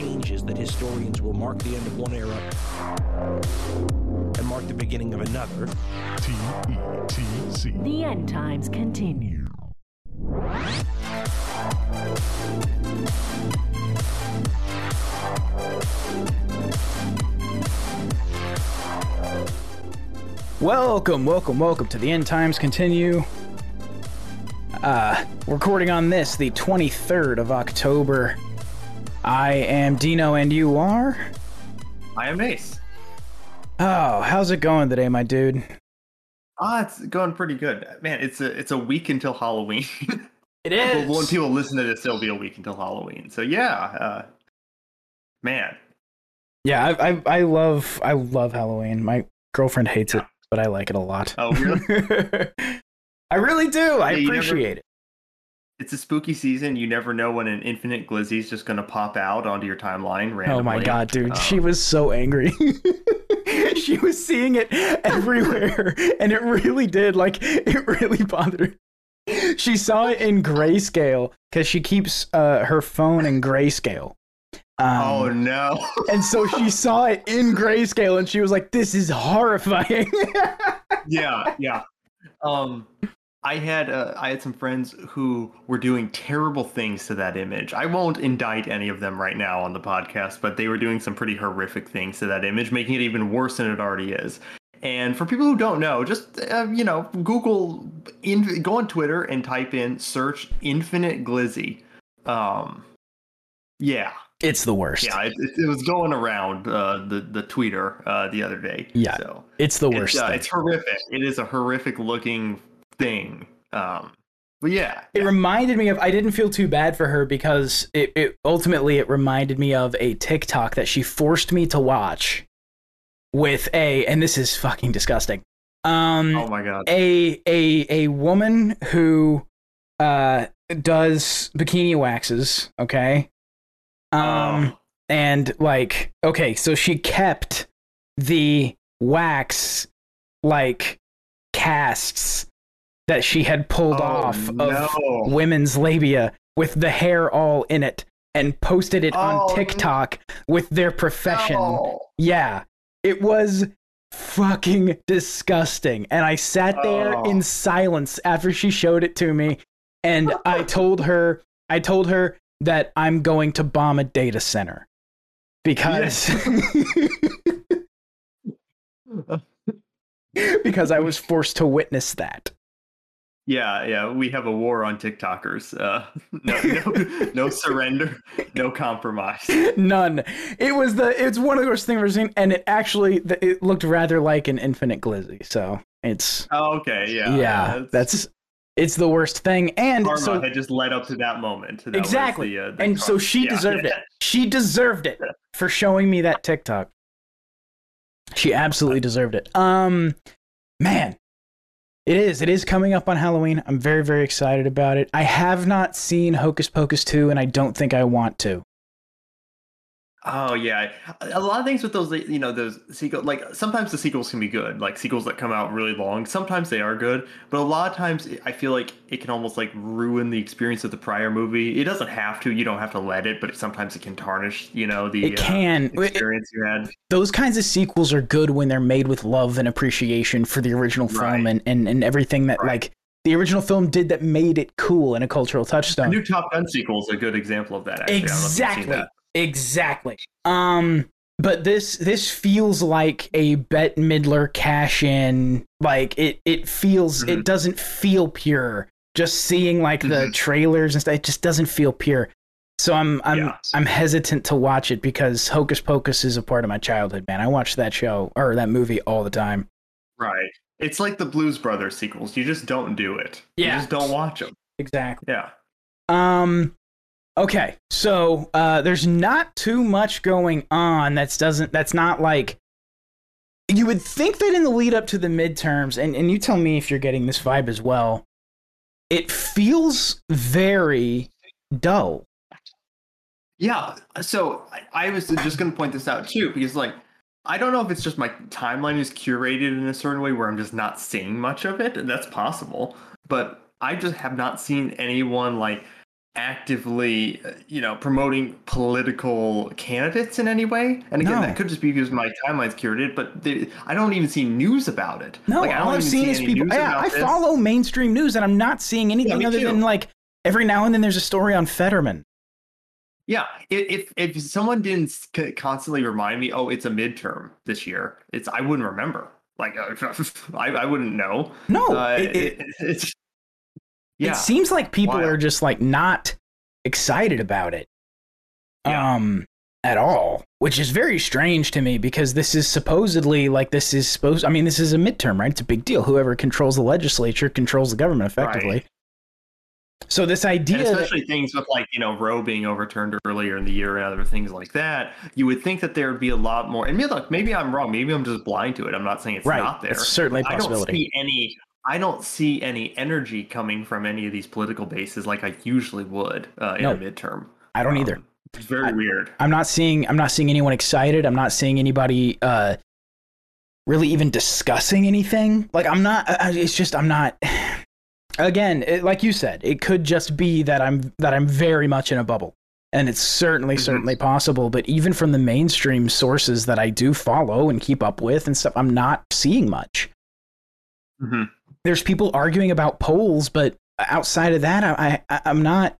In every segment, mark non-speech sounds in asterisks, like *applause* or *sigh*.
changes that historians will mark the end of one era and mark the beginning of another. T-E-T-C. The end times continue. Welcome, welcome, welcome to the End Times Continue. Uh, recording on this, the 23rd of October. I am Dean-O, and you are? I am Ace. Oh, how's it going today, my dude? Ah, it's going pretty good, man. It's a it's a week until Halloween. *laughs* it is. When people listen to this, it'll be a week until Halloween. So yeah, uh, man. Yeah, I, I, I love, I love Halloween. My girlfriend hates it, but I like it a lot. Oh, really? *laughs* I really do. I Yeah, you never- appreciate it. It's a spooky season. You never know when an infinite glizzy's just gonna pop out onto your timeline randomly. Oh my god, dude. Um, she was so angry. *laughs* she was seeing it *laughs* everywhere and it really did like it really bothered her. She saw it in grayscale cuz she keeps uh, her phone in grayscale. Um, Oh no. and so she *laughs* saw it in grayscale and she was like this is horrifying. yeah, yeah. Um, I had uh, I had some friends who were doing terrible things to that image. I won't indict any of them right now on the podcast, but they were doing some pretty horrific things to that image, making it even worse than it already is. And for people who don't know, just uh, you know, Google, in, go on Twitter and type in search infinite glizzy. Um, yeah, it's the worst. yeah, it, it, it was going around uh, the the tweeter uh, the other day. Yeah. so It's the worst. it's, uh, it's horrific. It is a horrific looking thing. Um, but yeah, It reminded me of I didn't feel too bad for her because it, it ultimately it reminded me of a TikTok that she forced me to watch with a and this is fucking disgusting. Um oh my god. a a a woman who uh does bikini waxes, okay? Um Oh. and like okay, so she kept the wax like casts that she had pulled Oh, off no. of women's labia with the hair all in it and posted it Oh, on TikTok with their profession. No. Yeah. It was fucking disgusting. And I sat there Oh. in silence after she showed it to me and I *laughs* told her I told her that I'm going to bomb a data center. Because *laughs* because I was forced to witness that. Yeah, yeah, we have a war on TikTokers. Uh, *laughs* no, no, no surrender, no compromise. None. It was the. It's one of the worst things we've seen, and it actually it looked rather like an infinite glizzy. So it's Oh, okay, yeah, yeah, that's it's the worst thing. And karma so had just led up to that moment. That exactly, the, uh, the and so she Yeah. deserved it. *laughs* She deserved it for showing me that TikTok. She absolutely deserved it. Um, man, it is. It is coming up on Halloween. I'm very, very excited about it. I have not seen Hocus Pocus 2, and I don't think I want to. Oh yeah, a lot of things with those, you know, those sequels. Like sometimes the sequels can be good, like sequels that come out really long. Sometimes they are good, but a lot of times I feel like it can almost like ruin the experience of the prior movie. It doesn't have to. You don't have to let it, but sometimes it can tarnish, you know, the It uh, can. It- experience you had. those kinds of sequels are good when they're made with love and appreciation for the original film Right. and, and, and everything that Right. like the original film did that made it cool and a cultural The touchstone. new Top Gun sequel is a good example of that. Actually. I don't know if you've seen exactly. that. Exactly. Um but this this feels like a Bette Midler cash in. Like it it feels it Mhm. doesn't feel pure. Just seeing like the Mhm. trailers and stuff, it just doesn't feel pure. So I'm I'm Yeah. I'm hesitant to watch it because Hocus Pocus is a part of my childhood, man. I watched that show or that movie all the time. Right. It's like the Blues Brothers sequels. You just don't do it. Yeah. You just don't watch them. Exactly. Yeah. Um okay. So uh there's not too much going on that's doesn't that's not like you would think that in the lead up to the midterms and and you tell me if you're getting this vibe as well. It feels very dull. Yeah. So I, I was just going to point this out too, because like, I don't know if it's just my timeline is curated in a certain way where I'm just not seeing much of it, that's possible. But I just have not seen anyone like actively, you know, promoting political candidates in any way. And again, No. that could just be because my timeline's curated, but they, I don't even see news about it. No, Like, I don't all I've seen see is people. Yeah, I follow mainstream news, and I'm not seeing anything me other too. than like every now and then there's a story on Fetterman. Yeah, if if someone didn't constantly remind me, oh, it's a midterm this year, it's I wouldn't remember. Like *laughs* I, I wouldn't know. No, Uh, it, it- *laughs* it's yeah. it seems like people Wild. are just like not excited about it, Yeah. um, at all, which is very strange to me because this is supposedly like this is supposed. I mean, this is a midterm, right? It's a big deal. Whoever controls the legislature controls the government effectively. Right. So this And idea, that, especially things with like you know Roe being overturned earlier in the year and other things like that, you would think that there would be a lot more. And maybe look, maybe I'm wrong. Maybe I'm just blind to it. I'm not saying it's right? not there. It's certainly a I don't see any. I don't see any energy coming from any of these political bases like I usually would uh, in No. a midterm. I don't either. Um, It's very I- weird. I'm not seeing I'm not seeing anyone excited. I'm not seeing anybody uh really even discussing anything. Like I'm not I, it's just I'm not *sighs* again, it, like you said, it could just be that I'm that I'm very much in a bubble. And it's certainly Mhm. certainly possible, but even from the mainstream sources that I do follow and keep up with and stuff, I'm not seeing much. hmm There's people arguing about polls, but outside of that, I, I I'm not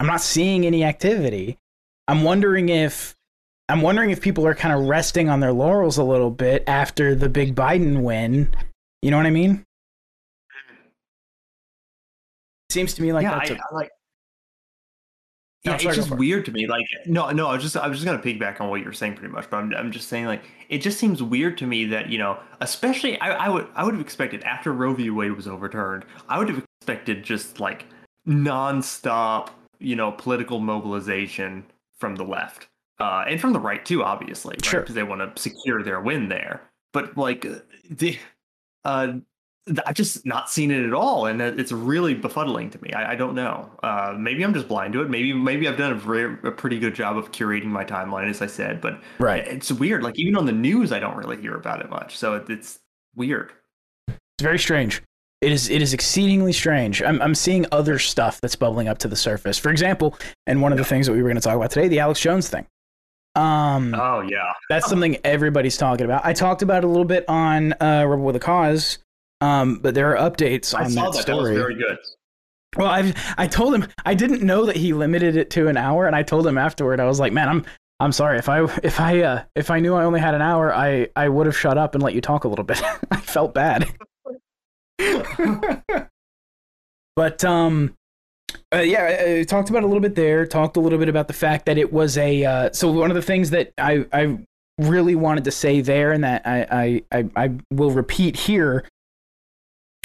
I'm not seeing any activity. I'm wondering if I'm wondering if people are kind of resting on their laurels a little bit after the big Biden win. You know what I mean? Hmm. Seems to me like yeah, that's I, a, I like. No, Yeah, sorry, it's just for it. weird to me. Like, no, no, I was just, I was just gonna piggyback on what you were saying, pretty much. But I'm, I'm just saying, like, it just seems weird to me that you know, especially, I, I would, I would have expected after Roe v. Wade was overturned, I would have expected just like nonstop, you know, political mobilization from the left uh, and from the right too, obviously, Sure. because they want to secure their win there. But like, uh, the, uh, I've just not seen it at all, and it's really befuddling to me. I, I don't know. Uh, maybe I'm just blind to it. Maybe maybe I've done a, very, a pretty good job of curating my timeline, as I said. But right. it's weird. Like even on the news, I don't really hear about it much. So it, it's weird. It's very strange. It is it is exceedingly strange. I'm I'm seeing other stuff that's bubbling up to the surface. For example, and one of the things that we were going to talk about today, the Alex Jones thing. Um, Oh yeah, That's something everybody's talking about. I talked about it a little bit on uh, Rebel with a Cause, um, but there are updates on I saw that that. That was story. very good. well, I I told him I didn't know that he limited it to an hour, and I told him afterward. I was like, man, I'm I'm sorry if I if I uh, if I knew I only had an hour, I I would have shut up and let you talk a little bit. *laughs* I felt bad. *laughs* but um. Uh, yeah, I, I talked about a little bit there. Talked a little bit about the fact that it was a. Uh, so one of the things that I, I really wanted to say there, and that I, I, I, I will repeat here,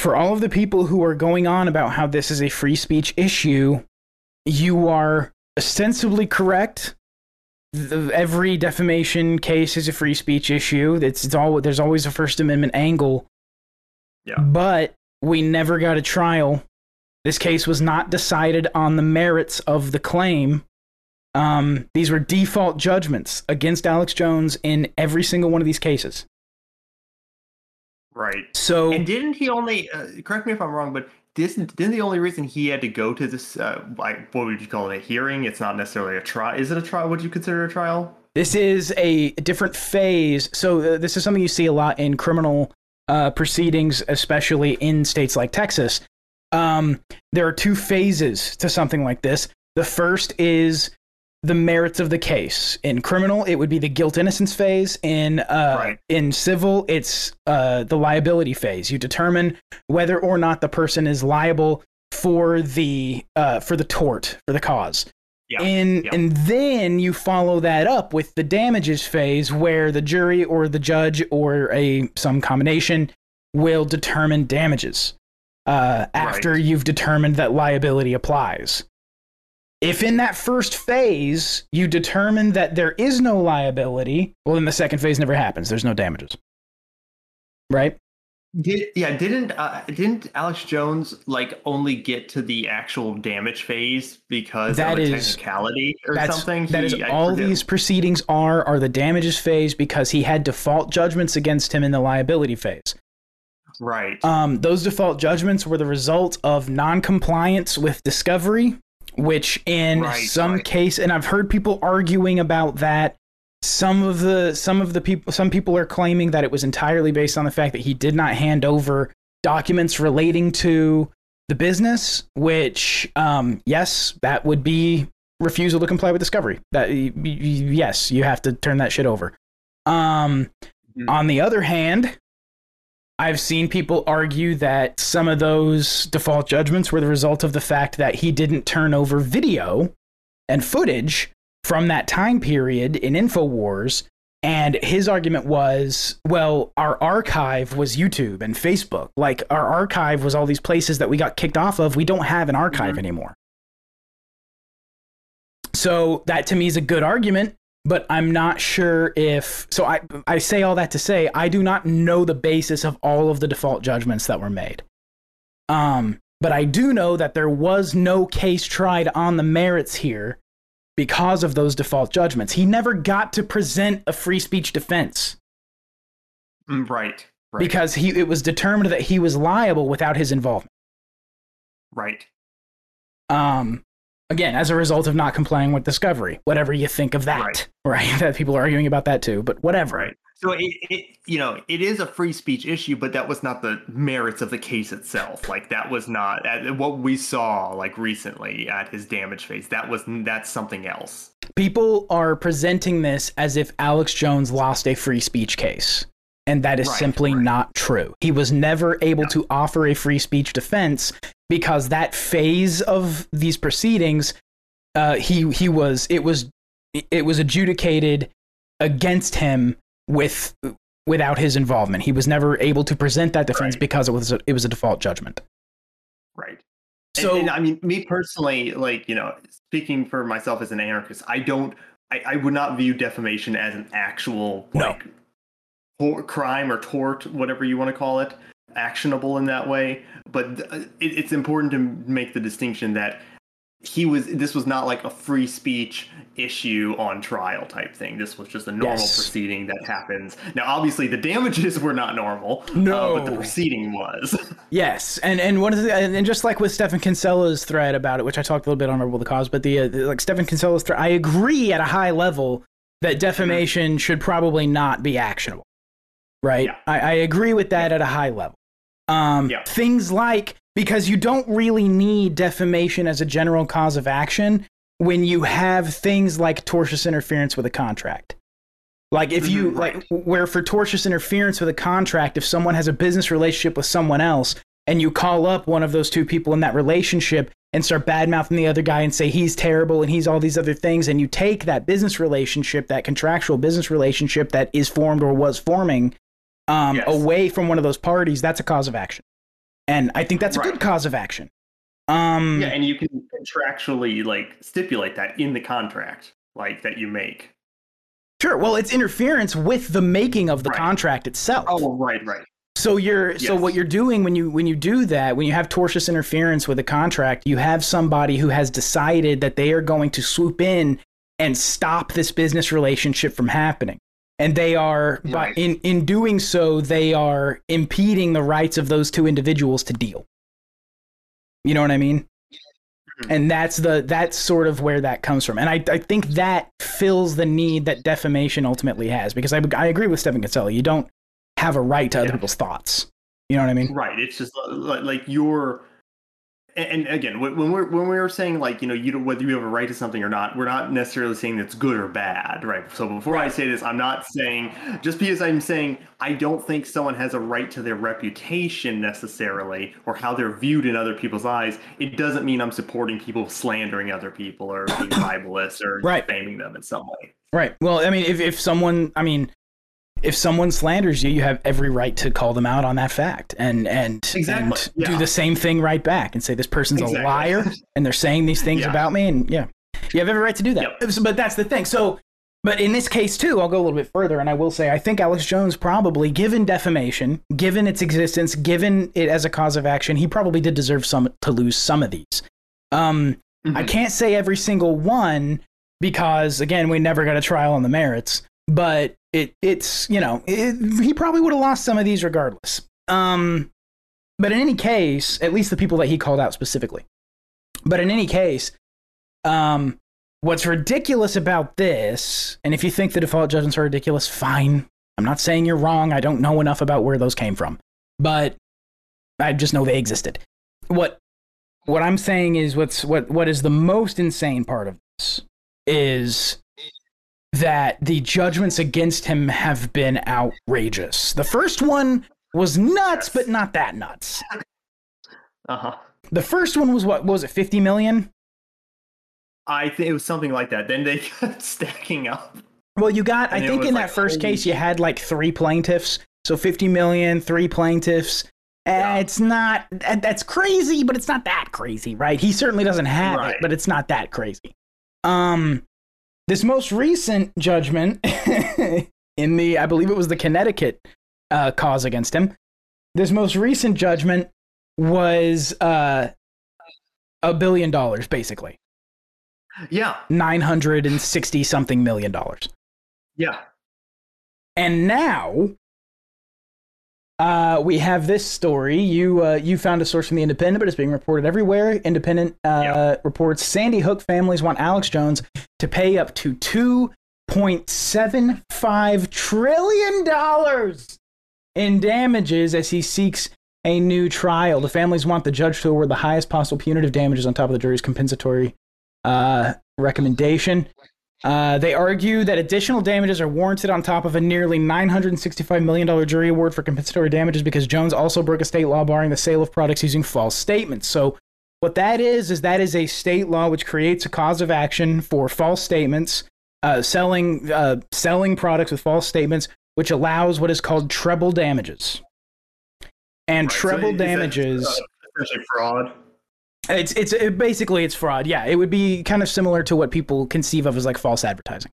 for all of the people who are going on about how this is a free speech issue, you are ostensibly correct. The, every defamation case is a free speech issue. It's, it's all there's always a First Amendment angle. Yeah. But we never got a trial. This case was not decided on the merits of the claim. Um, these were default judgments against Alex Jones in every single one of these cases. Right. So And didn't he only? Uh, correct me if I'm wrong, but didn't didn't the only reason he had to go to this uh, like what would you call it a hearing? It's not necessarily a trial. Is it a trial? Would you consider a trial? This is a different phase. So uh, this is something you see a lot in criminal uh, proceedings, especially in states like Texas. Um, there are two phases to something like this. The first is the merits of the case. In criminal, it would be the guilt innocence phase. In uh, Right. in civil, it's uh, the liability phase. You determine whether or not the person is liable for the uh, for the tort for the cause. Yeah, And yeah. and then you follow that up with the damages phase where the jury or the judge or a some combination will determine damages uh, after Right. you've determined that liability applies. If in that first phase you determine that there is no liability, well, then the second phase never happens. There's no damages. Right? Did yeah? Didn't uh, didn't Alex Jones like only get to the actual damage phase because That of a is- technicality or something? that is He- I all these proceedings are are the damages phase because he had default judgments against him in the liability phase. Right. Um, those default judgments were the result of non-compliance with discovery which in Right, some right. case, and I've heard people arguing about that. Some of the some of the people some people are claiming that it was entirely based on the fact that he did not hand over documents relating to the business, which um, yes, that would be refusal to comply with discovery. That yes, you have to turn that shit over. Um, Mhm. on the other hand, I've seen people argue that some of those default judgments were the result of the fact that he didn't turn over video and footage from that time period in InfoWars. And his argument was, well, our archive was YouTube and Facebook. Like, our archive was all these places that we got kicked off of. We don't have an archive Mhm. anymore. So, that to me is a good argument, but I'm not sure if. So, I, I say all that to say, I do not know the basis of all of the default judgments that were made. Um, but I do know that there was no case tried on the merits here because of those default judgments. He never got to present a free speech defense Mm, Right. Right. because he it was determined that he was liable without his involvement. right. Um, again, as a result of not complying with discovery, whatever you think of that, Right. right? *laughs* That people are arguing about that too, but whatever. Right. So it, it, you know, it is a free speech issue, but that was not the merits of the case itself. Like that was not uh, what we saw like recently at his damage phase. That was that's something else. People are presenting this as if Alex Jones lost a free speech case. And that is Right, simply right. not true. He was never able Yeah. to offer a free speech defense because that phase of these proceedings, uh, he he was it was it was adjudicated against him with without his involvement. He was never able to present that defense Right. because it was a, it was a default judgment. Right. So and, and I mean, me personally, like you know, speaking for myself as an anarchist, I don't, I, I would not view defamation as an actual No. like crime or tort, whatever you want to call it, actionable in that way. But uh, it, it's important to make the distinction that he was. This was not like a free speech issue on trial type thing. This was just a normal Yes. proceeding that happens. Now, obviously, the damages were not normal. uh, but the proceeding was. *laughs* Yes, and and one of the and just like with Stephan Kinsella's thread about it, which I talked a little bit on Rebel the Cause, but the, uh, the like Stephan Kinsella's thread, I agree at a high level that defamation should probably not be actionable. Right, Yeah. I, I agree with that at a high level. Um. Things like because you don't really need defamation as a general cause of action when you have things like tortious interference with a contract. Like if you Mhm, right. like where for tortious interference with a contract, if someone has a business relationship with someone else and you call up one of those two people in that relationship and start bad mouthing the other guy and say he's terrible and he's all these other things, and you take that business relationship, that contractual business relationship that is formed or was forming, um, Yes. away from one of those parties, that's a cause of action. And I think that's a Right. good cause of action. Um, Yeah, and you can contractually like stipulate that in the contract, like that you make. Sure. Well, it's interference with the making of the Right. contract itself. Oh, right, right. So you're so what you're doing when you when you do that, when you have tortious interference with a contract, you have somebody who has decided that they are going to swoop in and stop this business relationship from happening. And they are by in in doing so, they are impeding the rights of those two individuals to deal. You know what I mean? Mhm. And that's the that's sort of where that comes from. And I, I think that fills the need that defamation ultimately has because I, I agree with Stephan Kinsella. You don't have a right to other Yeah. people's thoughts. You know what I mean? Right. It's just like, like you're, and, again, when we're when we were saying like you know you don't, whether you have a right to something or not, we're not necessarily saying that's good or bad, right? So before I say this, I'm not saying just because I'm saying I don't think someone has a right to their reputation necessarily or how they're viewed in other people's eyes. It doesn't mean I'm supporting people slandering other people or being *coughs* libelous or Right. defaming them in some way. Right. Well, I mean, if, if someone, I mean, if someone slanders you, you have every right to call them out on that fact and and, Exactly, and do the same thing right back and say this person's a liar *laughs* and they're saying these things Yeah. about me and yeah, you have every right to do that. Yep. But that's the thing. So, but in this case too, I'll go a little bit further and I will say I think Alex Jones probably, given defamation, given its existence, given it as a cause of action, he probably did deserve some to lose some of these. Um, I Mhm. can't say every single one because again, we never got a trial on the merits. But it it's you know it, he probably would have lost some of these regardless. Um, but in any case, at least the people that he called out specifically. But in any case, Um, what's ridiculous about this, and if you think the default judgments are ridiculous, fine. I'm not saying you're wrong. I don't know enough about where those came from, but I just know they existed. What what I'm saying is what's what what is the most insane part of this is that the judgments against him have been outrageous. The first one was nuts, but not that nuts. Uh huh. The first one was what, what was it, 50 million? I think it was something like that. Then they *laughs* kept stacking up. Well, you got, I And it think in like, that first holy case, you had like three plaintiffs. So 50 million, three plaintiffs. Yeah. It's not, that- that's crazy, but it's not that crazy, right? He certainly doesn't have it, but it's not that crazy. Um, this most recent judgment *laughs* in the, I believe it was the Connecticut uh, cause against him. This most recent judgment was uh, a billion dollars, basically. Yeah. 960 something million dollars. Yeah. And now uh, we have this story. You uh, you found a source from the Independent, but it's being reported everywhere. Independent uh, Yeah. reports Sandy Hook families want Alex Jones to pay up to two point seven five trillion dollars in damages as he seeks a new trial. The families want the judge to award the highest possible punitive damages on top of the jury's compensatory uh, recommendation. Uh, they argue that additional damages are warranted on top of a nearly $965 million jury award for compensatory damages because Jones also broke a state law barring the sale of products using false statements. So, what that is, is that is a state law which creates a cause of action for false statements, uh, selling, uh, selling products with false statements, which allows what is called treble damages. And Right, treble that, damages. uh, essentially fraud. It's it's it, basically it's fraud. Yeah, it would be kind of similar to what people conceive of as like false advertising.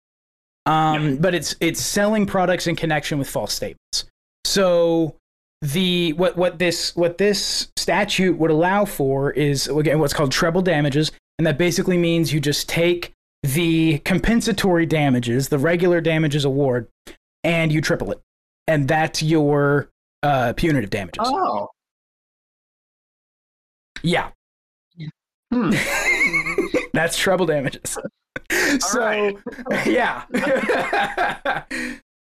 Um, but it's it's selling products in connection with false statements. So the what what this what this statute would allow for is again what's called treble damages, and that basically means you just take the compensatory damages, the regular damages award, and you triple it, and that's your uh, punitive damages. Oh. Yeah, Hmm. *laughs* That's treble damages. so, *laughs* yeah. *laughs*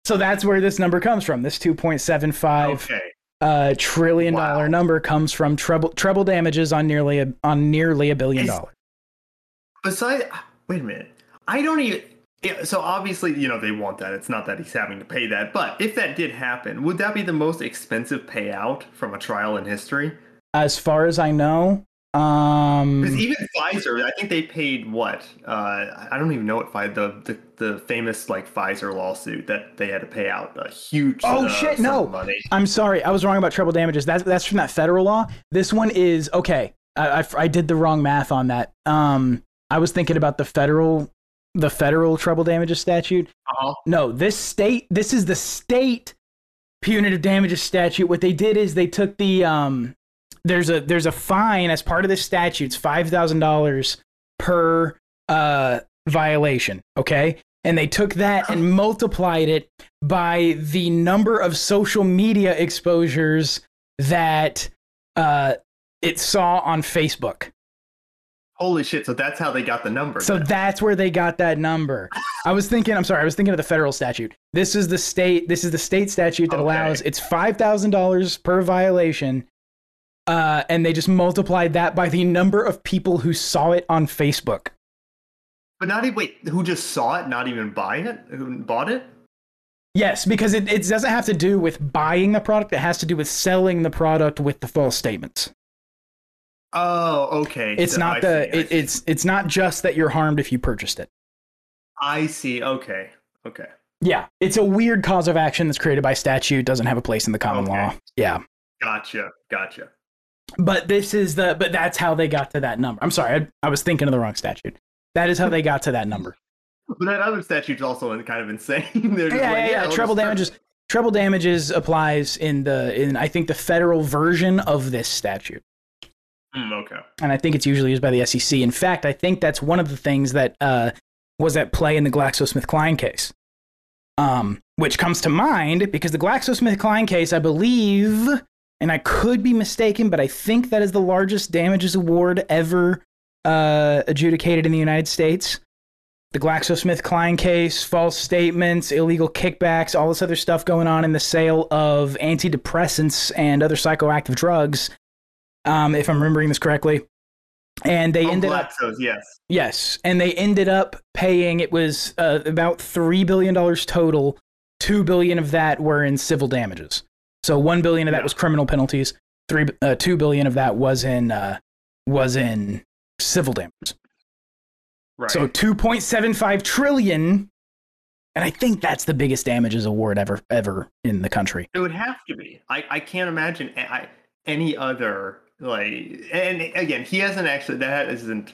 so that's where this number comes from. This 2.75 Okay. uh, trillion Wow. dollar number comes from treble treble damages on nearly a, on nearly a billion dollars. Besides, wait a minute. I don't even. Yeah, so obviously, you know, they want that. It's not that he's having to pay that. But if that did happen, would that be the most expensive payout from a trial in history? As far as I know, um, Because even Pfizer, I think they paid what? Uh, I don't even know what Pfizer, the, the the famous like Pfizer lawsuit that they had to pay out a huge. Oh, uh, shit, no. money. I'm sorry, I was wrong about treble damages. That's that's from that federal law. This one is okay. I, I, I did the wrong math on that. Um, I was thinking about the federal the federal treble damages statute. Uh-huh. No, this state. This is the state punitive damages statute. What they did is they took the um. There's a there's a fine as part of this statute. It's five thousand dollars per uh violation. Okay, and they took that and multiplied it by the number of social media exposures that uh it saw on Facebook. Holy shit! So that's how they got the number. So then. that's where they got that number. I was thinking, I'm sorry, I was thinking of the federal statute. This is the state this is the state statute that Okay. allows it's five thousand dollars per violation. Uh, and they just multiplied that by the number of people who saw it on Facebook. but not even wait. Who just saw it? Not even buy it? Who bought it? Yes, because it, it doesn't have to do with buying the product, it has to do with selling the product with the false statements. Oh, okay. It's So not I the see, it, it's it's not just that you're harmed if you purchased it. I see. Okay. Okay. Yeah, it's a weird cause of action that's created by statute, doesn't have a place in the common Okay. law. Yeah. Gotcha. Gotcha. But this is the but that's how they got to that number. I'm sorry, I, I was thinking of the wrong statute. That is how they got to that number. *laughs* But that other statute's also in- kind of insane. *laughs* Yeah, just yeah, like, yeah. Treble damages. Treble damages applies in the in I think the federal version of this statute, Hmm, okay. and I think it's usually used by the SEC. In fact, I think that's one of the things that uh, was at play in the GlaxoSmithKline case, um, which comes to mind because the GlaxoSmithKline case, I believe, and I could be mistaken, but I think that is the largest damages award ever uh, adjudicated in the United States. The GlaxoSmithKline case, false statements, illegal kickbacks, all this other stuff going on in the sale of antidepressants and other psychoactive drugs, um, if I'm remembering this correctly. And they Oh, ended up yes. Yes, and they ended up paying. It was uh, about three billion dollars total. Two billion of that were in civil damages. So one billion of that Yeah. was criminal penalties. Three, uh, two billion of that was in uh, was in civil damages. Right. So two point seven five trillion, and I think that's the biggest damages award ever ever in the country. It would have to be. I, I can't imagine any other like. And again, he hasn't actually. That isn't.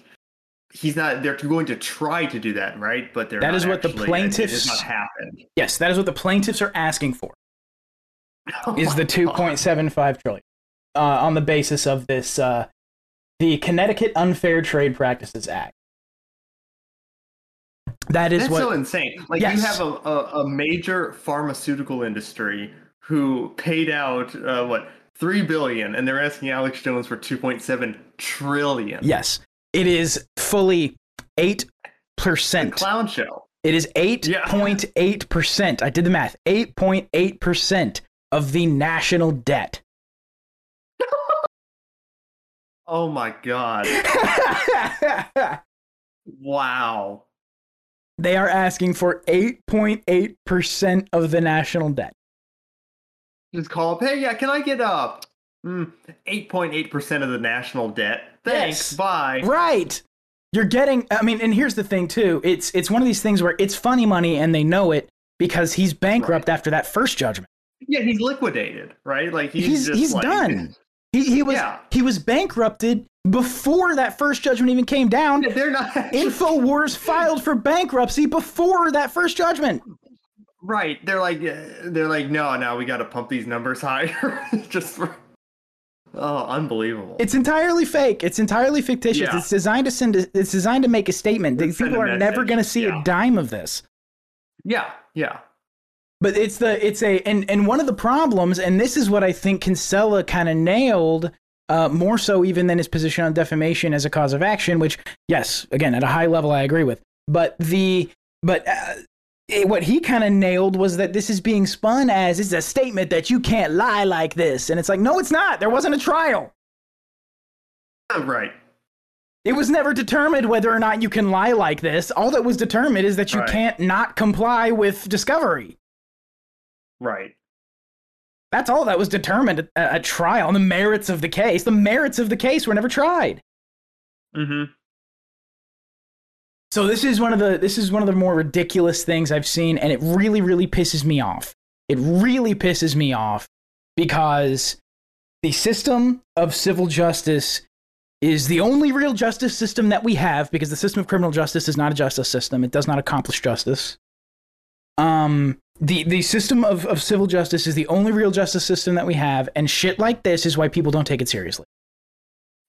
He's not. They're going to try to do that, right? But they're That is what the actually- it- It plaintiffs- not happened. Yes, that is what the plaintiffs are asking for. *laughs* Oh is the 2.75 trillion uh, on the basis of this uh, the Connecticut Unfair Trade Practices Act. That is That's what so insane. Like Yes. you have a, a, a major pharmaceutical industry who paid out uh, what three billion, and they're asking Alex Jones for two point seven trillion. yes, it is fully eight percent. clown show. It is eight point eight percent. I did the math. Eight point eight percent of the national debt. *laughs* Oh my god! Wow. they are asking for eight point eight percent of the national debt. Just call up. Hey, yeah, can I get uh, hmm, up? Eight percent of the national debt. Thanks. Yes. Bye. Right. You're getting I mean and here's the thing too. It's it's one of these things where it's funny money and they know it because he's bankrupt after that first judgment. Yeah, he's liquidated, right? Like he's He's he's like, done. He he was Yeah. he was bankrupted before that first judgment even came down. They're not *laughs* Infowars filed for bankruptcy before that first judgment. right. They're like uh, they're like no, now we got to pump these numbers *laughs* higher. just for oh, unbelievable. It's entirely fake. It's entirely fictitious. Yeah. It's designed to send. A, it's designed to make a statement. These people are never going to see Yeah. a dime of this. yeah, yeah. But it's the it's a and and one of the problems, and this is what I think Kinsella kind of nailed, uh, more so even than his position on defamation as a cause of action. Which, yes, again at a high level, I agree with. But the but uh, it- what he kind of nailed was that this is being spun as it's a statement that you can't lie like this, and it's like no, it's not. There wasn't a trial. Right. It was never determined whether or not you can lie like this. All that was determined is that you Right. can't not comply with discovery. Right. That's all that was determined at, at trial. The merits of the case. The merits of the case were never tried. Mm-hmm. So this is one of the this is one of the more ridiculous things I've seen, and it really, really pisses me off. It really pisses me off because the system of civil justice is the only real justice system that we have because the system of criminal justice is not a justice system. It does not accomplish justice. Um, the, the system of, of civil justice is the only real justice system that we have, and shit like this is why people don't take it seriously.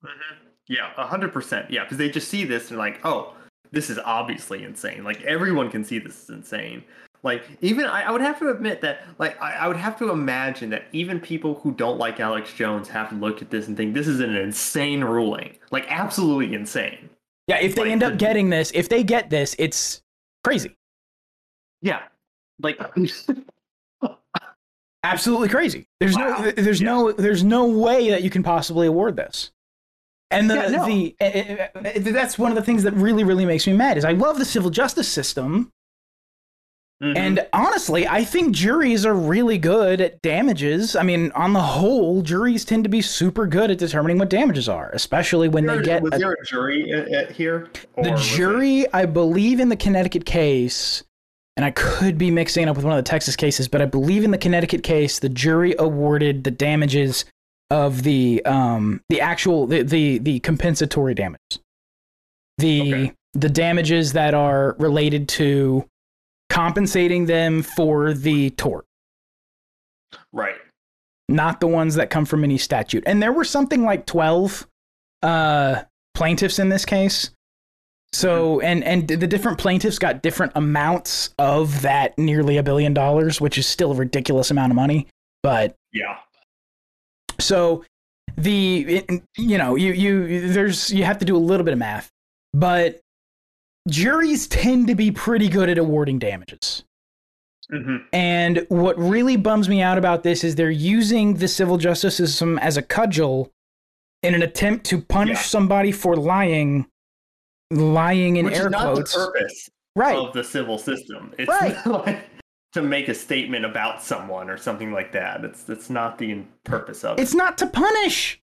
Mm-hmm. Yeah, a hundred percent. Yeah, because they just see this and like, oh, this is obviously insane. Like everyone can see this is insane. Like even I, I would have to admit that like I, I would have to imagine that even people who don't like Alex Jones have looked at this and think this is an insane ruling. Like absolutely insane. Yeah, if they Like, end up the- getting this, if they get this, it's crazy. Yeah. Like *laughs* absolutely crazy. There's Wow. no there's no there's no way that you can possibly award this. And the Yeah, no. the eh, eh, eh, that's one of the things that really really makes me mad is I love the civil justice system Mhm. and honestly I think juries are really good at damages. I mean on the whole juries tend to be super good at determining what damages are, especially when they get was a- there a jury uh, uh, here? The was it- jury I believe in the Connecticut case and I could be mixing it up with one of the Texas cases, but I believe in the Connecticut case, the jury awarded the damages of the um the actual the the, the compensatory damages. The Okay. the damages that are related to compensating them for the tort, Right. not the ones that come from any statute. And there were something like 12 uh plaintiffs in this case. So and and the different plaintiffs got different amounts of that nearly a billion dollars, which is still a ridiculous amount of money. But Yeah. so the it, you know you you there's you have to do a little bit of math, but juries tend to be pretty good at awarding damages. hmm And what really bums me out about this is they're using the civil justice system as a cudgel in an attempt to punish Yeah. somebody for lying, lying in Which air quotes. the purpose right. of the civil system. It's Right. *laughs* like to make a statement about someone or something like that. It's it's not the purpose of it. It's not to punish.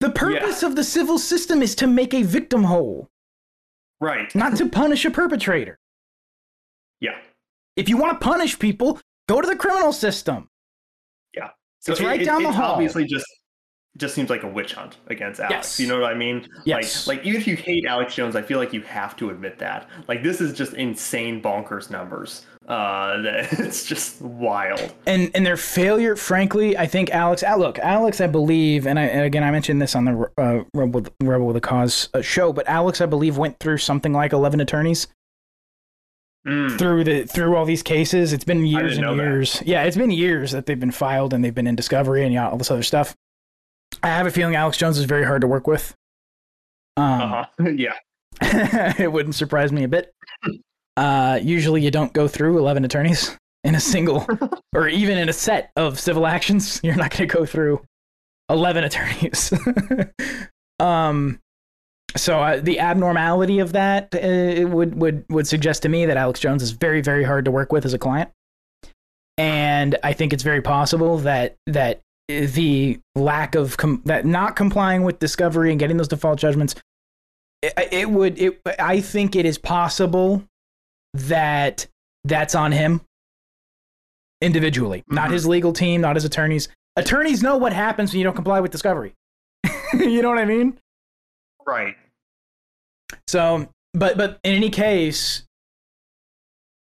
The purpose of the civil system is to make a victim whole, right. not to punish a perpetrator. Yeah. If you want to punish people, go to the criminal system. Yeah. So It's it- right it- down the hall. Obviously, just just seems like a witch hunt against Alex. Yes. You know what I mean? Yes. Like, like even if you hate Alex Jones, I feel like you have to admit that. Like this is just insane bonkers numbers. Uh, *laughs* that it's just wild. and and their failure, frankly, I think Alex. ah, Look, Alex, I believe, and, I, and again, I mentioned this on the uh, Rebel, with- Rebel with a Cause uh, show, but Alex, I believe, went through something like eleven attorneys Mm. through the through all these cases. It's been years and know that. years. Yeah, it's been years that they've been filed and they've been in discovery and yeah, all this other stuff. I have a feeling Alex Jones is very hard to work with. Um, Uh-huh. *laughs* *laughs* yeah. it wouldn't surprise me a bit. Uh, usually, you don't go through 11 attorneys in a single *laughs* or even in a set of civil actions. You're not going to go through 11 attorneys. um, so uh, the abnormality of that uh, would would would suggest to me that Alex Jones is very very hard to work with as a client, and I think it's very possible that that the lack of com- that not complying with discovery and getting those default judgments it, it would it i think it is possible that that's on him individually not Mhm. his legal team not his attorneys attorneys know what happens when you don't comply with discovery *laughs* you know what i mean Right. so but but in any case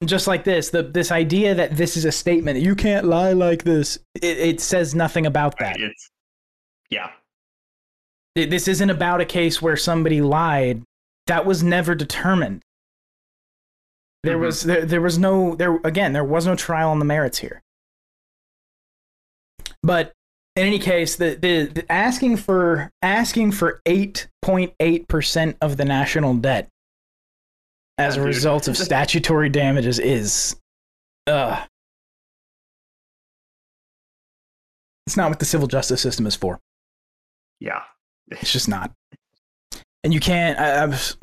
just like this the this idea that this is a statement, you can't lie like this it, it says nothing about that It's yeah. Th- This isn't about a case where somebody lied. That was never determined. There Mhm. was there, there was no there again there was no trial on the merits here. But in any case, the, the, the asking for asking for eight point eight percent of the national debt as a dude. result of *laughs* statutory damages is, uh, it's not what the civil justice system is for. Yeah. It's just not. And you can't. I, I was,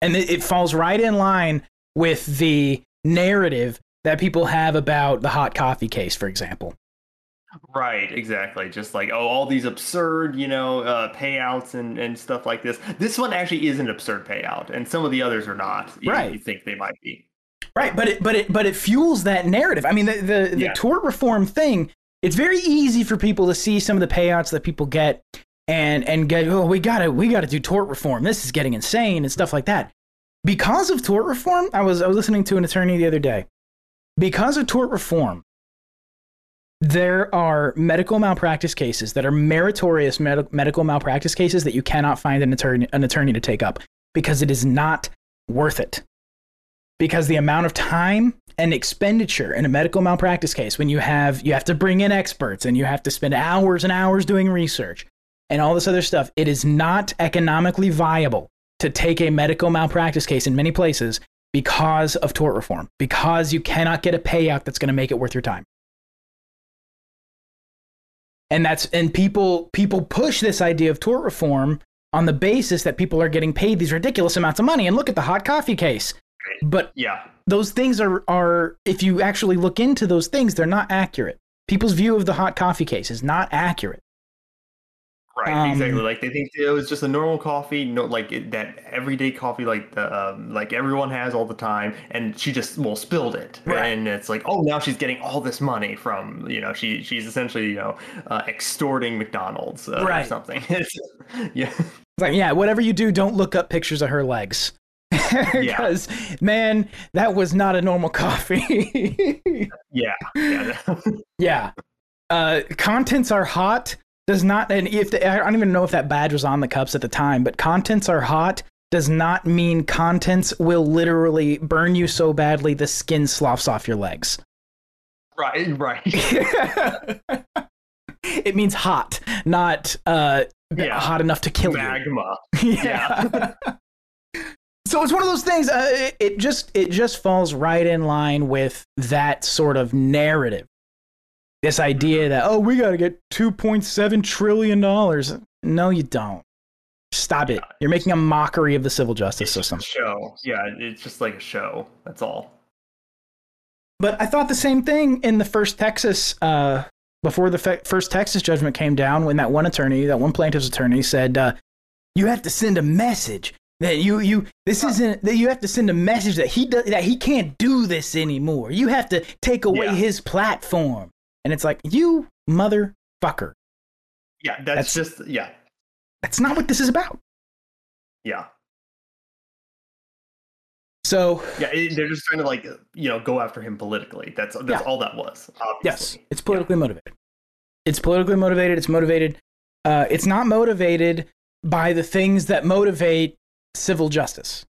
and it, it falls right in line with the narrative that people have about the hot coffee case, for example. Right, exactly. Just like oh, all these absurd, you know, uh, payouts and, and stuff like this. This one actually is an absurd payout, and some of the others are not. You, Right. You think they might be. Right, but it but it but it fuels that narrative. I mean, the the, the Yeah. tort reform thing. It's very easy for people to see some of the payouts that people get and and get oh we gotta we gotta do tort reform. This is getting insane and stuff like that. Because of tort reform, I was I was listening to an attorney the other day. Because of tort reform, there are medical malpractice cases that are meritorious med- medical malpractice cases that you cannot find an attorney an attorney to take up because it is not worth it. Because the amount of time and expenditure in a medical malpractice case when you have you have to bring in experts and you have to spend hours and hours doing research and all this other stuff it is not economically viable to take a medical malpractice case in many places because of tort reform because you cannot get a payout that's going to make it worth your time and that's and people people push this idea of tort reform on the basis that people are getting paid these ridiculous amounts of money. And look at the hot coffee case. But Yeah. those things are are if you actually look into those things they're not accurate. People's view of the hot coffee case is not accurate Right, Um, exactly. Like they think it was just a normal coffee, no, like it, that everyday coffee, like the um, like everyone has all the time, and she just well spilled it, Right. and it's like, oh, now she's getting all this money from you know she she's essentially you know uh, extorting McDonald's uh, or something. *laughs* Yeah, it's like yeah whatever you do don't look up pictures of her legs *laughs* because man that was not a normal *laughs* coffee yeah, yeah. yeah uh contents are hot does not and if the, i don't even know if that badge was on the cups at the time but contents are hot does not mean contents will literally burn you so badly the skin sloughs off your legs right, *laughs* right. *laughs* it means hot, not uh, Yeah. hot enough to kill Magma. you. *laughs* yeah. so it's one of those things. Uh, it, it just it just falls right in line with that sort of narrative. This idea that oh we got to get two point seven trillion dollars. No, you don't. Stop it. You're making a mockery of the civil justice It's system. a show. Yeah, it's just like a show. That's all. But I thought the same thing in the first Texas, uh, before the fe- first Texas judgment came down, when that one attorney, that one plaintiff's attorney, said, uh, "You have to send a message that you you this isn't that you have to send a message that he does that he can't do this anymore. You have to take away Yeah. his platform." And it's like, you motherfucker, Yeah, that's, That's- just yeah, that's not what this is about. yeah, So yeah. It, they're just trying to like you know go after him politically. That's that's Yeah. all that was. Yes, it's politically motivated. It's politically motivated. It's motivated. Uh, it's not motivated by the things that motivate civil justice.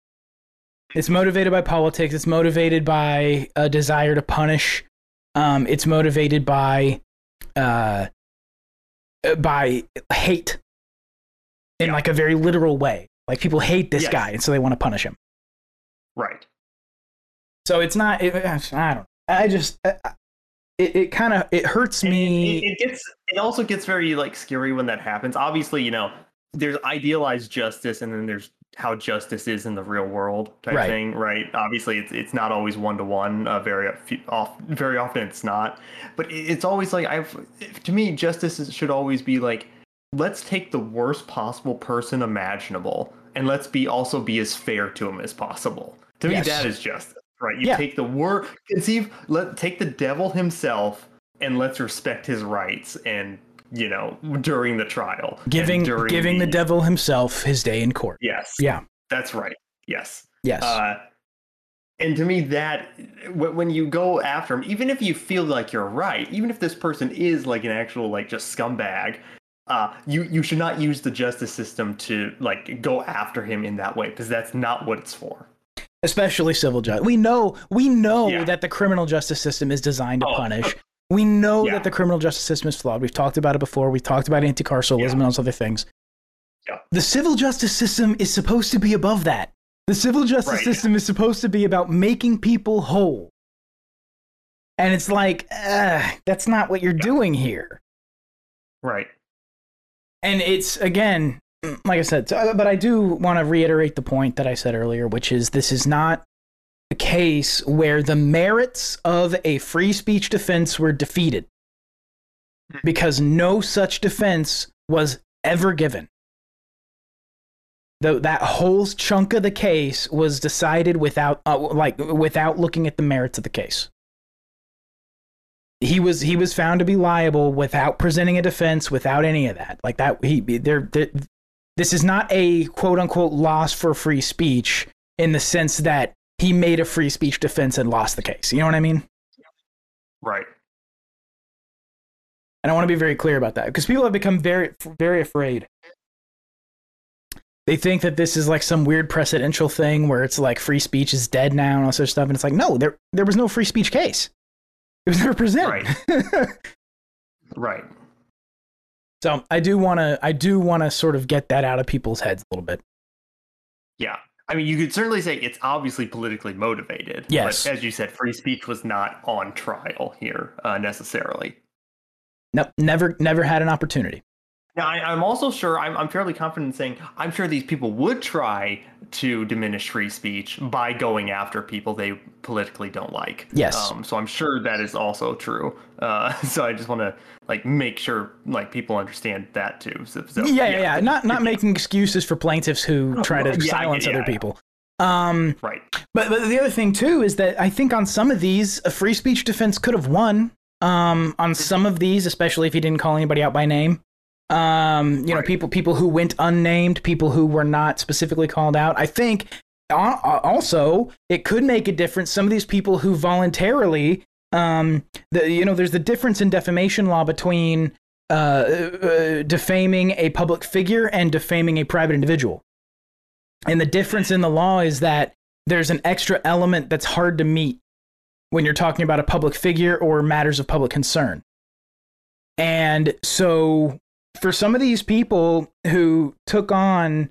It's motivated by politics. It's motivated by a desire to punish. Um, it's motivated by uh, by hate in Yeah. like a very literal way. Like people hate this Yes. guy, and so they want to punish him. Right. So it's not. It, I don't. I just. I, it, it kind of it hurts me. It, it gets. It also gets very like scary when that happens. Obviously, you know, there's idealized justice, and then there's how justice is in the real world type Right. thing, right? Obviously, it's it's not always one to one. Very off, very often it's not. But it's always like I've. To me, justice is, should always be like, let's take the worst possible person imaginable, and let's be also be as fair to him as possible. To Yes. me, that is justice, right? You Yeah. take the word, conceive, let take the devil himself, and let's respect his rights, and you know, during the trial, giving during giving the devil himself his day in court. Yes. Yeah. That's right. Yes. Yes. Uh, and to me, that when you go after him, even if you feel like you're right, even if this person is like an actual like just scumbag, uh, you you should not use the justice system to like go after him in that way because that's not what it's for. Especially civil justice. We know we know Yeah. that the criminal justice system is designed to Oh, punish. We know Yeah. that the criminal justice system is flawed. We've talked about it before. We've talked about anti-carceralism Yeah. and those other things. Yeah. The civil justice system is supposed to be above that. The civil justice Right. system is supposed to be about making people whole. And it's like, uh, that's not what you're doing here. Right. and it's again like i said so, but i do want to reiterate the point that i said earlier which is this is not a case where the merits of a free speech defense were defeated. Because no such defense was ever given. Though that whole chunk of the case was decided without uh, like without looking at the merits of the case. He was he was found to be liable without presenting a defense without any of that. Like that he there this is not a quote unquote loss for free speech in the sense that he made a free speech defense and lost the case you know what i mean Right. and i want to be very clear about that because people have become very very afraid they think that this is like some weird precedential thing where it's like free speech is dead now and all such stuff and it's like no there there was no free speech case it was never presented Right. *laughs* Right. So I do want to I do want to sort of get that out of people's heads a little bit. Yeah. I mean, you could certainly say it's obviously politically motivated. Yes. But as you said, free speech was not on trial here uh, necessarily. Nope, never never had an opportunity. Now, I, I'm also sure, I'm, I'm fairly confident in saying, I'm sure these people would try to diminish free speech by going after people they politically don't like. Yes. Um, so I'm sure that is also true. Uh, *laughs* so I just want to like make sure like people understand that too. So, so, yeah, yeah, yeah. Not not making excuses for plaintiffs who *laughs* try to Yeah, silence yeah, other people. Um, Right. but but the other thing too is that I think on some of these a free speech defense could have won. Um, on some of these, especially if he didn't call anybody out by name. Um, you know, Right. people people who went unnamed, people who were not specifically called out. I think also it could make a difference. Some of these people who voluntarily, um, the you know, there's the difference in defamation law between uh, uh, defaming a public figure and defaming a private individual. And the difference in the law is that there's an extra element that's hard to meet when you're talking about a public figure or matters of public concern. And so for some of these people who took on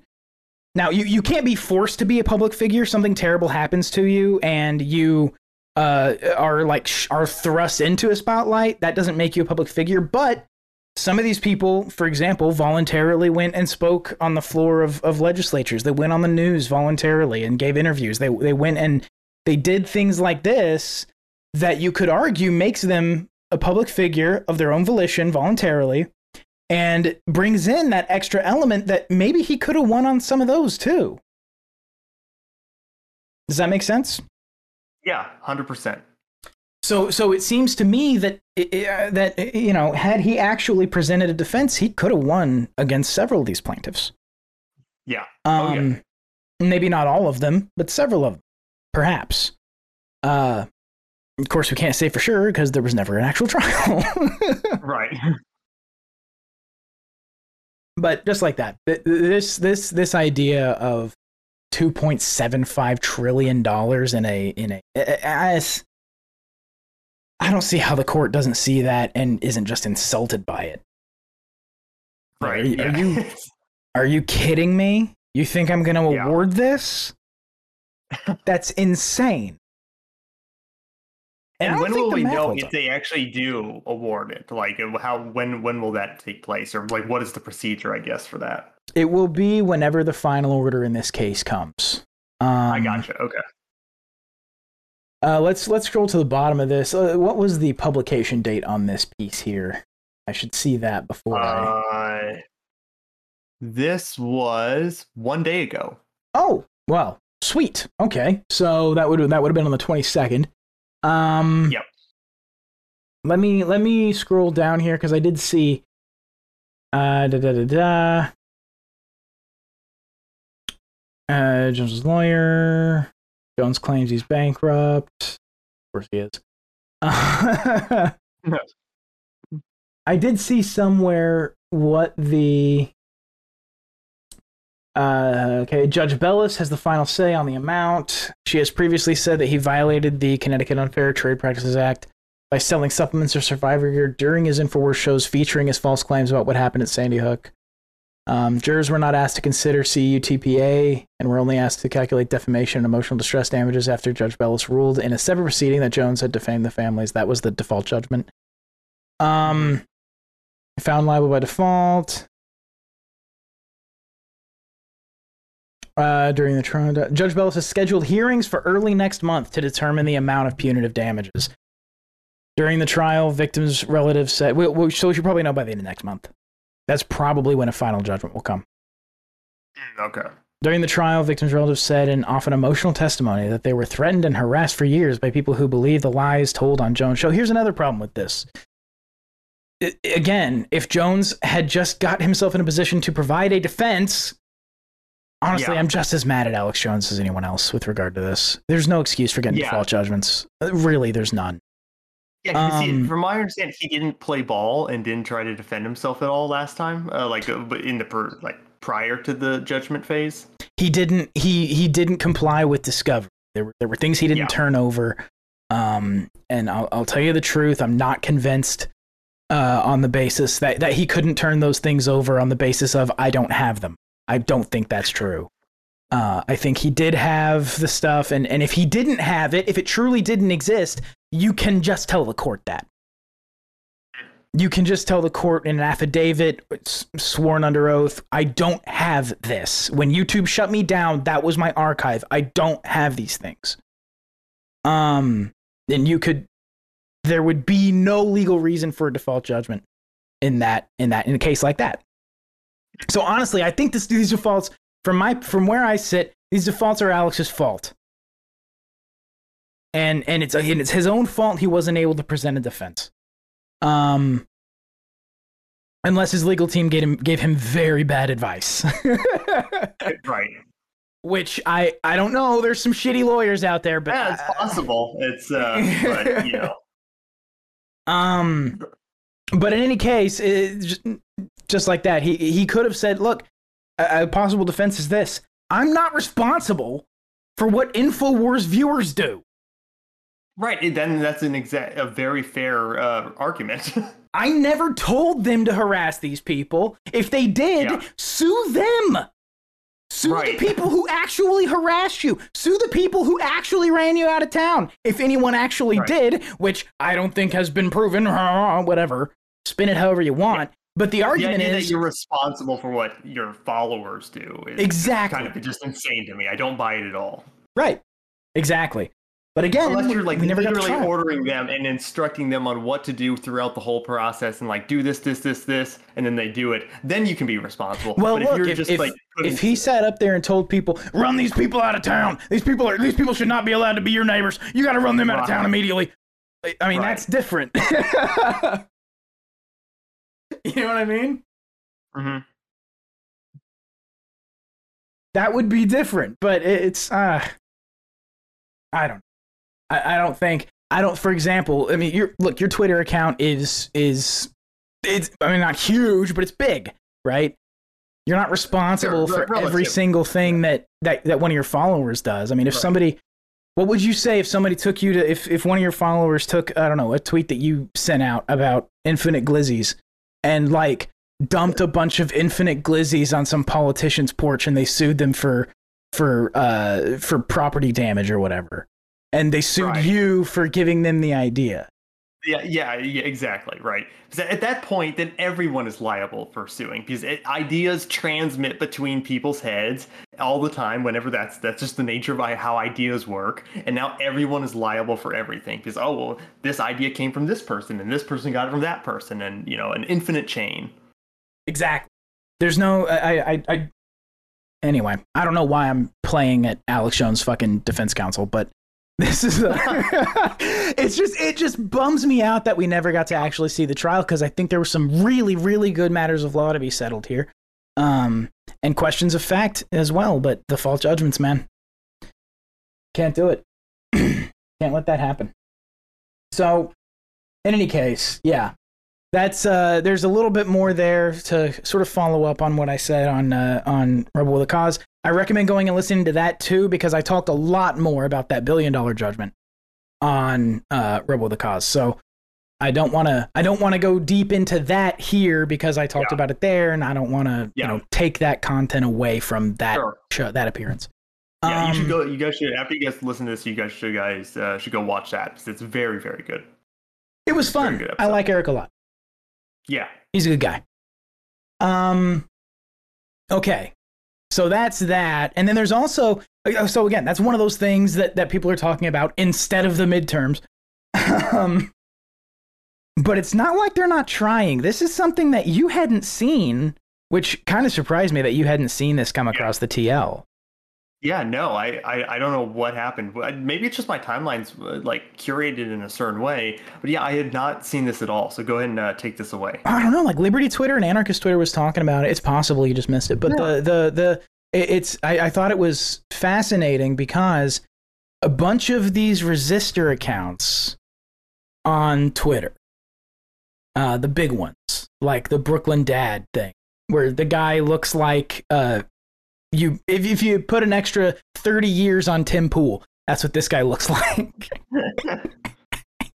now you, you can't be forced to be a public figure. Something terrible happens to you and you uh, are like sh- are thrust into a spotlight. That doesn't make you a public figure but some of these people for example voluntarily went and spoke on the floor of, of legislatures. They went on the news voluntarily and gave interviews. They, they went and they did things like this that you could argue makes them a public figure of their own volition voluntarily and brings in that extra element that maybe he could have won on some of those too. Does that make sense? Yeah, hundred percent. So, so it seems to me that uh, that you know, had he actually presented a defense, he could have won against several of these plaintiffs. Yeah. Um, oh, yeah. maybe not all of them, but several of them, perhaps. Uh, of course, we can't say for sure because there was never an actual trial. *laughs* right. *laughs* but just like that, this this this idea of two point seven five trillion dollars in a in a as I don't see how the court doesn't see that and isn't just insulted by it. Right. Are, you- yeah. are you are you kidding me? You think I'm going to Yeah. award this? That's insane. I and when will we know if they actually do award it? Like uh, how when when will that take place or like what is the procedure I guess for that? It will be whenever the final order in this case comes. Um, I gotcha. Okay. Uh, let's let's scroll to the bottom of this. Uh, what was the publication date on this piece here? I should see that before. I... Uh, this was one day ago. Oh, well, sweet. Okay, so that would that would have been on the twenty second. Um, Yep. Let me let me scroll down here because I did see. Uh, da da da da. Uh, Jones's lawyer. Jones claims he's bankrupt. Of course he is. *laughs* *laughs* I did see somewhere what the uh, okay, Judge Bellis has the final say on the amount. She has previously said that he violated the Connecticut Unfair Trade Practices Act by selling supplements or Survivor gear during his Infowars shows featuring his false claims about what happened at Sandy Hook. Um, jurors were not asked to consider CUTPA and were only asked to calculate defamation and emotional distress damages after Judge Bellis ruled in a separate proceeding that Jones had defamed the families. That was the default judgment. Um, found liable by default. Uh, during the trial, Judge Bellis has scheduled hearings for early next month to determine the amount of punitive damages. During the trial, victims' relatives said, we, we, so we should probably know by the end of next month. That's probably when a final judgment will come. Okay. During the trial, victims' relatives said in often emotional testimony that they were threatened and harassed for years by people who believed the lies told on Jones' show. Here's another problem with this. I- again, if Jones had just got himself in a position to provide a defense, honestly, Yeah. I'm just as mad at Alex Jones as anyone else with regard to this. There's no excuse for getting Yeah. default judgments. Uh, Really, there's none. Yeah, 'cause he- Um, from my understanding, he didn't play ball and didn't try to defend himself at all last time. Uh, like uh, but in the per, like prior to the judgment phase. he didn't he he didn't comply with discovery there were there were things he didn't Yeah. turn over um and I'll, I'll tell you the truth i'm not convinced uh on the basis that that he couldn't turn those things over on the basis of i don't have them i don't think that's true. Uh i think he did have the stuff and and if he didn't have it if it truly didn't exist you can just tell the court that. You can just tell the court in an affidavit sworn under oath i don't have this. When youtube shut me down that was my archive. I don't have these things. Um and you could there would be no legal reason for a default judgment in that in that in a case like that so honestly i think this, these defaults from my from where i sit these defaults are alex's fault and and it's and it's his own fault he wasn't able to present a defense um, unless his legal team gave him gave him very bad advice, *laughs* right. which I I don't know. There's some shitty lawyers out there, but Yeah, it's possible. It's uh, but you *laughs* know, um, but in any case, it, just, just like that, he he could have said, "Look, a, a possible defense is this: I'm not responsible for what Infowars viewers do." Right. Then that's an exact a very fair uh, argument. *laughs* I never told them to harass these people. If they did, Yeah. sue them. Sue Right. the people who actually harassed you. Sue the people who actually ran you out of town. If anyone actually Right. did, which I don't think has been proven, *laughs* whatever. Spin it however you want. But the the argument that is you're responsible for what your followers do Exactly. kind of just insane to me. I don't buy it at all. right. Exactly. But again, Unless you're like literally ordering them and instructing them on what to do throughout the whole process and like do this, this, this, this, and then they do it, then you can be responsible. Well, but look, if you're if, just if, like if he sat up there and told people, "Run these people out of town. These people are these people should not be allowed to be your neighbors. You got to run them out of town immediately." I- I mean, Right. that's different. *laughs* *laughs* you know what I mean? Mhm. That would be different, but it's uh, I don't, I, I don't think I don't. For example, I mean, your look, your Twitter account is is it's I mean not huge, but it's big, right? You're not responsible for re- every single thing that, that that one of your followers does. I mean, if Right. somebody, what would you say if somebody took you to if if one of your followers took I don't know a tweet that you sent out about infinite glizzies and like dumped a bunch of infinite glizzies on some politician's porch and they sued them for for uh for property damage or whatever and they sued Right. you for giving them the idea Yeah, yeah, yeah, exactly, right. at that point, then everyone is liable for suing because it, ideas transmit between people's heads all the time. Whenever that's that's just the nature of how ideas work, and now everyone is liable for everything because oh well, this idea came from this person, and this person got it from that person, and you know, an infinite chain. exactly there's no I, I i anyway i don't know why i'm playing at alex jones fucking defense counsel but this is a, *laughs* it's just it just bums me out that we never got to actually see the trial because i think there were some really really good matters of law to be settled here um and questions of fact as well but default judgments man. Can't do it. *clears throat* Can't let that happen. So in any case yeah. That's uh there's a little bit more there to sort of follow up on what i said on uh on rebel with a cause i recommend going and listening to that too because i talked a lot more about that billion dollar judgment on uh rebel with a cause so i don't want to i don't want to go deep into that here because i talked Yeah. about it there and i don't want to Yeah. you know take that content away from that Sure. show that appearance Yeah, you Um, should go. You guys should after you guys listen to this, you guys should guys uh, should go watch that because it's very very good. it was Very fun i like eric a lot Yeah, He's a good guy. Um, okay, so that's that, and then there's also uh, so again that's one of those things that that people are talking about instead of the midterms. *laughs* um, but it's not like they're not trying. This is something that you hadn't seen, which kind of surprised me that you hadn't seen this come across the TL. Yeah. No, I, I I don't know what happened. Maybe it's just my timeline's uh, like curated in a certain way. But yeah, I had not seen this at all. So go ahead and uh, take this away. I don't know, like Liberty Twitter and Anarchist Twitter was talking about it. It's possible you just missed it, but the the the it's I, I thought it was fascinating because a bunch of these resistor accounts on Twitter, uh, the big ones, like the Brooklyn Dad thing, where the guy looks like uh, you if if you put an extra thirty years on Tim Pool, that's what this guy looks *laughs* like *laughs*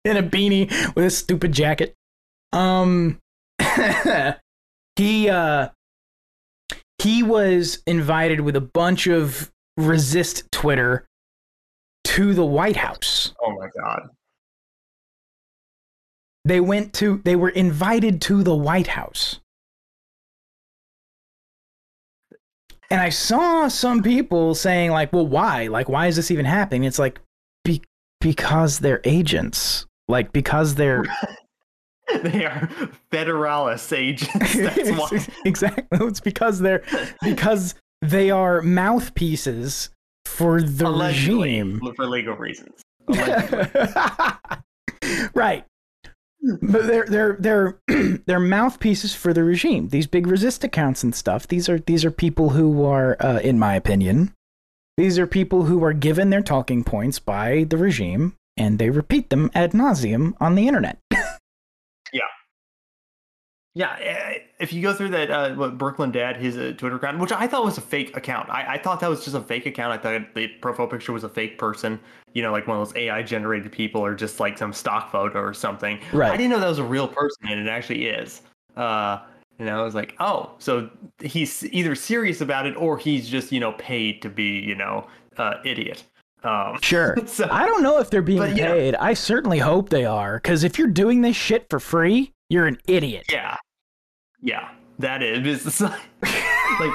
in a beanie with a stupid jacket. Um, *laughs* he uh, he was invited with a bunch of resist Twitter to the White House. Oh my god. They went to they were invited to the White House. And I saw some people saying like, "Well, why? Like why is this even happening?" It's like be- because they're agents. Like because they're *laughs* they are federalis agents. *laughs* That's why. exactly. It's because they're because they are mouthpieces for the Allegedly, regime. for legal reasons. *laughs* Right. But they're they're they're *clears throat* they're mouthpieces for the regime. These big resist accounts and stuff. These are these are people who are, uh, in my opinion, these are people who are given their talking points by the regime, and they repeat them ad nauseum on the internet. *laughs* Yeah, yeah. if you go through that uh, what Brooklyn Dad, his uh, Twitter account, which I thought was a fake account. I, I thought that was just a fake account. I thought the profile picture was a fake person. You know, like one of those AI generated people, or just like some stock photo or something. Right. I didn't know that was a real person, and it actually is. Uh, and I was like, oh, so he's either serious about it or he's just you know paid to be you know uh, idiot. Um, Sure. *laughs* so- I don't know if they're being But, paid. I certainly hope they are, because if you're doing this shit for free, you're an idiot. Yeah. Yeah. That is. *laughs* It's like, *laughs* like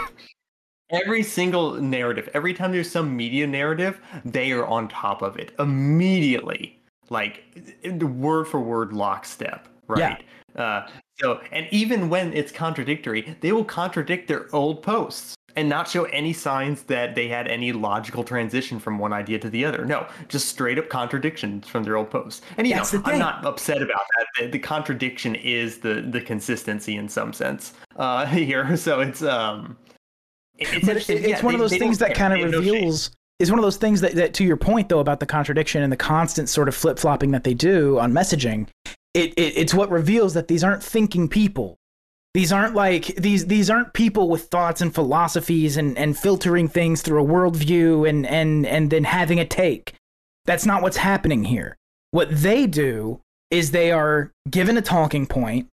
every single narrative, every time there's some media narrative, they are on top of it immediately. Like word for word lockstep. Right. Uh, so, and even when it's contradictory, they will contradict their old posts and not show any signs that they had any logical transition from one idea to the other. No, just straight up contradictions from their old posts. And you That's know. I'm not upset about that. The, the contradiction is the the consistency in some sense uh, *laughs* here. So it's um, it- it's it's Yeah, one of those things that care. kind of have no reveals is one of those things that, that to your point though about the contradiction and the constant sort of flip-flopping that they do on messaging it, it it's what reveals that these aren't thinking people. These aren't like these these aren't people with thoughts and philosophies and and filtering things through a worldview and and and then having a take. That's not what's happening here. What they do is they are given a talking point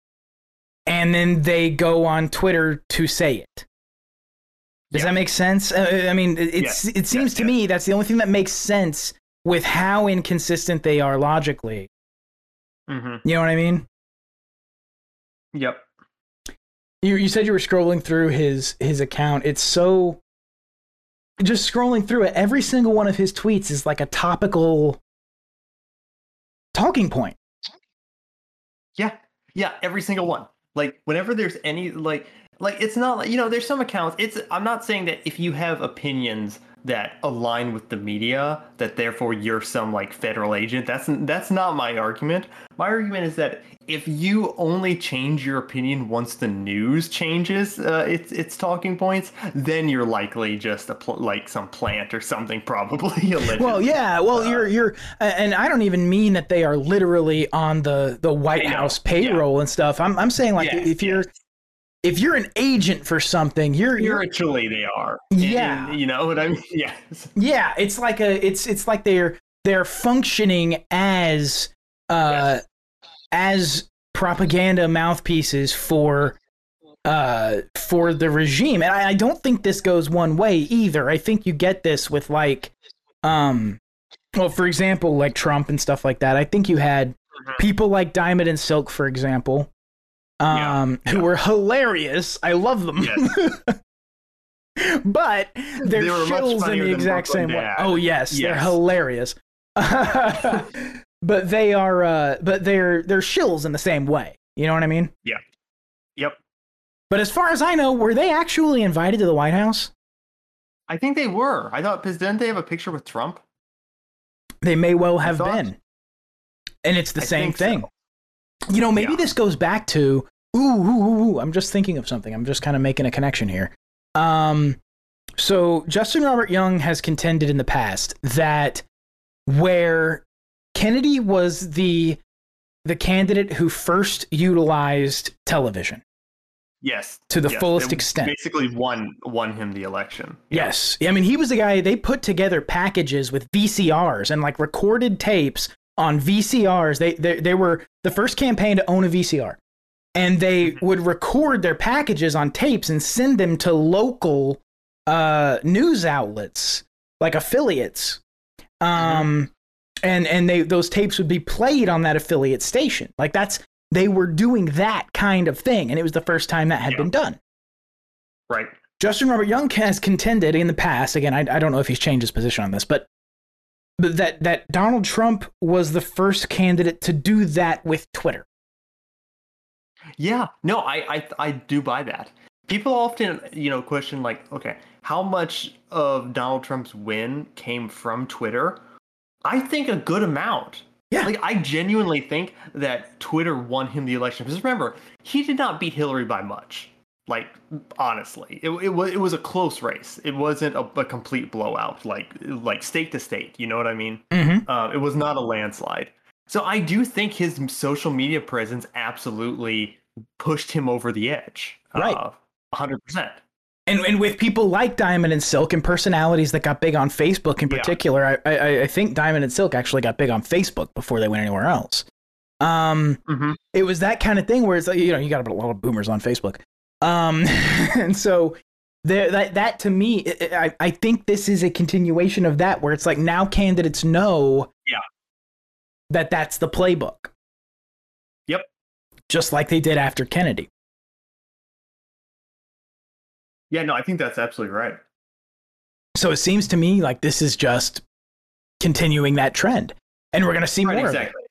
and then they go on twitter to say it does Yeah. that make sense? Uh, I mean, it- it's Yes, it seems yes, to yes. me that's the only thing that makes sense with how inconsistent they are logically. Mhm. You know what I mean? Yep. You you said you were scrolling through his his account. It's so just scrolling through it. Every single one of his tweets is like a topical talking point. Yeah, yeah, every single one. Like whenever there's any like like it's not like you know there's some accounts. It's I'm not saying that if you have opinions that align with the media that therefore you're some like federal agent. That's that's not my argument. My argument is that if you only change your opinion once the news changes uh, its its talking points, then you're likely just a pl- like some plant or something probably. *laughs* Well, yeah. Well, Uh, you're you're, and I don't even mean that they are literally on the the White House payroll and stuff. I'm I'm saying like Yes, if you're yes. If you're an agent for something, you're you're they are. Yeah. and you know what I mean. *laughs* Yes. yeah. It's like a it's it's like they're they're functioning as uh as propaganda mouthpieces for uh for the regime, and I, I don't think this goes one way either. I think you get this with like um well, for example, like Trump and stuff like that. I think you had Mhm. people like Diamond and Silk, for example, Yeah, um, *laughs* who yeah. were hilarious. I love them. Yes. *laughs* but they're They shills in the exact Brooklyn same way. Oh yes, they're hilarious. *laughs* but they are uh but they're they're shills in the same way. You know what I mean? Yeah. Yep. But as far as I know, were they actually invited to the White House? I think they were. I thought because didn't they have a picture with Trump? They may well have been. And it's the I same thing. so. You know, maybe Yeah. this goes back to ooh, ooh, ooh, ooh, I'm just thinking of something. I'm just kind of making a connection here. Um, so Justin Robert Young has contended in the past that where Kennedy was the the candidate who first utilized television Yes. to the yes. fullest extent. Basically, won won him the election. Yeah. Yes. I mean, he was the guy, they put together packages with VCRs and like recorded tapes on VCRs. They, they, they were the first campaign to own a VCR. And they Mhm. would record their packages on tapes and send them to local uh, news outlets, like affiliates. Um, and and they those tapes would be played on that affiliate station. Like that's they were doing that kind of thing, and it was the first time that had Yeah. been done. Right. Justin Robert Young has contended in the past. Again, I, I don't know if he's changed his position on this, but but that that Donald Trump was the first candidate to do that with Twitter. Yeah. No, I, I I do buy that. People often, you know, question like, okay, how much of Donald Trump's win came from Twitter? I think a good amount. Yeah. Like I genuinely think that Twitter won him the election. Because remember, he did not beat Hillary by much. Like honestly, it, it was it was a close race. It wasn't a, a complete blowout, like like state to state. You know what I mean? Mm-hmm. Uh, it was not a landslide. So I do think his social media presence absolutely pushed him over the edge. Right. Uh, 100%. and and with people like Diamond and Silk and personalities that got big on Facebook in Yeah. particular, I, I I think Diamond and Silk actually got big on Facebook before they went anywhere else. Um, Mm-hmm. it was that kind of thing where it's like you know you got a lot of boomers on Facebook, um, *laughs* and so there that that to me, I- I think this is a continuation of that where it's like now candidates know, Yeah. that that's the playbook. Yep. Just like they did after Kennedy. Yeah, no, I think that's absolutely right. So it seems to me like this is just continuing that trend, and we're gonna see Right, more of it. exactly.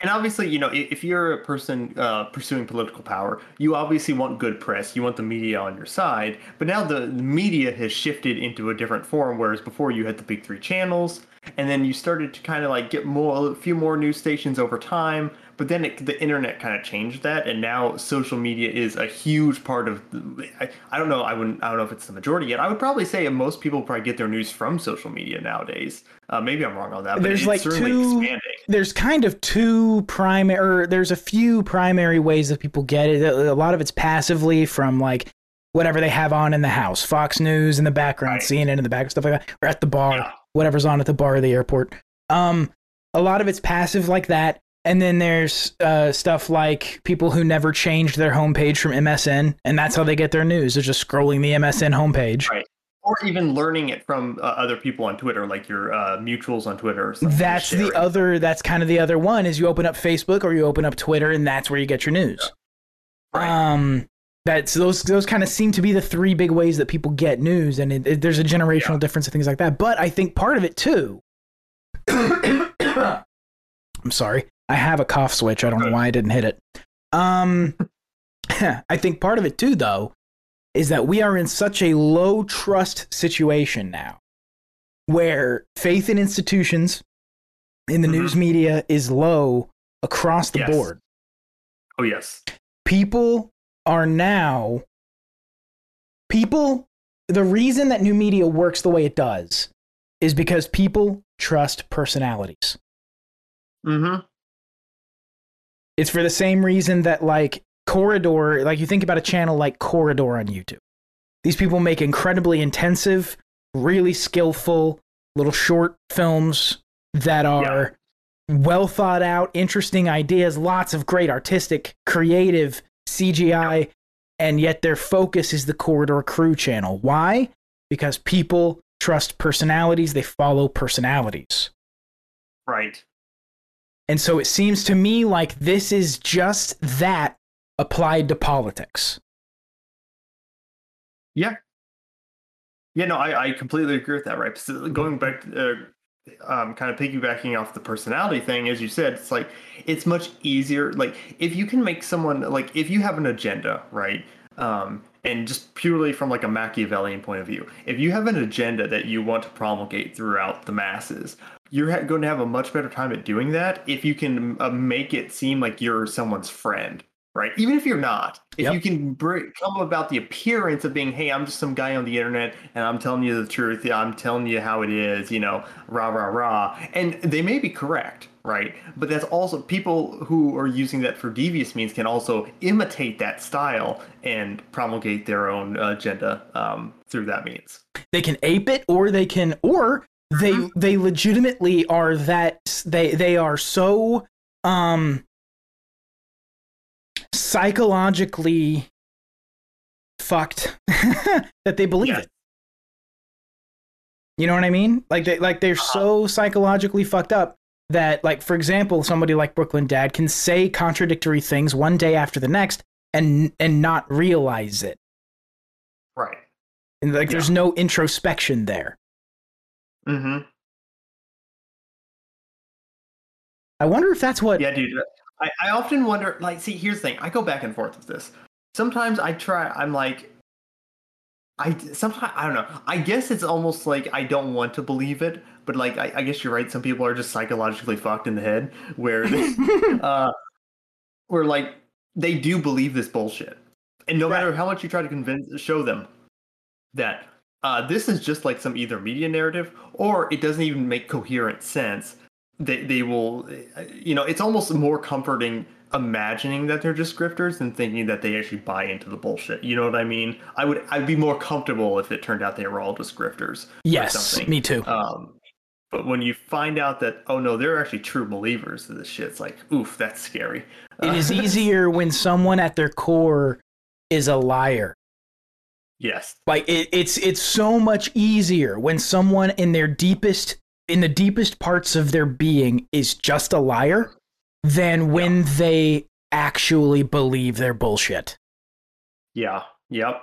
And obviously, you know, if you're a person uh, pursuing political power, you obviously want good press. You want the media on your side. But now the, the media has shifted into a different form. Whereas before you had the big three channels, and then you started to kind of like get more, a few more news stations over time. But then it, the internet kind of changed that, and now social media is a huge part of. The, I, I don't know. I wouldn't. I don't know if it's the majority yet. I would probably say most people probably get their news from social media nowadays. Uh, maybe I'm wrong on that. But There's it's like certainly two- expanding. there's kind of two primary or there's a few primary ways that people get it a lot of it's passively from like whatever they have on in the house fox news in the background Right. cnn in the back stuff like that or at the bar Yeah. whatever's on at the bar or the airport um a lot of it's passive like that and then there's uh, stuff like people who never changed their homepage from msn and that's how they get their news they're just scrolling the msn homepage Right. or even learning it from uh, other people on Twitter, like your uh, mutuals on Twitter. Or something that's the other that's kind of the other one is you open up facebook or you open up twitter and that's where you get your news Right. um that's those those kind of seem to be the three big ways that people get news and it, it- there's a generational Yeah. difference and things like that but i think part of it too *coughs* i'm sorry i have a cough switch i don't know why i didn't hit it um *laughs* i think part of it too though is that we are in such a low trust situation now where faith in institutions in the Mhm. news media is low across the Yes. board oh yes, people are now people the reason that new media works the way it does is because people trust personalities mm-hmm. It's for the same reason that like corridor like you think about a channel like corridor on youtube. These people make incredibly intensive really skillful little short films that are well thought out interesting ideas lots of great artistic creative cgi and yet their focus is the corridor crew channel. Why? Because people trust personalities they follow personalities. Right. And so it seems to me like this is just that applied to politics. Yeah. Yeah, no, I, I completely agree with that, right? So going back to, uh, um, kind of piggybacking off the personality thing, as you said, it's like, it's much easier. Like, if you can make someone, like, if you have an agenda, right? Um, and just purely from like a Machiavellian point of view, if you have an agenda that you want to promulgate throughout the masses, you're going to have a much better time at doing that if you can uh, make it seem like you're someone's friend, right? Even if you're not, if Yep. you can br- come about the appearance of being, hey, I'm just some guy on the internet and I'm telling you the truth, yeah, I'm telling you how it is, you know, rah rah rah, and they may be correct, right? But that's also people who are using that for devious means can also imitate that style and promulgate their own agenda um, through that means. They can ape it or they can or they they legitimately are that they they are so um psychologically fucked *laughs* that they believe Yes. it. You know what I mean? Like they like they're so psychologically fucked up that like for example, somebody like Brooklyn Dad can say contradictory things one day after the next and and not realize it. Right. And like there's no introspection there. Mm-hmm. I wonder if that's what Yeah, dude. I, I often wonder, like, see, here's the thing. I go back and forth with this. Sometimes I try, I'm like, I sometimes, I don't know. I guess it's almost like I don't want to believe it, but like, I, I guess you're right. Some people are just psychologically fucked in the head where, they, *laughs* uh, where like, they do believe this bullshit. And no matter how much you try to convince, show them that uh, this is just like some either media narrative or it doesn't even make coherent sense they, they will you know it's almost more comforting imagining that they're just grifters than thinking that they actually buy into the bullshit. You know what I mean? I would I'd be more comfortable if it turned out they were all just grifters. Yes, me too. Um, but when you find out that oh no, they're actually true believers of this shit, it's like oof, that's scary. it is *laughs* easier when someone at their core is a liar. Yes, Like it, it's it's so much easier when someone in their deepest in the deepest parts of their being is just a liar than when they actually believe their bullshit. yeah, yep,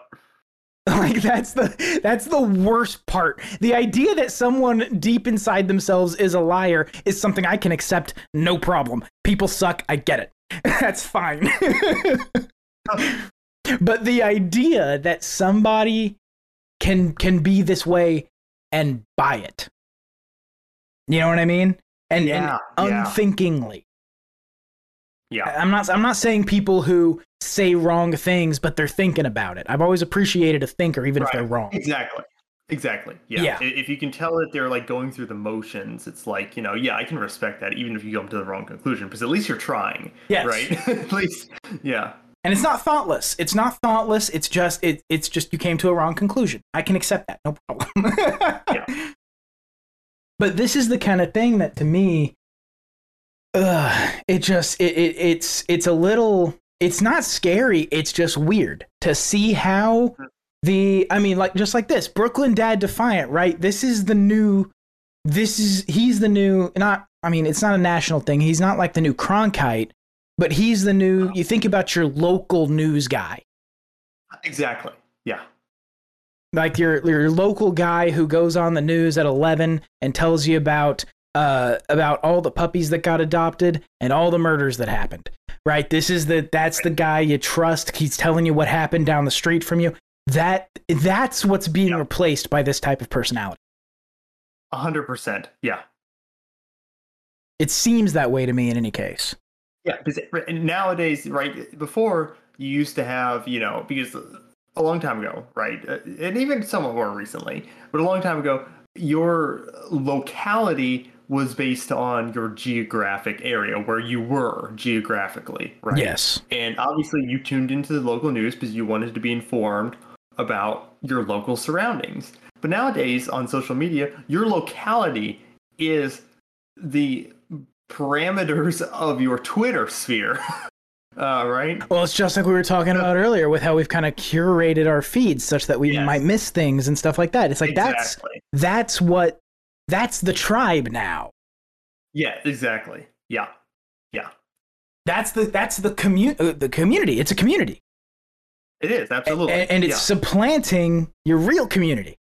*laughs* Like that's the that's the worst part. The idea that someone deep inside themselves is a liar is something I can accept no problem. People suck, I get it. *laughs* That's fine. *laughs* but the idea that somebody can can be this way and buy it. You know what I mean? And, Yeah, and unthinkingly. yeah, I'm not I'm not saying people who say wrong things but they're thinking about it. I've always appreciated a thinker even if they're wrong. exactly. Exactly. Yeah. Yeah. If you can tell that they're like going through the motions, it's like, you know, yeah, I can respect that even if you come to the wrong conclusion because at least you're trying. Yes. Right? *laughs* at least, yeah. And it's not thoughtless. It's not thoughtless. It's just it, it's just you came to a wrong conclusion. I can accept that. No problem. Yeah. *laughs* But this is the kind of thing that to me it just it, it it's it's a little it's not scary, it's just weird to see how the I mean like just like this, Brooklyn Dad Defiant, right? This is the new this is he's the new not I mean it's not a national thing. He's not like the new Cronkite, but he's the new you think about your local news guy. Exactly. Yeah. like your your local guy who goes on the news at 11 and tells you about uh about all the puppies that got adopted and all the murders that happened right this is the that's the guy you trust he's telling you what happened down the street from you that that's what's being replaced by this type of personality A hundred percent. Yeah. it seems that way to me in any case Yeah, because nowadays, right before you used to have, you know, because a long time ago, right, uh, and even somewhat more recently, but a long time ago, your locality was based on your geographic area where you were geographically, right? yes And obviously, you tuned into the local news because you wanted to be informed about your local surroundings. But nowadays, on social media, your locality is the parameters of your Twitter sphere. *laughs* uh, right? well it's just like we were talking about earlier with how we've kind of curated our feeds such that we Yes. might miss things and stuff like that it's like that's exactly. that's what that's the tribe now Yeah, exactly. Yeah. Yeah. that's the that's the commu- uh, the community it's a community It is, absolutely. and, and it's yeah. supplanting your real community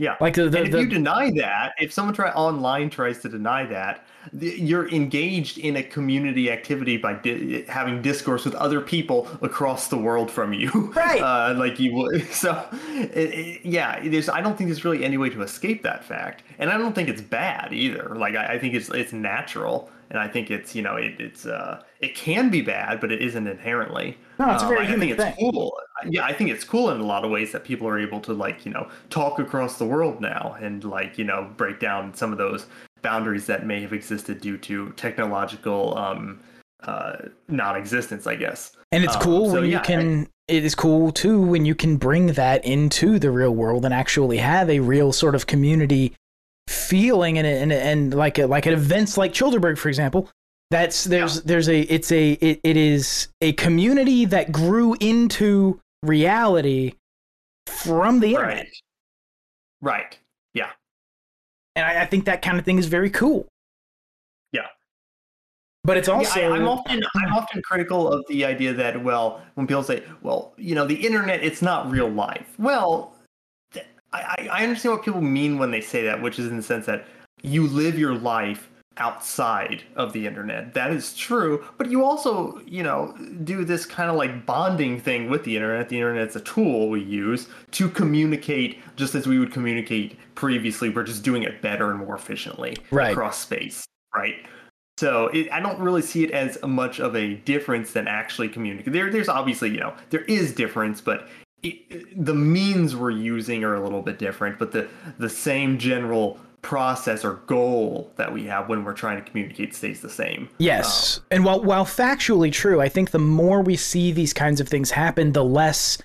yeah. like the, the, and if the you deny that, if someone try online tries to deny that, th- you're engaged in a community activity by di- having discourse with other people across the world from you. *laughs* Right. Uh, like you would. *laughs* So, it, it- yeah, there's. I don't think there's really any way to escape that fact, and I don't think it's bad either. Like I, I think it's it's natural, and I think it's you know it, it's uh it can be bad, but it isn't inherently. No, it's a Um, very I, I human it's thing. cool. Yeah, I think it's cool in a lot of ways that people are able to like you know talk across the world now and like you know break down some of those boundaries that may have existed due to technological um uh non-existence i guess. And it's um, cool so when you yeah, can it is cool too when you can bring that into the real world and actually have a real sort of community feeling and and, and like a, like at events like Childerberg for example that's there's there's a it's a it, it is a community that grew into reality from the internet right right yeah and I, I think that kind of thing is very cool. Yeah. But it's also yeah, I, I'm often I'm hmm. often critical of the idea that well, when people say, well, you know, the internet it's not real life. Well, I I understand what people mean when they say that, which is in the sense that you live your life outside of the internet. That is true, but you also, you know, do this kind of like bonding thing with the internet. The internet's a tool we use to communicate just as we would communicate previously. We're just doing it better and more efficiently Right. across space, right? So it, I don't really see it as much of a difference than actually communicating. There, there's obviously, you know, there is difference, but it, the means we're using are a little bit different. But the the same general process or goal that we have when we're trying to communicate stays the same. Yes. Um, and while while factually true, I think the more we see these kinds of things happen, the less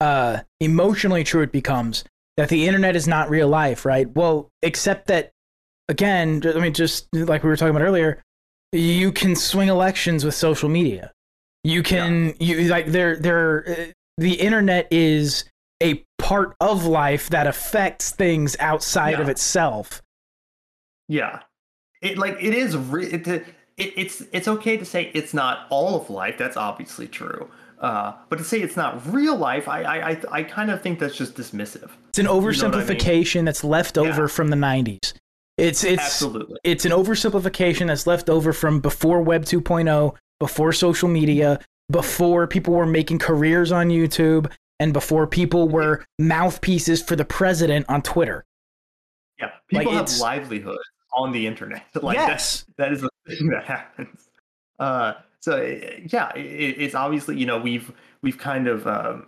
uh, emotionally true it becomes that the internet is not real life, right? Well, except that again, I mean just like we were talking about earlier, you can swing elections with social media. You can yeah. you like there there uh, the internet is a part of life that affects things outside yeah. of itself. Yeah, it like it is. Re- it, it, it's it's okay to say it's not all of life. That's obviously true. Uh, but to say it's not real life, I I I, kind of think that's just dismissive. It's an oversimplification you know I mean? that's left over yeah. from the '90s. It's it's Absolutely. it's an oversimplification that's left over from before Web 2.0, before social media, before people were making careers on YouTube, and before people were mouthpieces for the president on Twitter. Yeah, people like have livelihoods on the internet. *laughs* Like yes, that, that is a thing that happens. Uh, so yeah, it, it's obviously you know we've we've kind of um,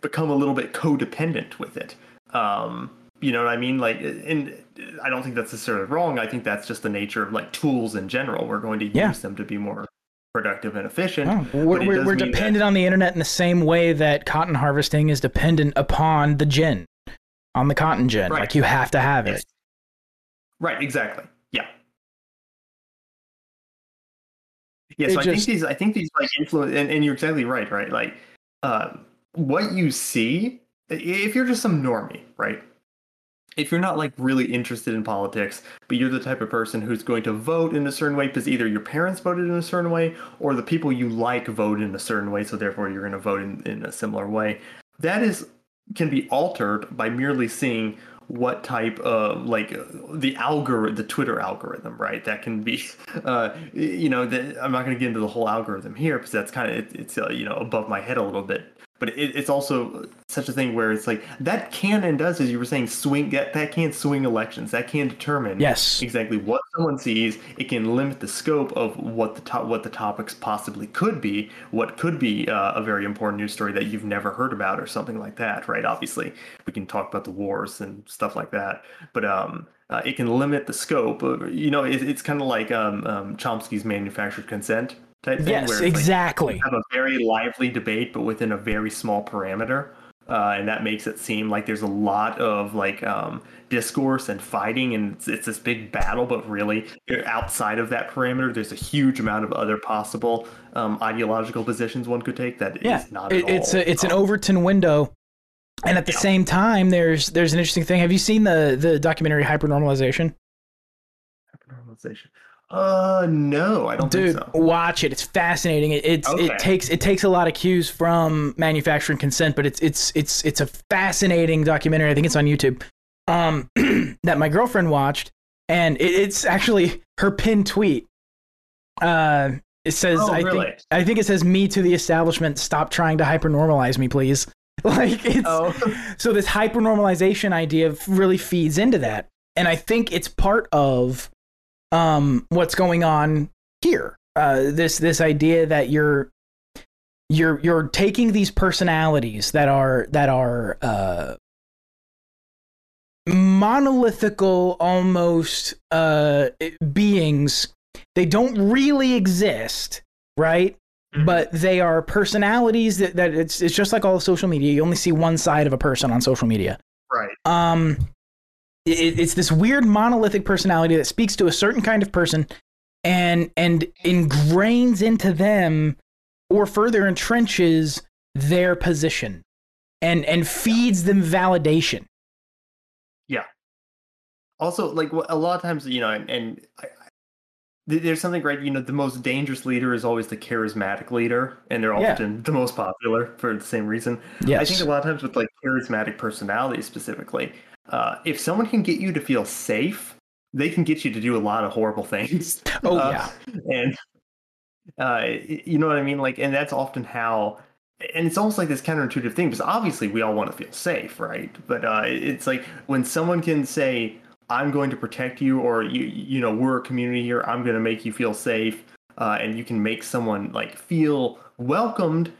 become a little bit codependent with it. Um, you know what I mean? Like, and I don't think that's necessarily wrong. I think that's just the nature of like tools in general. We're going to use yeah. them to be more productive and efficient. Oh, we're, we're, we're dependent that... on the internet in the same way that cotton harvesting is dependent upon the gin, on the cotton gin. Right. Like you have to have it. Right. Exactly. Yeah. Yeah. So it I think these, I think these like influence, and, and you're exactly right. Right. Like, uh, what you see, if you're just some normie, right? If you're not like really interested in politics, but you're the type of person who's going to vote in a certain way because either your parents voted in a certain way or the people you like vote in a certain way, so therefore you're going to vote in, in a similar way, that is can be altered by merely seeing what type of like the algorithm the twitter algorithm right? That can be *laughs* uh you know the, i'm not going to get into the whole algorithm here because that's kind of it, it's uh, you know above my head a little bit but it, it's also such a thing where it's like that can and does, as you were saying, swing that that can swing elections. That can determine yes exactly what someone sees. It can limit the scope of what the top what the topics possibly could be. What could be uh, a very important news story that you've never heard about or something like that. Right? Obviously, we can talk about the wars and stuff like that. But um, uh, it can limit the scope. Of, you know, it, it's kind of like um, um, Chomsky's manufactured consent type thing. Yes, exactly. Like have a very lively debate, but within a very small parameter. Uh, and that makes it seem like there's a lot of like um, discourse and fighting, and it's, it's, this big battle. But really, outside of that parameter, there's a huge amount of other possible um, ideological positions one could take. That yeah, is not. It, it's a, it's an Overton window, and at the yeah. same time, there's there's an interesting thing. Have you seen the the documentary Hypernormalization? Hypernormalization. Uh, no, I don't Dude, so. watch it. It's fascinating. It, it's okay. it takes it takes a lot of cues from manufacturing consent, but it's it's it's it's a fascinating documentary. I think it's on YouTube. Um, *clears throat* that my girlfriend watched, and it, it's actually her pinned tweet. Uh, it says, oh, I really? think I think it says, "Me to the establishment. Stop trying to hypernormalize me, please." *laughs* Like it's oh. *laughs* so this hypernormalization idea really feeds into that, and I think it's part of um, what's going on here. Uh, this this idea that you're you're you're taking these personalities that are that are uh, monolithical almost uh, beings. They don't really exist, right? Mm-hmm. But they are personalities that, that it's it's just like all of social media. You only see one side of a person on social media. Right. Um it, it's this weird monolithic personality that speaks to a certain kind of person and and ingrains into them or further entrenches their position and and feeds them validation yeah also like a lot of times you know and, and I, there's something great you know the most dangerous leader is always the charismatic leader and they're often yeah. the most popular for the same reason yes. i think a lot of times with like charismatic personalities specifically uh, if someone can get you to feel safe, they can get you to do a lot of horrible things. *laughs* Oh uh, yeah, and uh, you know what I mean. Like, and that's often how. And it's almost like this counterintuitive thing because obviously we all want to feel safe, right? But uh, it's like when someone can say, "I'm going to protect you," or "You, you know, we're a community here. I'm going to make you feel safe," uh, and you can make someone like feel welcomed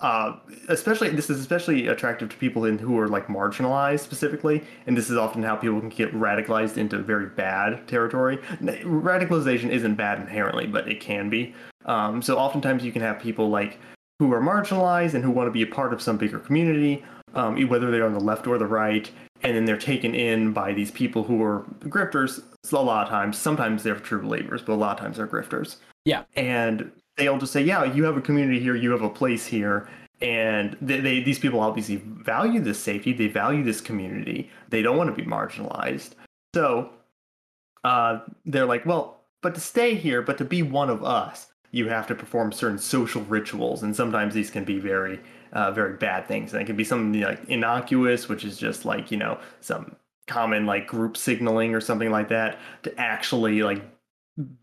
uh, especially this is especially attractive to people in who are like marginalized specifically, and this is often how people can get radicalized into very bad territory. Radicalization isn't bad inherently, but it can be. Um, so oftentimes you can have people like who are marginalized and who want to be a part of some bigger community, um, whether they're on the left or the right, and then they're taken in by these people who are grifters. So a lot of times, sometimes they're true believers, but a lot of times they're grifters. Yeah, and they'll just say, "Yeah, you have a community here, you have a place here." And they, they these people obviously value this safety, they value this community, they don't want to be marginalized. So uh, they're like, well, but to stay here, but to be one of us, you have to perform certain social rituals, and sometimes these can be very, uh, very bad things. And it can be something like innocuous, which is just like you know some common like group signaling or something like that, to actually like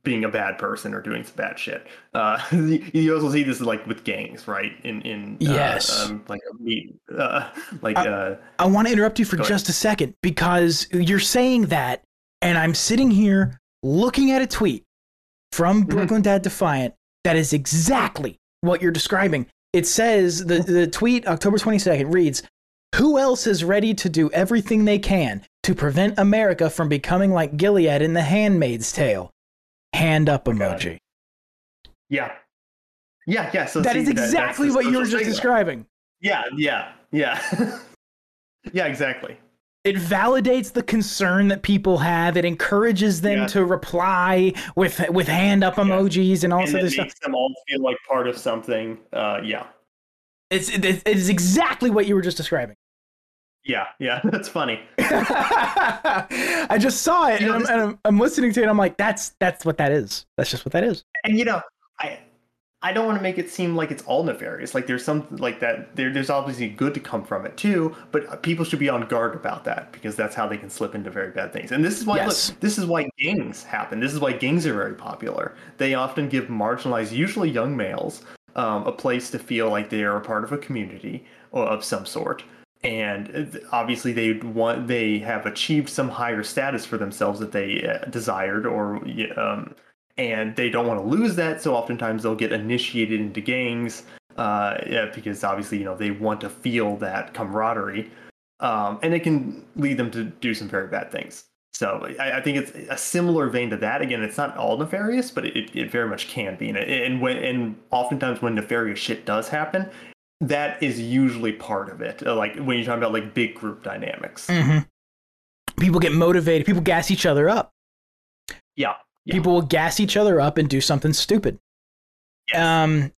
being a bad person or doing some bad shit. Uh, *laughs* you also see this like with gangs, right? In in uh, yes, um, like a meet, uh, like I, uh, I want to interrupt you for just a second because you're saying that, and I'm sitting here looking at a tweet from Mm-hmm. Brooklyn Dad Defiant that is exactly what you're describing. It says the the tweet October 22nd reads, "Who else is ready to do everything they can to prevent America from becoming like Gilead in The Handmaid's Tale?" Hand up emoji. yeah, yeah, yeah. So That see, is exactly the what you were just describing. Yeah, yeah, yeah, *laughs* yeah. Exactly. It validates the concern that people have. It encourages them Yeah. to reply with with hand up emojis and all sorts of stuff. makes them all feel like part of something. Uh, yeah, It's it, it is exactly what you were just describing. Yeah, yeah. *laughs* That's funny. *laughs* I just saw it You know, and, I'm, and I'm, I'm listening to it. And I'm like, that's that's what that is. That's just what that is. And you know, I I don't want to make it seem like it's all nefarious. Like there's something like that. There, there's obviously good to come from it too. But people should be on guard about that because that's how they can slip into very bad things. And this is why Yes. look, this is why gangs happen. This is why gangs are very popular. They often give marginalized, usually young males, um, a place to feel like they are a part of a community or of some sort. And obviously, they want they have achieved some higher status for themselves that they uh, desired, or um, and they don't want to lose that. So oftentimes they'll get initiated into gangs uh, yeah, because obviously you know they want to feel that camaraderie, um, and it can lead them to do some very bad things. So I, I think it's a similar vein to that. Again, it's not all nefarious, but it, it very much can be. And, and when and oftentimes when nefarious shit does happen, that is usually part of it. Uh, Like when you're talking about like big group dynamics. hmm People get motivated. People gas each other up. Yeah. Yeah. People will gas each other up and do something stupid. Yes. Um,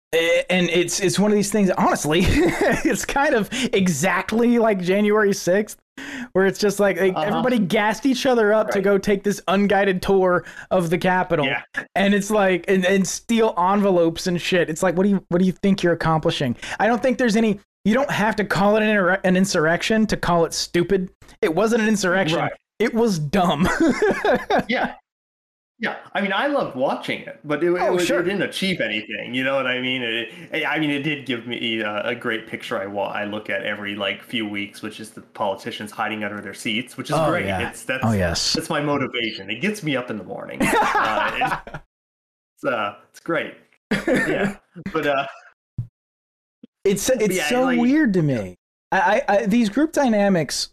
and it's it's one of these things. Honestly, *laughs* it's kind of exactly like January sixth, where it's just like, like, Uh-huh. everybody gassed each other up to go take this unguided tour of the Capitol, Yeah. and it's like and, and steal envelopes and shit. It's like, what do you what do you think you're accomplishing? I don't think there's any. You don't have to call it an, insurre- an insurrection to call it stupid. It wasn't an insurrection. Right. It was dumb. *laughs* yeah. Yeah, I mean, I loved watching it, but it, it, Oh, was, sure. it didn't achieve anything. You know what I mean? It, I mean, it did give me a, a great picture. I I look at every like few weeks, which is the politicians hiding under their seats, which is Oh, great. yeah. It's that's oh yes. that's my motivation. It gets me up in the morning. *laughs* Uh, it- it's uh, it's great. Yeah, but uh, It's it's Yeah, so like- weird to me. I, I, I these group dynamics.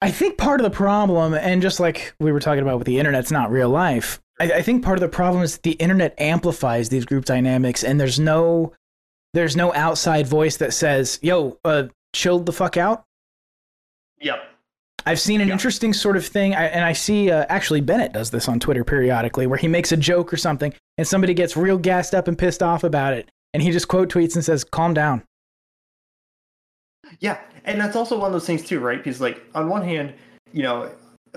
I think part of the problem, and just like we were talking about with the internet, it's not real life. I, I think part of the problem is the internet amplifies these group dynamics, and there's no there's no outside voice that says, "Yo, uh, chill the fuck out." yep. I've seen an Yeah. interesting sort of thing, I, and I see uh, actually Bennett does this on Twitter periodically, where he makes a joke or something, and somebody gets real gassed up and pissed off about it, and he just quote tweets and says, "Calm down." Yeah, and that's also one of those things too, right? Because like on one hand, you know,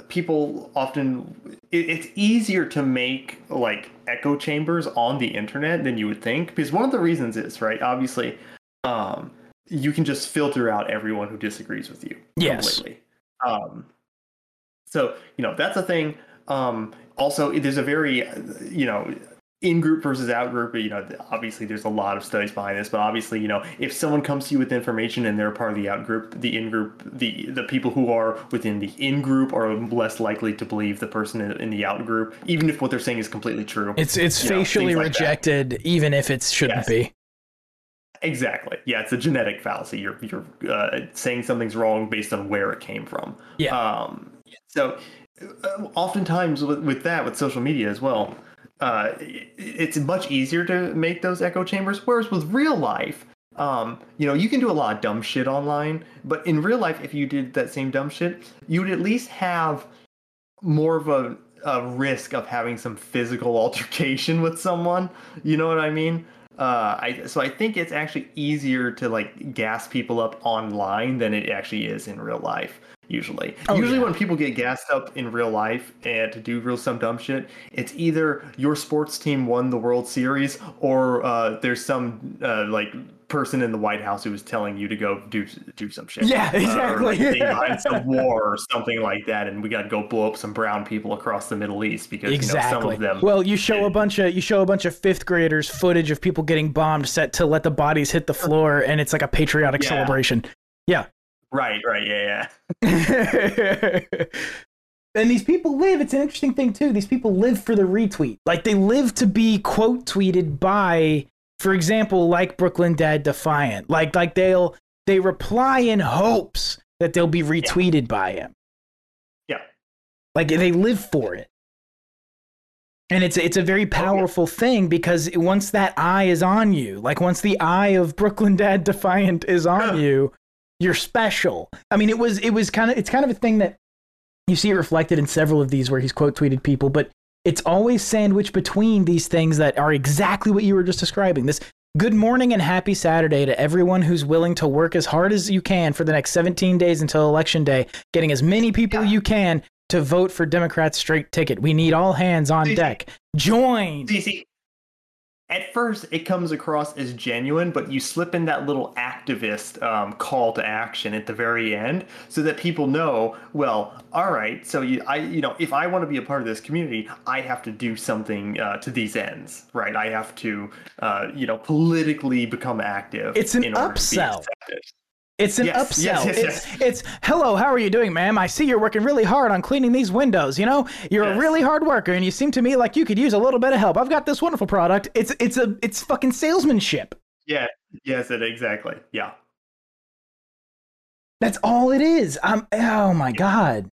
people often it, it's easier to make like echo chambers on the internet than you would think. Because one of the reasons is right, obviously, um, you can just filter out everyone who disagrees with you Yes. completely. Um, so you know that's a thing. Um, also, there's a very you know in group versus out group. You know, obviously there's a lot of studies behind this, but obviously you know if someone comes to you with information and they're part of the out group, the in group, the the people who are within the in group are less likely to believe the person in, in the out group, even if what they're saying is completely true. It's it's You know, facially like that. rejected, even if it shouldn't Yes. be. Exactly. Yeah, it's a genetic fallacy. You're you're uh, saying something's wrong based on where it came from. Yeah. Um, so, uh, oftentimes with, with that, with social media as well, uh, it's much easier to make those echo chambers. Whereas with real life, um, you know, you can do a lot of dumb shit online, but in real life, if you did that same dumb shit, you would at least have more of a, a risk of having some physical *laughs* altercation with someone. You know what I mean? Uh, I so I think it's actually easier to like gas people up online than it actually is in real life. Usually, Oh, usually yeah. when people get gassed up in real life and to do real some dumb shit, it's either your sports team won the World Series or uh, there's some uh, like person in the White House who was telling you to go do do some shit. Yeah, Uh, or, exactly. like, *laughs* behind some war or something like that, and we got to go blow up some brown people across the Middle East because you know some of them. Well, you show a bunch of you show a bunch of fifth graders footage of people getting bombed set to let the bodies hit the floor, and it's like a patriotic Yeah. celebration. Yeah. Right, right, yeah, yeah. *laughs* and these people live. It's an interesting thing too. These people live for the retweet. Like they live to be quote tweeted by, for example, like Brooklyn Dad Defiant. Like like they'll they reply in hopes that they'll be retweeted by him. Yeah. Like they live for it. And it's it's a very powerful thing because once that eye is on you, like once the eye of Brooklyn Dad Defiant is on you, you're special. I mean, it was it was kind of it's kind of a thing that you see it reflected in several of these where he's quote tweeted people, but it's always sandwiched between these things that are exactly what you were just describing. This good morning and happy Saturday to everyone who's willing to work as hard as you can for the next 17 days until election day, getting as many people you can to vote for Democrats straight ticket. We need all hands on See- deck. Join. See, at first it comes across as genuine, but you slip in that little activist um, call to action at the very end, so that people know. Well, all right. So you, I, you know, if I want to be a part of this community, I have to do something uh, to these ends, right? I have to, uh, you know, politically become active. It's an in order to be upsell. It's an Yes, upsell. yes, yes, it's, it's hello, how are you doing, ma'am? I see you're working really hard on cleaning these windows. You know, you're a really hard worker, and you seem to me like you could use a little bit of help. I've got this wonderful product. It's it's a it's fucking salesmanship. Yeah. Yes. It exactly. Yeah. That's all it is. I'm oh my god.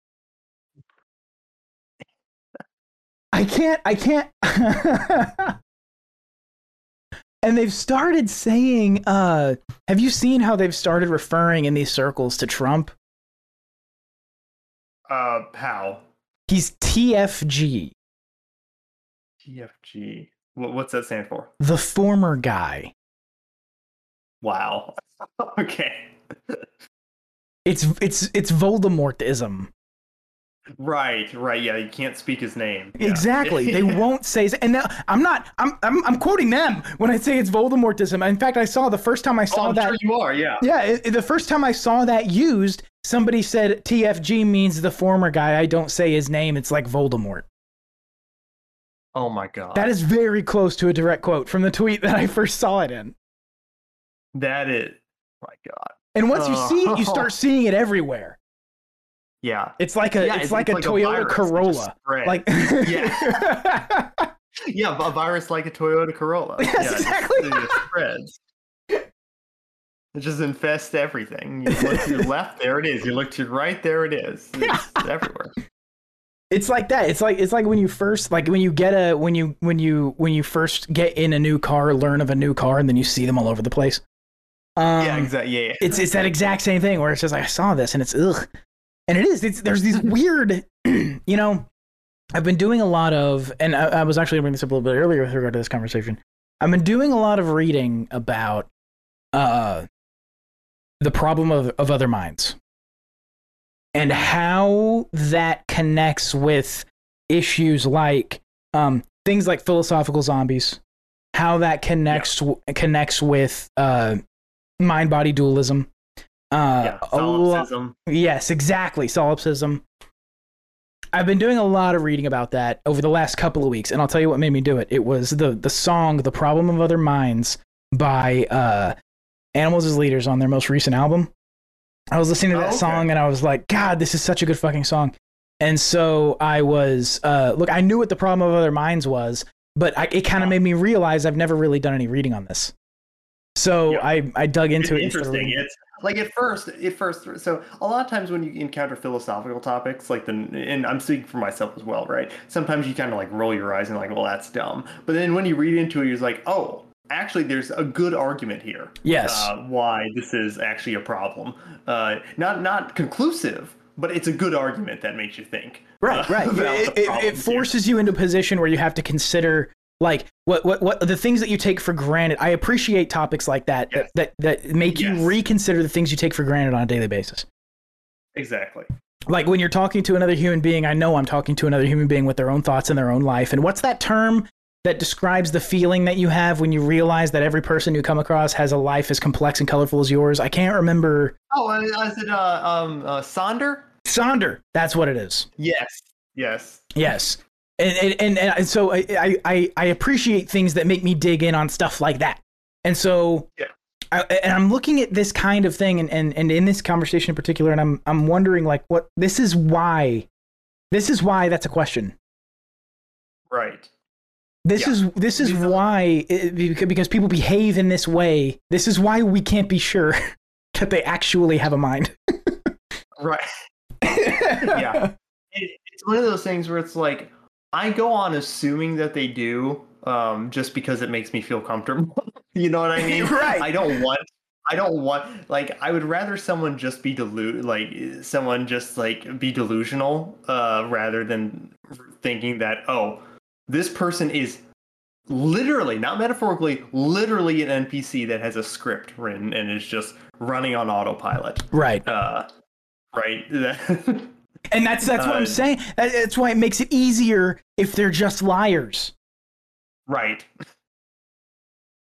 I can't I can't *laughs* And they've started saying uh have you seen how they've started referring in these circles to Trump? Uh, how? He's TFG, TFG. What's that stand for? the former guy. Wow. *laughs* okay. It's it's it's Voldemortism. Right, right. Yeah, you can't speak his name. Yeah. Exactly. They *laughs* won't say. And now, I'm not. I'm, I'm I'm quoting them when I say it's Voldemortism. In fact, I saw the first time I Oh, saw I'm that. sure you are. Yeah. Yeah, it, the first time I saw that used, somebody said TFG means the former guy. I don't say his name. It's like Voldemort. Oh my god. That is very close to a direct quote from the tweet that I first saw it in. that is. My god. And once you see it, you Oh. *laughs* start seeing it everywhere. Yeah. It's like a Yeah, it's, like a Toyota virus. Corolla. Like Yeah. *laughs* yeah, a virus like a Toyota Corolla. *laughs* Yes, yeah, it just- exactly. It just spreads. It just infests everything. You look to your *laughs* left, there it is. You look to your right, there it is. It's everywhere. It's like that. It's like it's like when you first like when you get a when you when you when you first get in a new car, learn of a new car, and then you see them all over the place. Um, yeah, exactly. Yeah, yeah. It's it's that exact same thing where it's just like I saw this and it's ugh, and it is. It's there's these weird, *clears throat* you know. I've been doing a lot of, and I, I was actually bringing this up a little bit earlier with regard to this conversation. I've been doing a lot of reading about uh, the problem of, of other minds and how that connects with issues like um, things like philosophical zombies, how that connects w- connects with uh, mind body dualism. Uh, yeah. a lo- Yes, exactly. Solipsism. I've been doing a lot of reading about that over the last couple of weeks, and I'll tell you what made me do it. It was the the song "The Problem of Other Minds" by uh, Animals as Leaders on their most recent album. I was listening to Oh, that okay. song, and I was like, "God, this is such a good fucking song." And so I was, uh, look, I knew what the problem of other minds was, but I, it kind of made me realize I've never really done any reading on this. So Yeah. I I dug It's into it. interesting. It's like at first, at first. So a lot of times when you encounter philosophical topics, like the, and I'm speaking for myself as well, right? Sometimes you kind of like roll your eyes and like, well, that's dumb. But then when you read into it, you're like, oh, actually, there's a good argument here. Yes. Uh, why this is actually a problem. Uh, not not conclusive, but it's a good argument that makes you think. Right, uh, right. *laughs* It, it, it problems here. forces you into a position where you have to consider like what, what what the things that you take for granted. I appreciate topics like that Yes. that, that that make Yes. you reconsider the things you take for granted on a daily basis. Exactly. Like when you're talking to another human being, I know I'm talking to another human being with their own thoughts and their own life. And what's that term that describes the feeling that you have when you realize that every person you come across has a life as complex and colorful as yours? I can't remember. Oh, uh, is it uh, um, uh, Sonder? Sonder, that's what it is. Yes. Yes. Yes. And and, and, so I, I I appreciate things that make me dig in on stuff like that. And so Yeah. I, and I'm looking at this kind of thing and, and, and in this conversation in particular, and I'm I'm wondering like what this is why this is why that's a question. Right. This Yeah. is this is are- why eh, it, because people behave in this way. This is why we can't be sure *laughs* that they actually have a mind. *laughs* Right. *laughs* Yeah. it, it's one of those things where it's like I go on assuming that they do, um, just because it makes me feel comfortable. *laughs* you know what I mean? *laughs* Right. I don't want. I don't want like I would rather someone just be delu like someone just like be delusional uh rather than thinking that oh this person is literally not metaphorically literally an NPC that has a script written and is just running on autopilot Right. uh right *laughs* And that's that's what I'm Uh, saying. That- That's why it makes it easier if they're just liars. right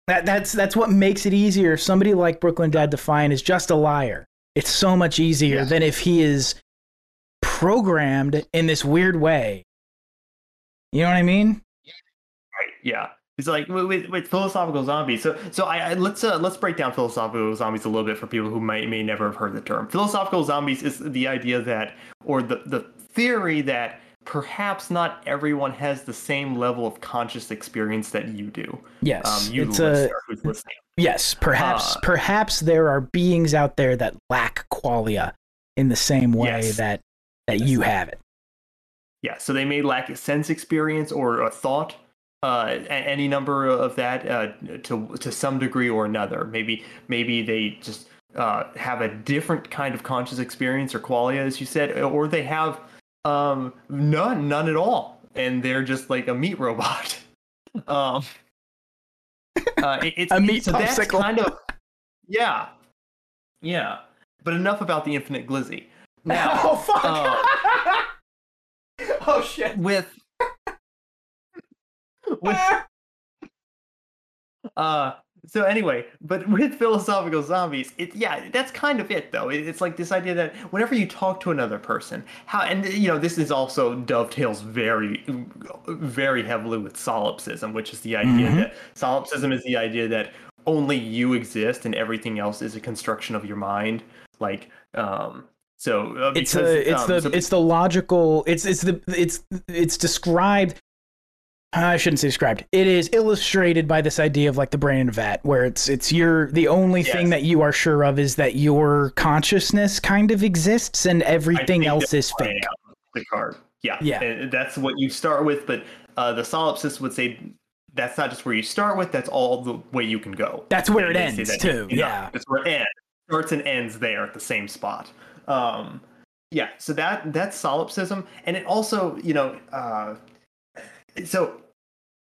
That that's that's what makes it easier. If somebody like Brooklyn Dad Defiant is just a liar, it's so much easier Yeah. than if he is programmed in this weird way. You know what I mean? Right. Yeah. It's like with, with, philosophical zombies. So so I, I let's uh, let's break down philosophical zombies a little bit for people who might may never have heard the term. Philosophical zombies is the idea that or the the theory that perhaps not everyone has the same level of conscious experience that you do. Yes. Um, you it's the a who's listening. yes. Perhaps Uh, perhaps there are beings out there that lack qualia in the same way Yes. that that you have it. Yeah, so they may lack a sense experience or a thought, uh, any number of that uh, to to some degree or another. Maybe maybe they just uh, have a different kind of conscious experience or qualia, as you said, or they have um, none, none at all, and they're just like a meat robot. *laughs* um, uh, it- it's A meat so that's popsicle. kind of yeah, yeah. But enough about the infinite glizzy. Now, *laughs* oh fuck! uh, *laughs* oh shit! with with *laughs* uh so anyway but with philosophical zombies it yeah that's kind of it though It- it's like this idea that whenever you talk to another person how and you know this is also dovetails very very heavily with solipsism which is the idea Mhm. that solipsism is the idea that only you exist and everything else is a construction of your mind like um so uh, it's a, it's um, the so- it's the logical it's it's the it's it's described I shouldn't say described. It is illustrated by this idea of like the brain in a vat, where it's it's your the only thing that you are sure of is that your consciousness kind of exists and everything else is fake. The card, yeah, Yeah. and that's what you start with. But uh, the solipsist would say that's not just where you start with; that's all the way you can go. That's where it ends that, too. you know, Yeah. that's where it ends. Starts and ends there at the same spot. Um, yeah, so that that's solipsism, and it also, you know, uh, so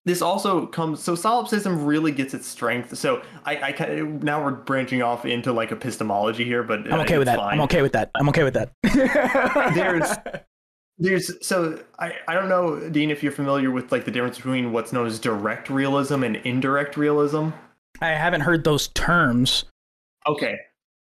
this also comes so solipsism really gets its strength so i i now we're branching off into like epistemology here but I'm uh, okay with that. I'm okay with that. I'm okay with that. *laughs* There's- *laughs* there's so I, I don't know dean if you're familiar with like the difference between what's known as direct realism and indirect realism I haven't heard those terms. okay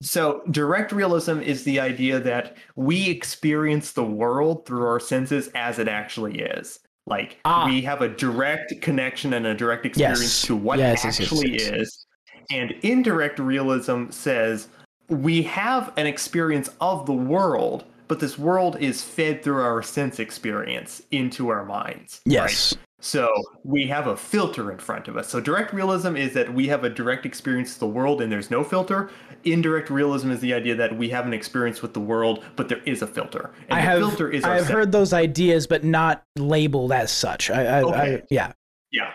so direct realism is the idea that we experience the world through our senses as it actually is like Ah. we have a direct connection and a direct experience Yes. to what Yes, yes, yes, actually yes. is and indirect realism says we have an experience of the world but this world is fed through our sense experience into our minds right? So we have a filter in front of us. So direct realism is that we have a direct experience of the world and there's no filter. Indirect realism is the idea that we have an experience with the world, but there is a filter. And I the have, filter is I've heard those ideas, but not labeled as such. I, I, okay. I, yeah. Yeah.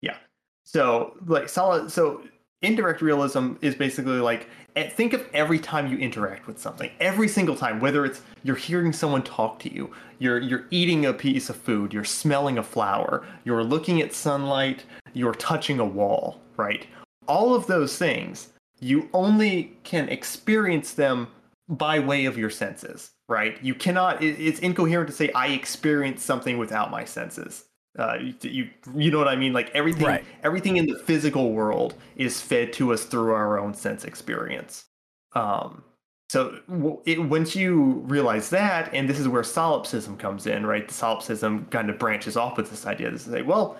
Yeah. So like solid. So indirect realism is basically like eh, think of every time you interact with something every single time whether it's you're hearing someone talk to you you're you're eating a piece of food you're smelling a flower you're looking at sunlight you're touching a wall right all of those things you only can experience them by way of your senses right you cannot it's incoherent to say i experience something without my senses uh, you you know what I mean? Like everything right. everything in the physical world is fed to us through our own sense experience. Um, so it, once you realize that, and this is where solipsism comes in, right? The solipsism kind of branches off with this idea to say, well,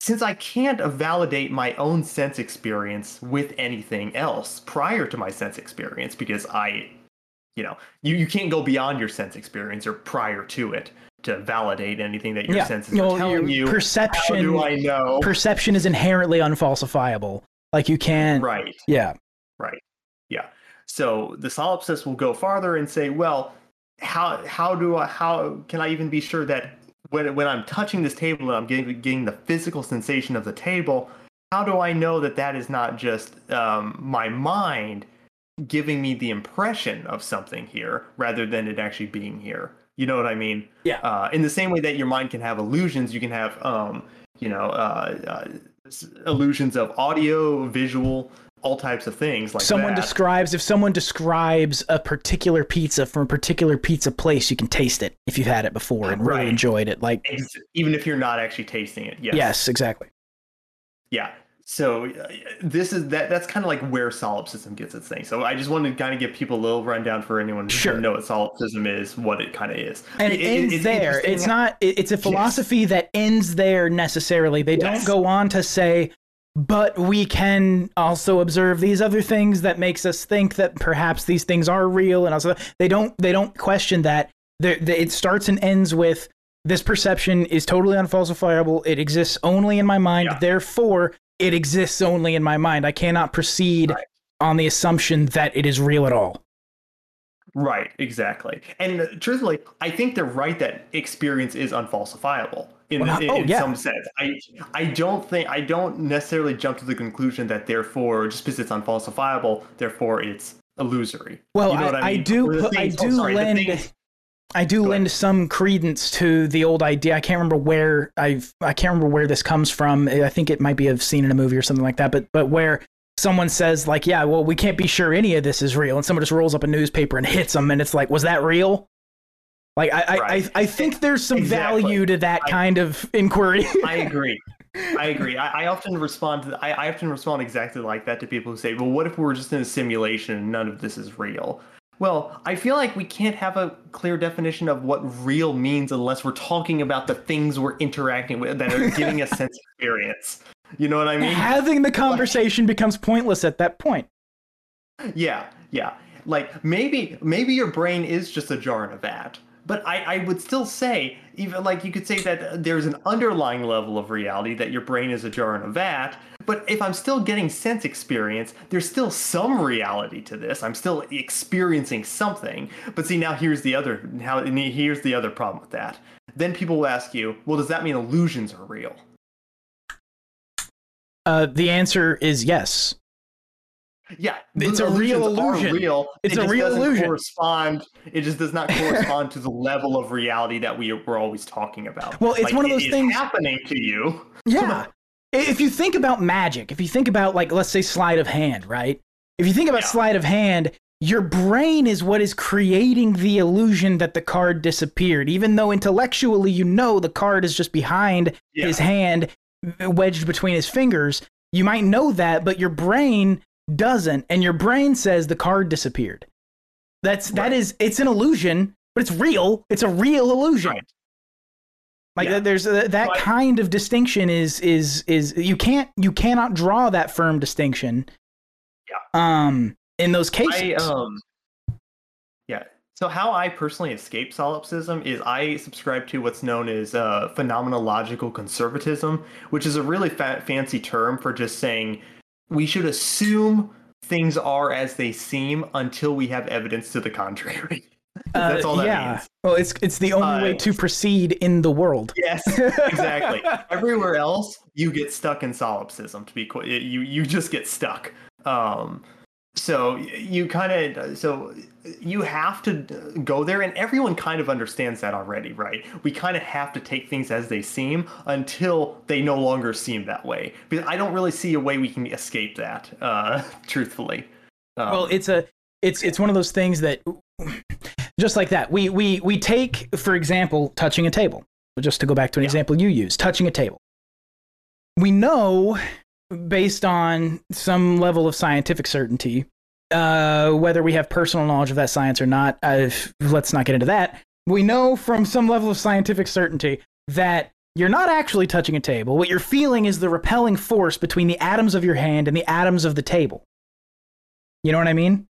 since I can't validate my own sense experience with anything else prior to my sense experience, because I, you know, you, you can't go beyond your sense experience or prior to it to validate anything that your yeah. senses well, are telling you. Perception. How do I know? Perception is inherently unfalsifiable. Like you can't. Right. Yeah. Right. Yeah. So the solipsist will go farther and say, well, how how do I how can I even be sure that when when I'm touching this table and I'm getting getting the physical sensation of the table, how do I know that that is not just um, my mind giving me the impression of something here rather than it actually being here? You know what I mean? Yeah. Uh, in the same way that your mind can have illusions, you can have, um, you know, uh, uh, illusions of audio, visual, all types of things like someone that. describes if someone describes a particular pizza from a particular pizza place you can taste it if you've had it before and right. really enjoyed it like even if you're not actually tasting it yes yes exactly yeah so uh, this is that that's kind of like where solipsism gets its thing so i just wanted to kind of give people a little rundown for anyone who sure. doesn't know what solipsism is what it kind of is and it, it ends it, there it's not it's a philosophy yes. that ends there necessarily they yes. don't go on to say but we can also observe these other things that makes us think that perhaps these things are real and also they don't they don't question that they, it starts and ends with this perception is totally unfalsifiable it exists only in my mind yeah. therefore it exists only in my mind. I cannot proceed right. on the assumption that it is real at all. Right, exactly. And uh, truthfully, I think they're right that experience is unfalsifiable in, well, in, oh, in yeah. some sense. I I don't think I don't necessarily jump to the conclusion that therefore just because it's unfalsifiable, therefore it's illusory. Well, you know I, I, mean? I, do I do oh, sorry, lend I do Go lend ahead. some credence to the old idea. I can't remember where I've I can't remember where this comes from. I think it might be a scene in a movie or something like that. But but where someone says like, yeah, well, we can't be sure any of this is real, and someone just rolls up a newspaper and hits them, and it's like, was that real? Like I right. I, I think there's some exactly. value to that I, kind of inquiry. I agree. *laughs* I agree. I, I often respond to I, I often respond exactly like that to people who say, "Well, what if we're just in a simulation and none of this is real?" Well, I feel like we can't have a clear definition of what real means unless we're talking about the things we're interacting with that are *laughs* giving us sense experience. You know what I mean? Having the conversation like, becomes pointless at that point. Yeah, yeah. Like maybe maybe your brain is just a jar in a vat. But I, I would still say, even like you could say that there's an underlying level of reality that your brain is a jar in a vat, but if I'm still getting sense experience, there's still some reality to this. I'm still experiencing something. But see, now here's the other how here's the other problem with that. Then people will ask you, well, does that mean illusions are real? Uh, the answer is yes. Yeah, it's a real illusion. Real. It's it a real illusion. Correspond. It just does not *laughs* correspond to the level of reality that we were always talking about. Well, it's like, one of those things happening to you. Yeah, if you think about magic, if you think about like let's say sleight of hand, right? If you think about yeah. sleight of hand, your brain is what is creating the illusion that the card disappeared, even though intellectually you know the card is just behind yeah. his hand, wedged between his fingers. You might know that, but your brain doesn't, and your brain says the card disappeared. That's right. that is it's an illusion, but it's real. It's a real illusion. Right. Like yeah. there's a, that but, kind of distinction is is is you can't you cannot draw that firm distinction. Yeah. Um, in those cases. I, um, yeah. So how I personally escape solipsism is I subscribe to what's known as uh, phenomenological conservatism, which is a really fa- fancy term for just saying we should assume things are as they seem until we have evidence to the contrary. *laughs* That's all Uh, that yeah. means. Well, it's it's the only Uh, way to proceed in the world. Yes, *laughs* exactly. Everywhere else, you get stuck in solipsism. To be qu- you you just get stuck. Um, so you kind of so you have to go there, and everyone kind of understands that already, right? We kind of have to take things as they seem until they no longer seem that way. Because I don't really see a way we can escape that. Uh, *laughs* truthfully. Um, well it's a it's it's one of those things that just like that we we we take for example touching a table just to go back to an Yeah. example you use touching a table we know based on some level of scientific certainty uh, whether we have personal knowledge of that science or not uh, let's not get into that we know from some level of scientific certainty that you're not actually touching a table what you're feeling is the repelling force between the atoms of your hand and the atoms of the table you know what I mean?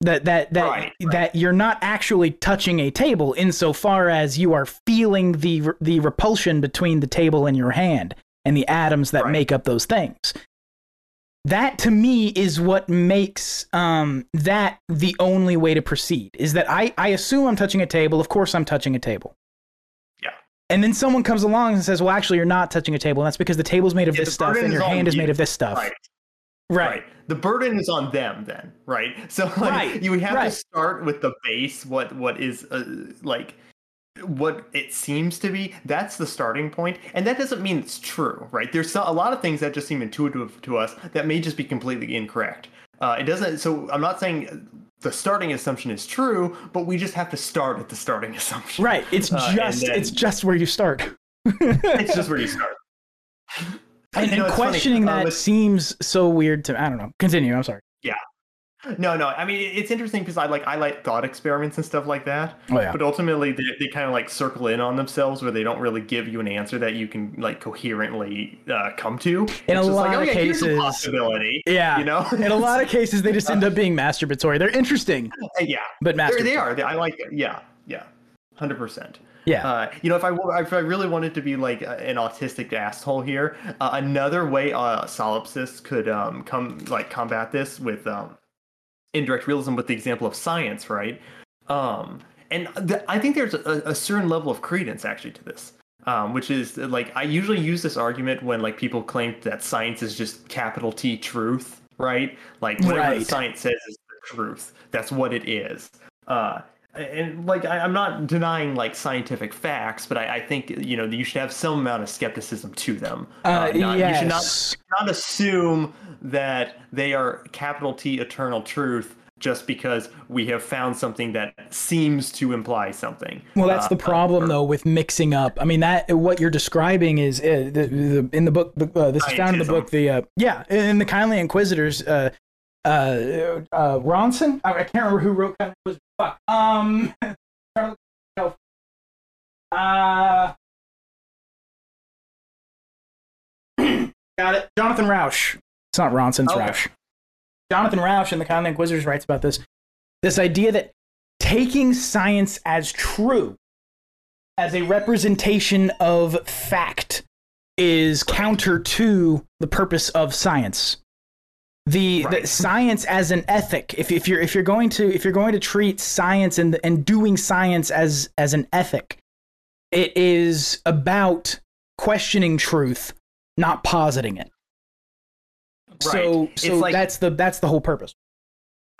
That that that Right, right. that you're not actually touching a table insofar as you are feeling the the repulsion between the table and your hand and the atoms that Right. make up those things. That to me is what makes um, that the only way to proceed. Is that I, I assume I'm touching a table. Of course, I'm touching a table. Yeah. And then someone comes along and says, "Well, actually, you're not touching a table. And that's because the table's made of Yeah, this stuff, and your hand is you. made of this stuff." Right. Right. Right. The burden is on them then, right? *laughs* So like Right, you have right. to start with the base what what is uh, like what it seems to be. That's the starting. And that doesn't mean it's true, right? There's a lot of things that just seem intuitive to us that may just be completely incorrect. Uh, it doesn't so I'm not saying the starting assumption is true, but we just have to start at the starting *laughs* assumption. Right. It's Uh, just then- it's just where you start. *laughs* It's just where you start. and, You know, and it's funny, questioning uh, that with- seems so weird to I don't know. Continue. I'm sorry. No, no. I mean, it's interesting because I like I like thought experiments and stuff like that. Oh yeah. But ultimately, they, they kind of like circle in on themselves where they don't really give you an answer that you can like coherently uh, come to. In a lot like, of oh, yeah, cases- possibility. Yeah. You know, *laughs* In a lot of cases, they just end up being masturbatory. They're interesting, *laughs* yeah, but They're, masturbatory. they are. They, I like it. Yeah, yeah, hundred percent. Yeah. Uh, you know, if I if I really wanted to be like an autistic asshole here, uh, another way uh, solipsists could um, come like combat this with um, indirect realism with the example of science, right? Um, and th- I think there's a, a certain level of credence actually to this, um, which is like I usually use this argument when like people claim that science is just capital T truth, right? Like whatever Right. science says is the truth. That's what it is. Uh, and like I, I'm not denying like scientific facts, but I, I think you know you should have some amount of skepticism to them. Uh, not, You should not not assume that they are capital T eternal truth just because we have found something that seems to imply something. Well, that's Uh, the problem, though, with mixing up. I mean, that what you're describing is uh, the, the, in the book. Uh, this is found in the book. The uh, yeah, in the Kindly Inquisitors. Uh, uh, uh, Ronson. I, I can't remember who wrote Kindly Inquisitors. Fuck. Um. *laughs* Uh. *clears throat* Got it. Jonathan Rausch. It's not Ronson's Okay. Rausch. Jonathan Rausch in the Kindly Inquisitors writes about this. This idea that taking science as true, as a representation of fact, is counter to the purpose of science. The, the science as an ethic. If, if you're if you're going to if you're going to treat science and and doing science as as an ethic, it is about questioning truth, not positing it. So Right. so It's like- that's the that's the whole purpose.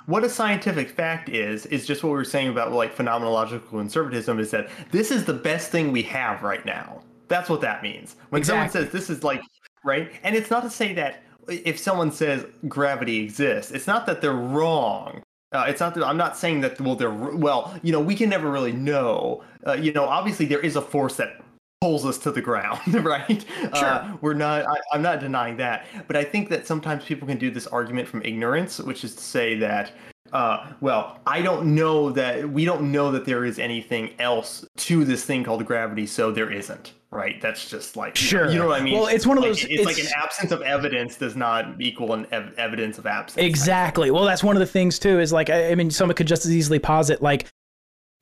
what a scientific fact is is just what we were saying about like phenomenological conservatism is that this is the best thing we have right now that's what that means when Exactly. someone says this is like right and it's not to say that if someone says gravity exists it's not that they're wrong uh, it's not that i'm not saying that well they're well you know we can never really know uh, you know obviously there is a force that pulls us to the ground, *laughs* right? Uh, we're not. I, I'm not denying that, but I think that sometimes people can do this argument from ignorance, which is to say that, uh, well, I don't know that we don't know that there is anything else to this thing called gravity, so there isn't, right? That's just like you know- Sure. You know what I mean? Well, it's one of Like, those- It's, like an absence of evidence does not equal an ev- evidence of absence. Exactly. Well, that's one of the things too. Is like I, I mean, someone could just as easily posit like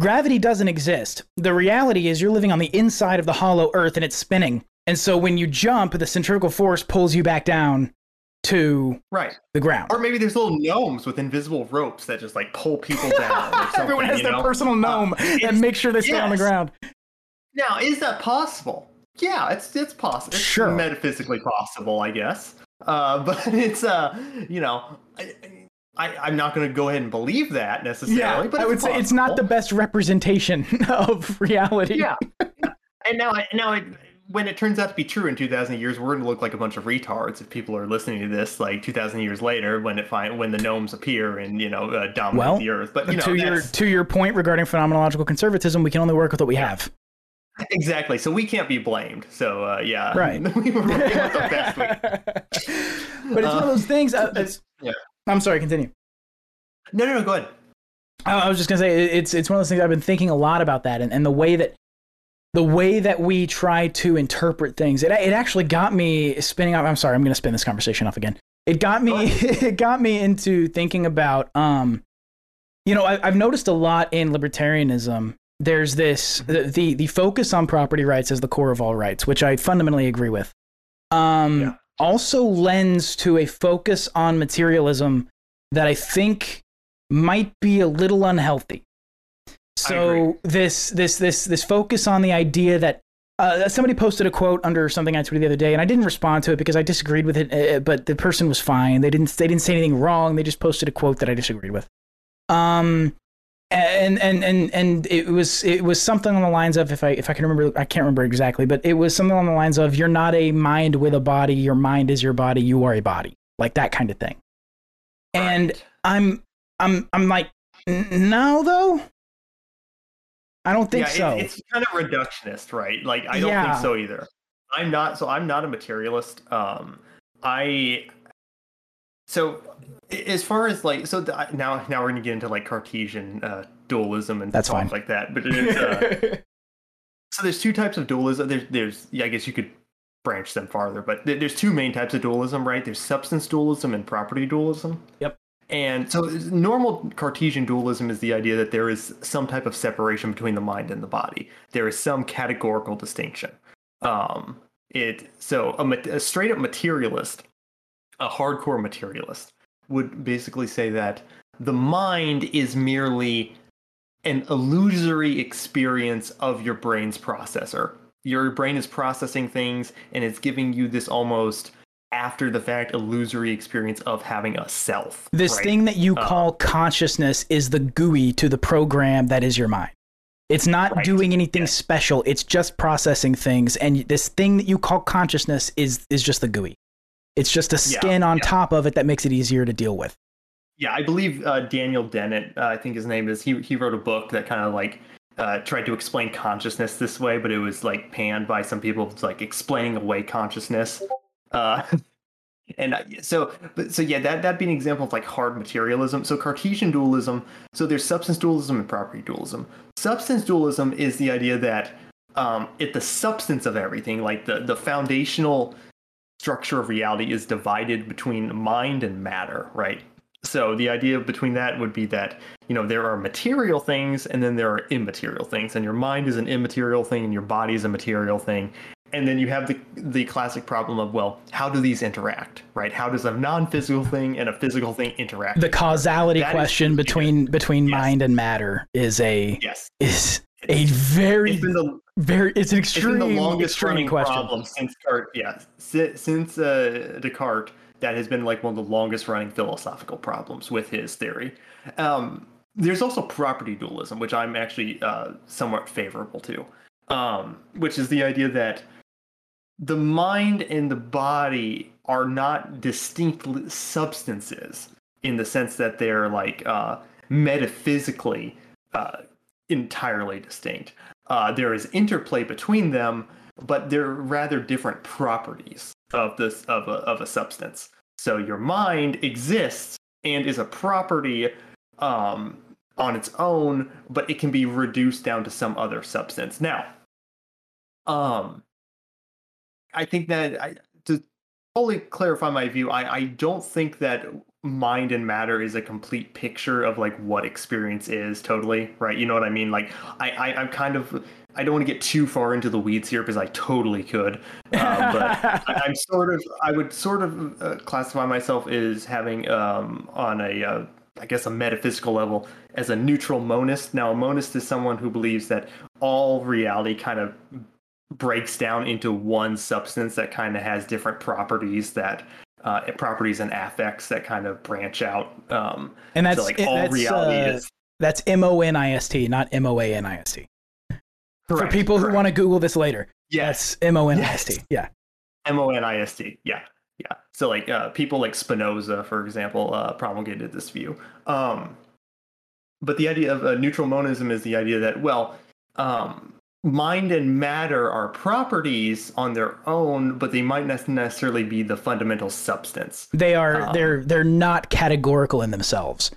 gravity doesn't exist. The reality is you're living on the inside of the hollow earth and it's spinning. And so when you jump, the centrifugal force pulls you back down to Right. the ground. Or maybe there's little gnomes with invisible ropes that just like pull people *laughs* down. Everyone has their know? personal gnome Uh, and it's- make sure they stay on the ground. Now, is that possible? Yeah, it's it's possible. It's Sure. metaphysically possible, I guess. Uh, *laughs* but it's uh, you know, I, I I'm not going to go ahead and believe that necessarily. Yeah, but I would say it's not the best representation *laughs* of reality. Yeah. And now, I- now, it, when it turns out to be true in 2,000 years, we're going to look like a bunch of retards if people are listening to this like 2,000 years later when it find when the gnomes appear and you know uh, dominate Well, the earth. But you know, to your to your point regarding phenomenological conservatism, we can only work with what we have. *laughs* exactly. So we can't be blamed. So uh, yeah, Right. *laughs* we were working with the *laughs* best we but it's one of those things. Uh, it's, yeah. I'm sorry. Continue. No, no, no. Go ahead. I I was just gonna say it's it's one of those things I've been thinking a lot about that and, and the way that the way that we try to interpret things. It it actually got me spinning off. I'm sorry, I'm gonna spin this conversation off again. It got me *laughs* it got me into thinking about um, you know, I, I've noticed a lot in libertarianism. There's this the, the the focus on property rights as the core of all rights, which I fundamentally agree with. Um, Yeah. also lends to a focus on materialism that I think might be a little unhealthy. So this this this this focus on the idea that uh, somebody posted a quote under something I tweeted the other day, and I didn't respond to it because I disagreed with it. Uh, but the person was fine. They didn't they didn't say anything wrong. They just posted a quote that I disagreed with. Um, and and and and it was it was something on the lines of if I if I can remember I can't remember exactly, but it was something on the lines of you're not a mind with a body. Your mind is your body. You are a body, like that kind of thing. And I'm I'm I'm like now though. I don't think yeah, so. It's, it's kind of reductionist, right? Like I don't Yeah. think so either. I'm not. So I'm not a materialist. Um, I. So as far as like so the, now now we're gonna get into like Cartesian uh, dualism and That's stuff fine. like that. But *laughs* it's, uh, so there's two types of dualism. There's there's yeah, I guess you could branch them farther, but there's two main types of dualism, right? There's substance dualism and property dualism. Yep. And so normal Cartesian dualism is the idea that there is some type of separation between the mind and the body. There is some categorical distinction. Um, it so a, a straight up materialist, a hardcore materialist, would basically say that the mind is merely an illusory experience of your brain's processor. Your brain is processing things and it's giving you this almost after the fact illusory experience of having a self. this right? thing that you Uh, call consciousness is the GUI to the program that is your mind. It's not Right. doing anything Yes. special. It's just processing things, and this thing that you call consciousness is is just the GUI. It's just a Yeah, skin on yeah. top of it that makes it easier to deal with. Yeah, I believe uh, Daniel Dennett, uh, I think his name is. He he wrote a book that kind of like uh, tried to explain consciousness this way, but it was like panned by some people. It's like explaining away consciousness. Uh, *laughs* and so, but so yeah, that that'd be an example of like hard materialism. So Cartesian dualism. So there's substance dualism and property dualism. Substance dualism is the idea that um, it the substance of everything, like the the foundational structure of reality, is divided between mind and matter, right? So the idea between that would be that you know there are material things and then there are immaterial things, and your mind is an immaterial thing and your body is a material thing, and then you have the the classic problem of well, how do these interact, right? How does a non-physical thing and a physical thing interact? The causality That is question the- between between Yes. mind and matter is a yes, is a very it's the very it's an it's extreme the longest running question. problem since Descartes. Yeah, since uh, Descartes, that has been like one of the longest running philosophical problems with his theory. Um, there's also property dualism, which I'm actually uh, somewhat favorable to, um, which is the idea that the mind and the body are not distinct substances in the sense that they're like uh, metaphysically uh, entirely distinct. Uh, there is interplay between them, but they're rather different properties of this of a, of a substance. So your mind exists and is a property um, on its own, but it can be reduced down to some other substance. Now, um, I think that I, to fully clarify my view, I, I don't think that mind and matter is a complete picture of like what experience is totally right you know what i mean like i, I i'm kind of i don't want to get too far into the weeds here because i totally could uh, but I, i'm *laughs* sort of i would sort of uh, classify myself as having um on a uh, I guess a metaphysical level as a neutral monist. Now, a monist is someone who believes that all reality kind of breaks down into one substance that kind of has different properties that uh, properties and affects that kind of branch out. Um, and that's so like it- all that's, reality uh, is That's M O N I S T, not M O A N I S T. For correct, people who want to Google this later, yes, M O N I S T. Yes. Yeah. M O N I S T. Yeah, yeah. So like uh, people like Spinoza, for example, uh, promulgated this view. Um, but the idea of uh, neutral monism is the idea that well, um, mind and matter are properties on their own, but they might not necessarily be the fundamental substance. They are Um, they're they're not categorical in themselves.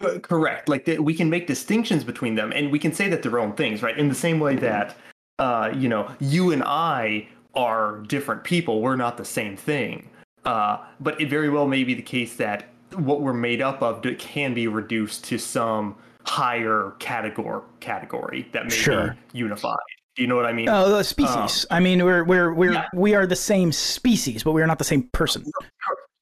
Uh, Correct. Like they, we can make distinctions between them, and we can say that they're own things, right? In the same way that, uh, you know, you and I are different people. We're not the same thing. Uh, but it very well may be the case that what we're made up of can be reduced to some higher category category that may Sure. be unified. Do you know what I mean? Oh, the species. I mean, we're we're we're Yeah. we are the same species, but we are not the same person.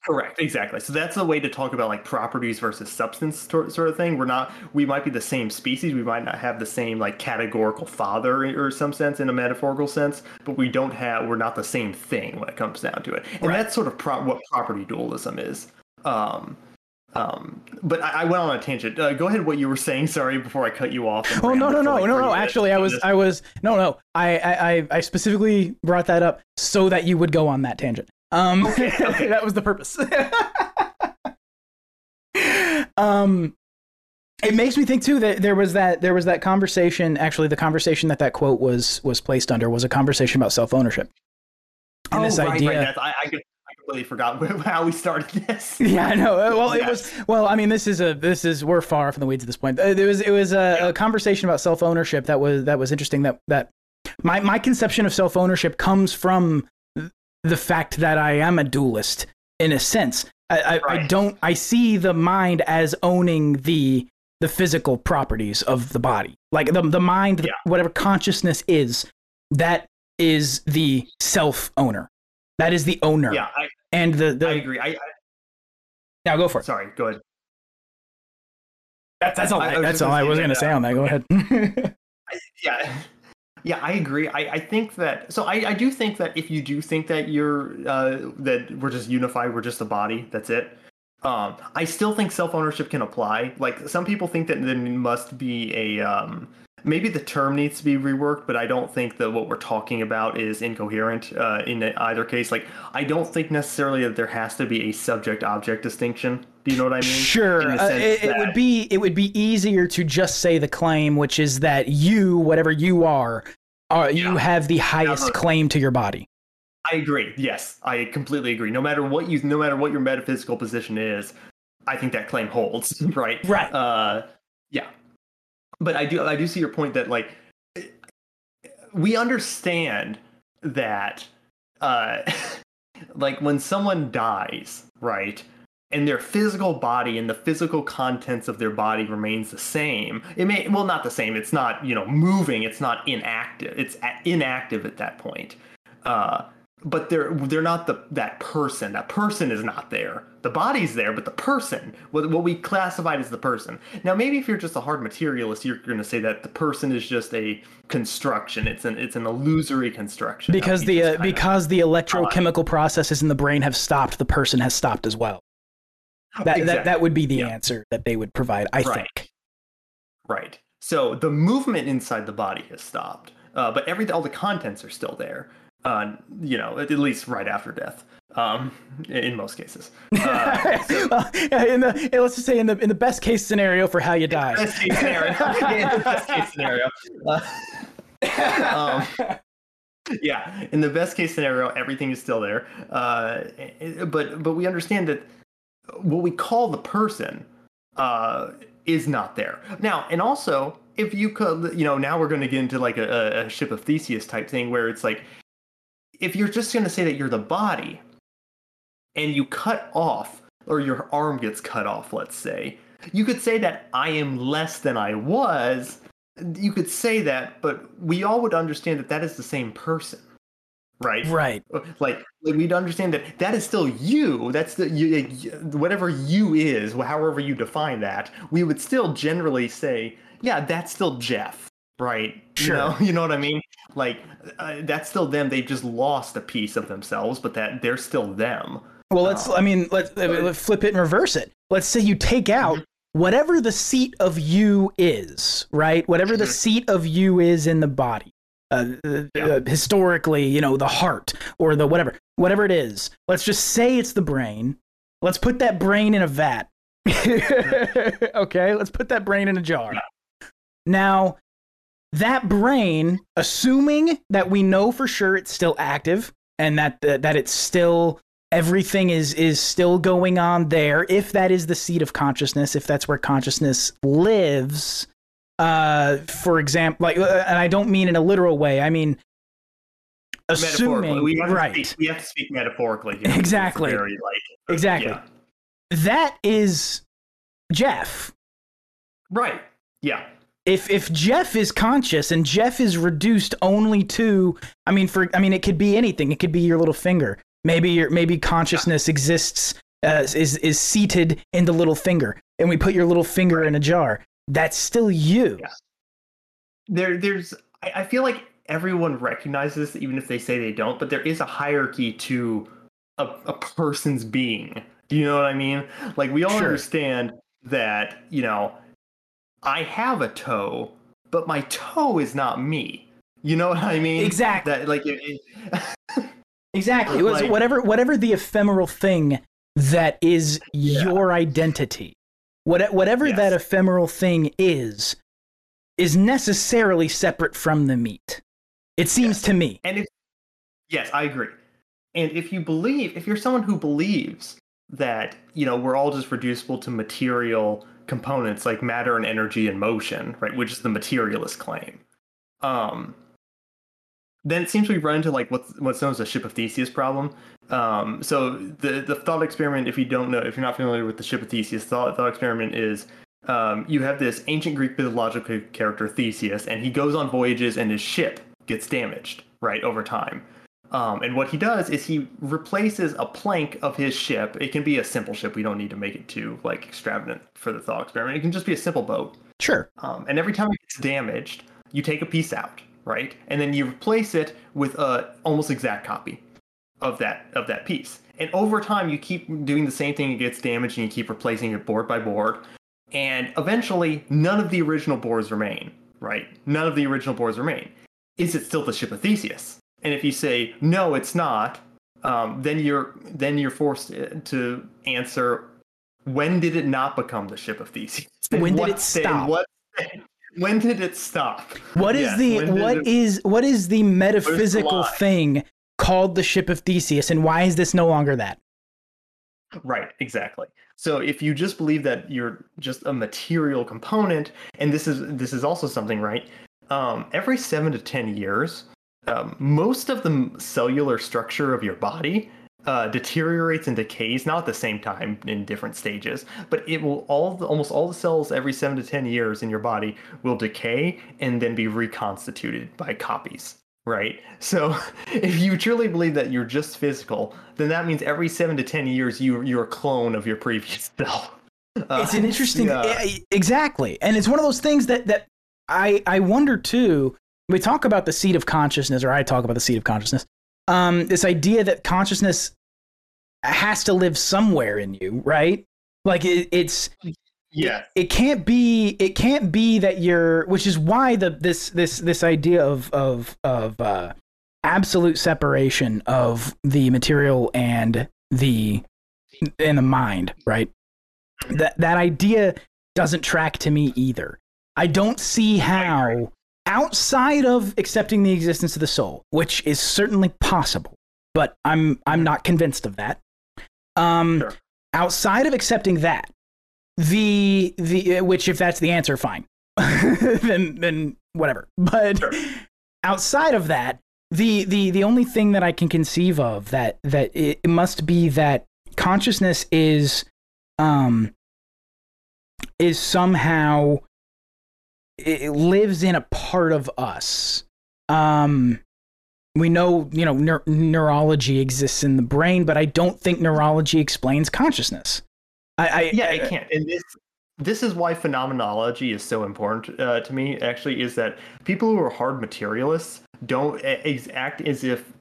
Correct, exactly. So that's a way to talk about like properties versus substance sort sort of thing. We're not, we might be the same species, we might not have the same like categorical father or some sense in a metaphorical sense, but we don't have, we're not the same thing when it comes down to it. And Right. that's sort of pro- what property dualism is. Um, um, but I, I went on a tangent. Uh, go ahead, what you were saying. Sorry, before I cut you off. Oh no no no like, no no! Actually, I was. I was no no. I I I- specifically brought that up so that you would go on that tangent. Um, okay. *laughs* that was the purpose. *laughs* um, it makes me think too that there was that there was that conversation. Actually, the conversation that that quote was was placed under was a conversation about self ownership. And oh, this right, idea. right. I, I, could- completely forgot *laughs* how we started this. *laughs* Yeah, I know. Well, it was. Well, I mean, this is a. This is we're far from the weeds at this point. There was. It was a, a conversation about self ownership that was that was interesting. That that my my conception of self ownership comes from the fact that I am a dualist in a sense. I I, I don't. I see the mind as owning the the physical properties of the body, like the the mind, the- whatever consciousness is. That is the self owner. That is the owner. Yeah, I, And the the I agree. I, I now go for it. sorry. Go ahead. That's, that's all. I- I, that's all I was going to say on that. Go ahead. *laughs* Yeah. Yeah, I agree. I, I think that so I, I do think that if you do think that you're uh, that we're just unified, we're just a body, that's it. Um, I still think self ownership can apply. Like some people think that there must be a um, maybe the term needs to be reworked, but I don't think that what we're talking about is incoherent uh, in either case. Like I don't think necessarily that there has to be a subject object distinction. Do you know what I mean? sure, uh, it, it would be it would be easier to just say the claim, which is that you, whatever you are, are you have the highest claim to your body. I agree. Yes, I completely agree. No matter what you, no matter what your metaphysical position is, I think that claim holds. *laughs* Right. Right. Uh, yeah. But I do, I do see your point that like we understand that, uh, *laughs* like when someone dies, right, and their physical body and the physical contents of their body remains the same. It may, well, not the same. It's not, you know, moving. It's not inactive. It's inactive at that point. Uh, but they're they're not the that person. That person is not there. The body's there, but the person, what, what we classified as the person. Now, maybe if you're just a hard materialist, you're going to say that the person is just a construction. It's an it's an illusory construction. Because the uh, because the electrochemical processes in the brain have stopped, the person has stopped as well. That that, Exactly. that would be the Yeah. answer that they would provide, I Right. think. Right. So the movement inside the body has stopped, uh, but every all the contents are still there. Uh, you know, at least right after death. Um, in most cases. *laughs* Uh, so- well, in the yeah, let's just say in the in the best case scenario for how you die. best case scenario. *laughs* best case scenario. Uh, *laughs* um, yeah, in the best case scenario, everything is still there. Uh, but but we understand that what we call the person uh, is not there now. And also, if you could, you know, now we're going to get into like a, a ship of Theseus type thing where it's like, if you're just going to say that you're the body, and you cut off or your arm gets cut off, let's say, you could say that I am less than I was. You could say that, but we all would understand that that is the same person, right? Right. Like, like we'd understand that that is still you. That's the you, whatever you is, however you define that. We would still generally say, yeah, that's still Jeff, right? Sure. You know, *laughs* you know what I mean? Like, uh, that's still them. They've just lost a piece of themselves, but that they're still them. Well, let's. I mean, let's, let's flip it and reverse it. Let's say you take out whatever the seat of you is, right? Whatever the seat of you is in the body. Uh, uh, uh, historically, you know, the heart or the whatever, whatever it is. Let's just say it's the brain. Let's put that brain in a vat. *laughs* okay, let's put that brain in a jar. Now, that brain, assuming that we know for sure it's still active and that that it's still everything is is still going on there if that is the seat of consciousness if that's where consciousness lives uh for example like uh, and i don't mean in a literal way i mean assuming we have right to speak, we have to speak metaphorically here. Exactly. Very, like, exactly yeah. that is jeff right yeah if if Jeff is conscious and Jeff is reduced only to I mean for I mean it could be anything. It could be your little finger. Maybe your maybe consciousness exists uh, is is seated in the little finger and we put your little finger in a jar. That's still you. Yeah. there there's I, I feel like everyone recognizes this, even if they say they don't but there is a hierarchy to a, a person's being do you know what i mean like we all Sure. understand that you know i have a toe but my toe is not me you know what i mean Exactly. that like it, it- *laughs* Exactly. It was Like- whatever whatever the ephemeral thing that is Yeah. your identity. What, whatever Yes. that ephemeral thing is is necessarily separate from the meat. It seems Yes. to me. And if yes, I agree. And if you believe, if you're someone who believes that you know we're all just reducible to material components like matter and energy and motion, right, which is the materialist claim, um, then it seems we run into like what's what's known as the ship of Theseus problem. Um, so the the thought experiment, if you don't know, if you're not familiar with the ship of Theseus, thought thought experiment is um, you have this ancient Greek mythological character Theseus, and he goes on voyages, and his ship gets damaged right over time. Um, and what he does is he replaces a plank of his ship. It can be a simple ship. We don't need to make it too like extravagant for the thought experiment. It can just be a simple boat. Sure. Um, and every time it gets damaged, you take a piece out, right? And then you replace it with a almost exact copy of that of that piece. And over time, you keep doing the same thing. It gets damaged, and you keep replacing it board by board. And eventually, none of the original boards remain, right? None of the original boards remain. Is it still the ship of Theseus? And if you say no, it's not, um, then you're then you're forced to answer when did it not become the ship of Theseus? *laughs* When did it stop? What, when did it stop? What is Yes, the what it- is what is the metaphysical thing called the ship of Theseus and why is this no longer that? Right, exactly. So if you just believe that you're just a material component, and this is this is also something, right? Um, every seven to ten years, um, most of the cellular structure of your body uh, deteriorates and decays, not at the same time in different stages, but it will all the, almost all the cells every seven to ten years in your body will decay and then be reconstituted by copies. Right. *laughs* So if you truly believe that you're just physical, then that means every seven to ten years you you're a clone of your previous *laughs* self. Uh, it's an interesting yeah. exactly and it's one of those things that that i i wonder too we talk about the seat of consciousness or i talk about the seat of consciousness um this idea that consciousness has to live somewhere in you right? Like it, it's Yes. it can't be it can't be that you're which is why the this this this idea of of of uh absolute separation of the material and the and the mind right? That that idea doesn't track to me either. I don't see how outside of accepting the existence of the soul which is certainly possible but i'm i'm not convinced of that um Sure. outside of accepting that the the uh, which if that's the answer fine *laughs* then then whatever *laughs* but Sure. outside of that the the the only thing that i can conceive of that that it, it must be that consciousness is um, is somehow it lives in a part of us. Um, we know, you know, neur- neurology exists in the brain, but I don't think neurology explains consciousness. I, I yeah, I, it can't. And this this is why phenomenology is so important uh, to me. Actually, is that people who are hard materialists don't act as if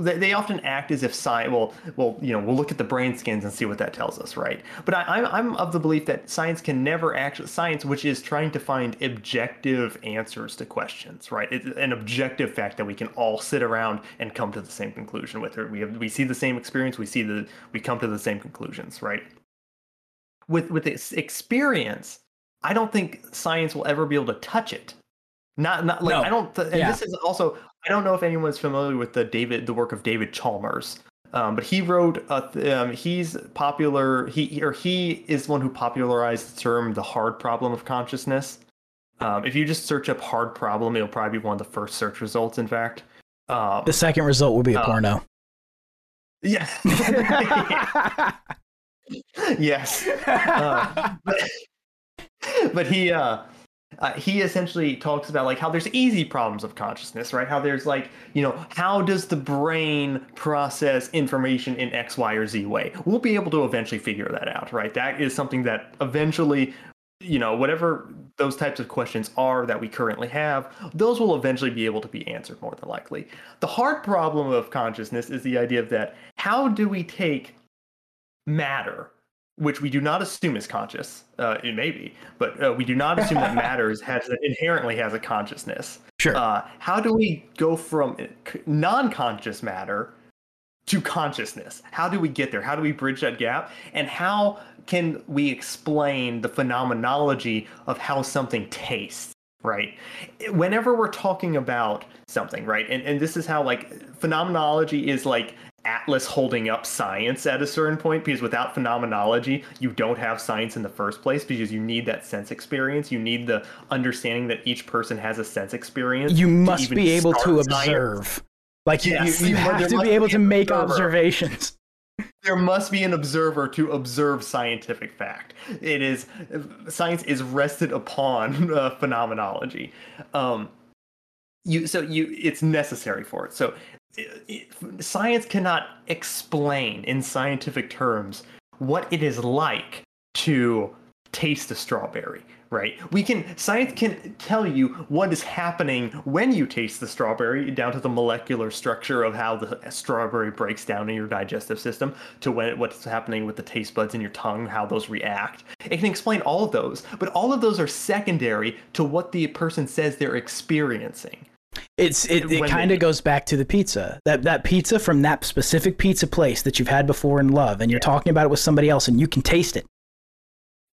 they they often act as if science. Well, well, you know, we'll look at the brain scans and see what that tells us, right? But I, I'm I'm of the belief that science can never actually science, which is trying to find objective answers to questions, right? It's an objective fact that we can all sit around and come to the same conclusion with it. We have we see the same experience, we see the we come to the same conclusions, right? With with this experience, I don't think science will ever be able to touch it. Not not like No. I don't. Th- and Yeah. this is also I don't know if anyone's familiar with the David the work of David Chalmers. Um, but he wrote, a th- um, he's popular, he or he is the one who popularized the term the hard problem of consciousness. Um, if you just search up hard problem, it'll probably be one of the first search results, in fact. Um, the second result will be a Uh, porno. yeah. *laughs* yes. *laughs* Uh, but, *laughs* but he uh, uh, he essentially talks about like how there's easy problems of consciousness, right? How there's like you know how does the brain process information in X, Y, or Z way? We'll be able to eventually figure that out, right? That is something that eventually you know whatever those types of questions are that we currently have those will eventually be able to be answered more than likely the hard problem of consciousness is the idea of that how do we take matter which we do not assume is conscious uh, it may be but uh, we do not assume that *laughs* matter has inherently has a consciousness. Sure. uh, how do we go from non-conscious matter to consciousness? How do we get there? How do we bridge that gap? And how can we explain the phenomenology of how something tastes right? Whenever we're talking about something right and, and this is how like phenomenology is like atlas holding up science at a certain point because without phenomenology you don't have science in the first place because you need that sense experience you need the understanding that each person has a sense experience you must be able to start science. observe. Like you, Yes, you, you there have to be able be to make observer. observations. *laughs* there must be an observer to observe scientific fact. It is science is rested upon *laughs* uh, phenomenology. Um, you so you it's necessary for it. So it, it- science cannot explain in scientific terms what it is like to taste a strawberry right? We can science can tell you what is happening when you taste the strawberry down to the molecular structure of how the strawberry breaks down in your digestive system to when what's happening with the taste buds in your tongue how those react. It can explain all of those but all of those are secondary to what the person says they're experiencing It's it, it kind of goes back to the pizza. That that pizza from that specific pizza place that you've had before and love, and you're talking about it with somebody else, and you can taste it.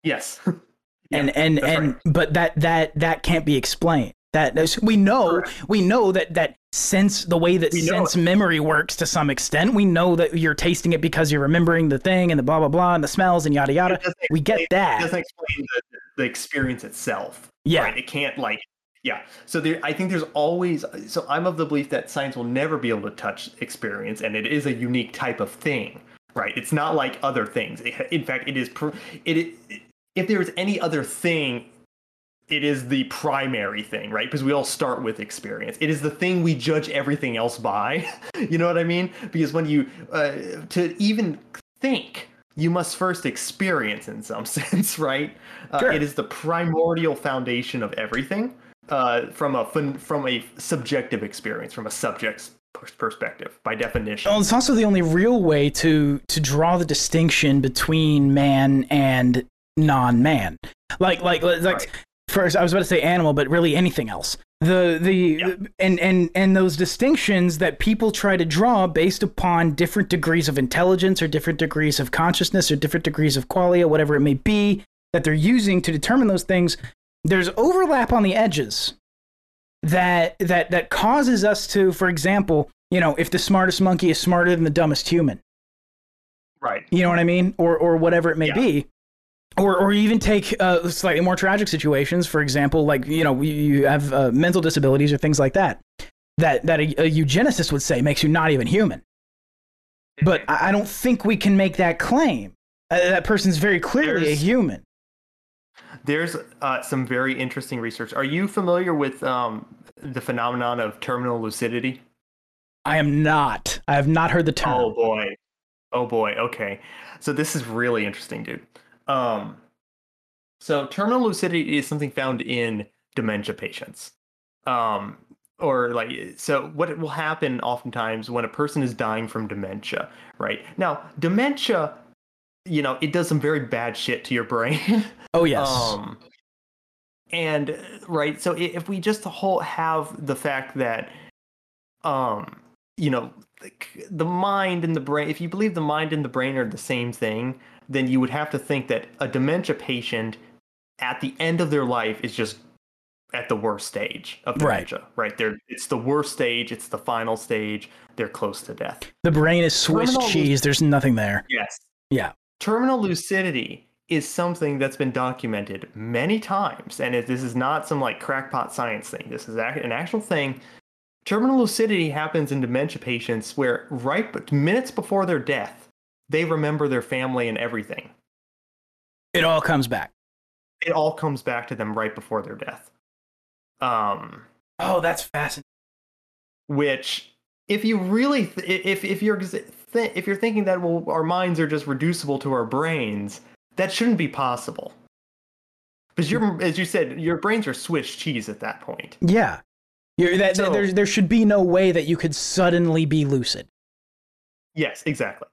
yes *laughs* and Yeah, and that's and right. but that that that can't be explained. That we know we know that that sense the way that We sense memory works to some extent. We know that you're tasting it because you're remembering the thing and the blah blah blah and the smells and yada yada. We get that. It doesn't explain the, the experience itself. Yeah. Right? It can't like yeah. So there I think there's always so I'm of the belief that science will never be able to touch experience and it is a unique type of thing. Right? It's not like other things. In fact, it is it, it if there is any other thing it is the primary thing, right? Because we all start with experience. It is the thing we judge everything else by. *laughs* you know what I mean? Because when you uh, to even think, you must first experience in some *laughs* sense, right? Uh, It is the primordial foundation of everything uh, from a fun- from a subjective experience, from a subject's perspective, by definition. Well, it's also the only real way to to draw the distinction between man and non-man. Like like like Right. first I was about to say animal, but really anything else. The the and and and those distinctions that people try to draw based upon different degrees of intelligence or different degrees of consciousness or different degrees of qualia, whatever it may be, that they're using to determine those things, there's overlap on the edges that that that causes us to, for example, you know, if the smartest monkey is smarter than the dumbest human, right. you know what I mean, or or whatever it may Yeah. be, or or even take uh, slightly more tragic situations. For example, like you know, you, have uh, mental disabilities or things like that. That that a, a eugenicist would say makes you not even human. But I I don't think we can make that claim Uh, that person's very clearly a human. There's uh, some very interesting research. Are you familiar with um, the phenomenon of terminal lucidity? I am not. I have not heard the term. Oh boy. Oh boy. Okay. So this is really interesting, dude. Um, so terminal lucidity is something found in dementia patients. Um, or like so what will happen oftentimes when a person is dying from dementia, right? Now, dementia, you know, it does some very bad shit to your brain. *laughs* Oh yes. Um, and right, so if we just whole have the fact that, um, you know, the mind and the brain, if you believe the mind and the brain are the same thing, then you would have to think that a dementia patient at the end of their life is just at the worst stage of Right. dementia, right? They're it's the worst stage, it's the final stage, they're close to death. the brain is Swiss terminal- cheese. There's nothing there. Yes. Yeah. Terminal lucidity is something that's been documented many times and it, this is not some like crackpot science thing this is an actual thing terminal lucidity happens in dementia patients where right but minutes before their death they remember their family and everything It all comes back. it all comes back to them right before their death um Oh, that's fascinating. which if you really th- if if you're th- if you're thinking that well our minds are just reducible to our brains that shouldn't be possible. Because you're as you said your brains are swiss cheese at that point. Yeah. You're, that, So- there, there should be no way that you could suddenly be lucid. yes exactly.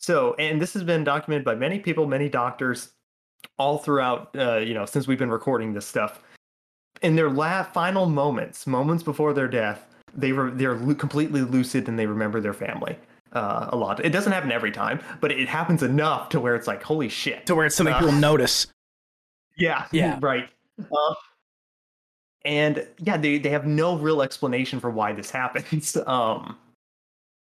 So and this has been documented by many people many doctors all throughout uh, you know since we've been recording this stuff. In their la- final moments moments before their death they were they're lu- completely lucid and they remember their family uh, a lot it doesn't happen every time but it happens enough to where it's like holy shit To where it's something Uh, people notice. Yeah. Yeah. *laughs* Right. Uh, and yeah, they, they have no real explanation for why this *laughs* happens. Um,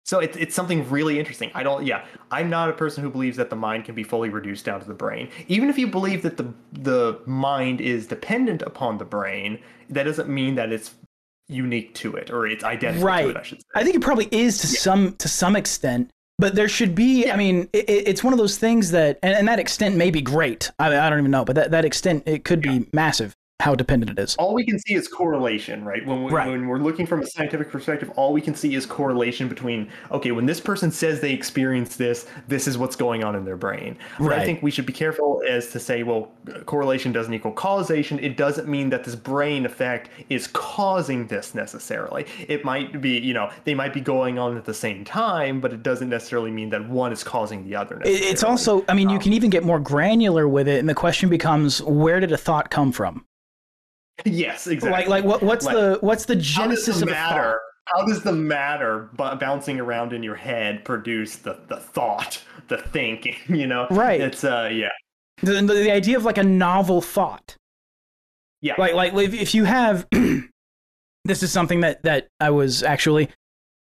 so it's it's something really interesting. I don't. Yeah, I'm not a person who believes that the mind can be fully reduced down to the brain. Even if you believe that the the mind is dependent upon the brain, that doesn't mean that it's unique to it or it's identical to Right. it. I should say. I think it probably is to some to some extent, but there should be. I mean, it, it- it's one of those things that, and, and that extent may be great. I, I don't even know, but that, that extent it could be massive. How dependent it is. all we can see is correlation, right? When, we, Right. when we're looking from a scientific perspective, all we can see is correlation between, okay, when this person says they experienced this, this is what's going on in their brain. But I think we should be careful as to say, well, correlation doesn't equal causation. It doesn't mean that this brain effect is causing this necessarily. It might be, you know, they might be going on at the same time, but it doesn't necessarily mean that one is causing the other. It's also, I mean, you um, can even get more granular with it, and the question becomes, where did a thought come from? Yes, exactly. Like, like what, what's Like, the what's the genesis the of matter how does the matter bu- bouncing around in your head produce the, the thought the thinking *laughs* you know Right. it's uh yeah The, the, idea of like a novel thought. yeah like like if, if you have *clears throat* this is something that that i was actually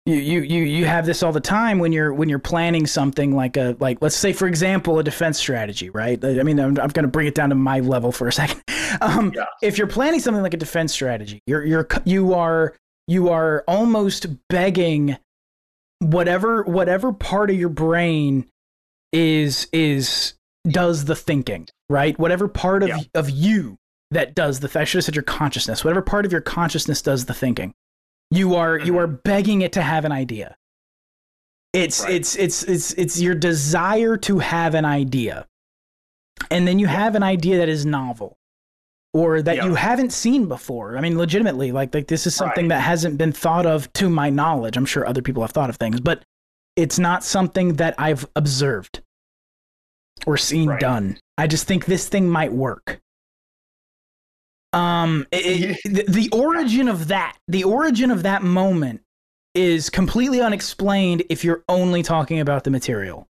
you, you you you have this all the time when you're when you're planning something like a like let's say for example a defense strategy right? I mean i'm, I'm going to bring it down to my level for a second. *laughs* Um, Yeah. if you're planning something like a defense strategy you're you're you are you are almost begging whatever whatever part of your brain is is does the thinking right? Whatever part of Yeah. of you that does the I should have said your consciousness. Whatever part of your consciousness does the thinking you are you Mhm. are begging it to have an idea it's Right. it's it's it's it's your desire to have an idea and then you have an idea that is novel or that you haven't seen before i mean legitimately like like this is something Right. that hasn't been thought of to my knowledge i'm sure other people have thought of things but it's not something that i've observed or seen Right. done i just think this thing might work um it- it- the, the origin of that the origin of that moment is completely unexplained if you're only talking about the material.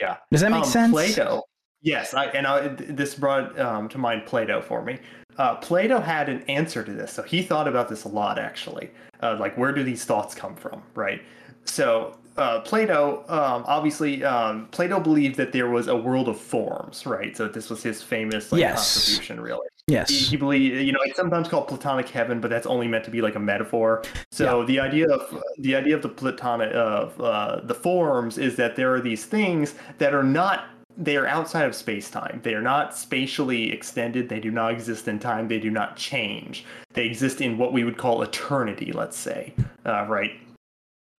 Yeah. Does that make Um, sense? Plato yes I, and I, this brought um, to mind plato for me. Uh, plato had an answer to this so he thought about this a lot actually uh, like where do these thoughts come from right? So uh, plato um, obviously um, plato believed that there was a world of forms right so this was his famous like, Yes. contribution really yes he, he believed you know it's sometimes called platonic heaven but that's only meant to be like a metaphor so the idea of the idea of the platonic of uh, the forms is that there are these things that are not they are outside of space time. They are not spatially extended. They do not exist in time. They do not change. They exist in what we would call eternity, let's say, uh, right?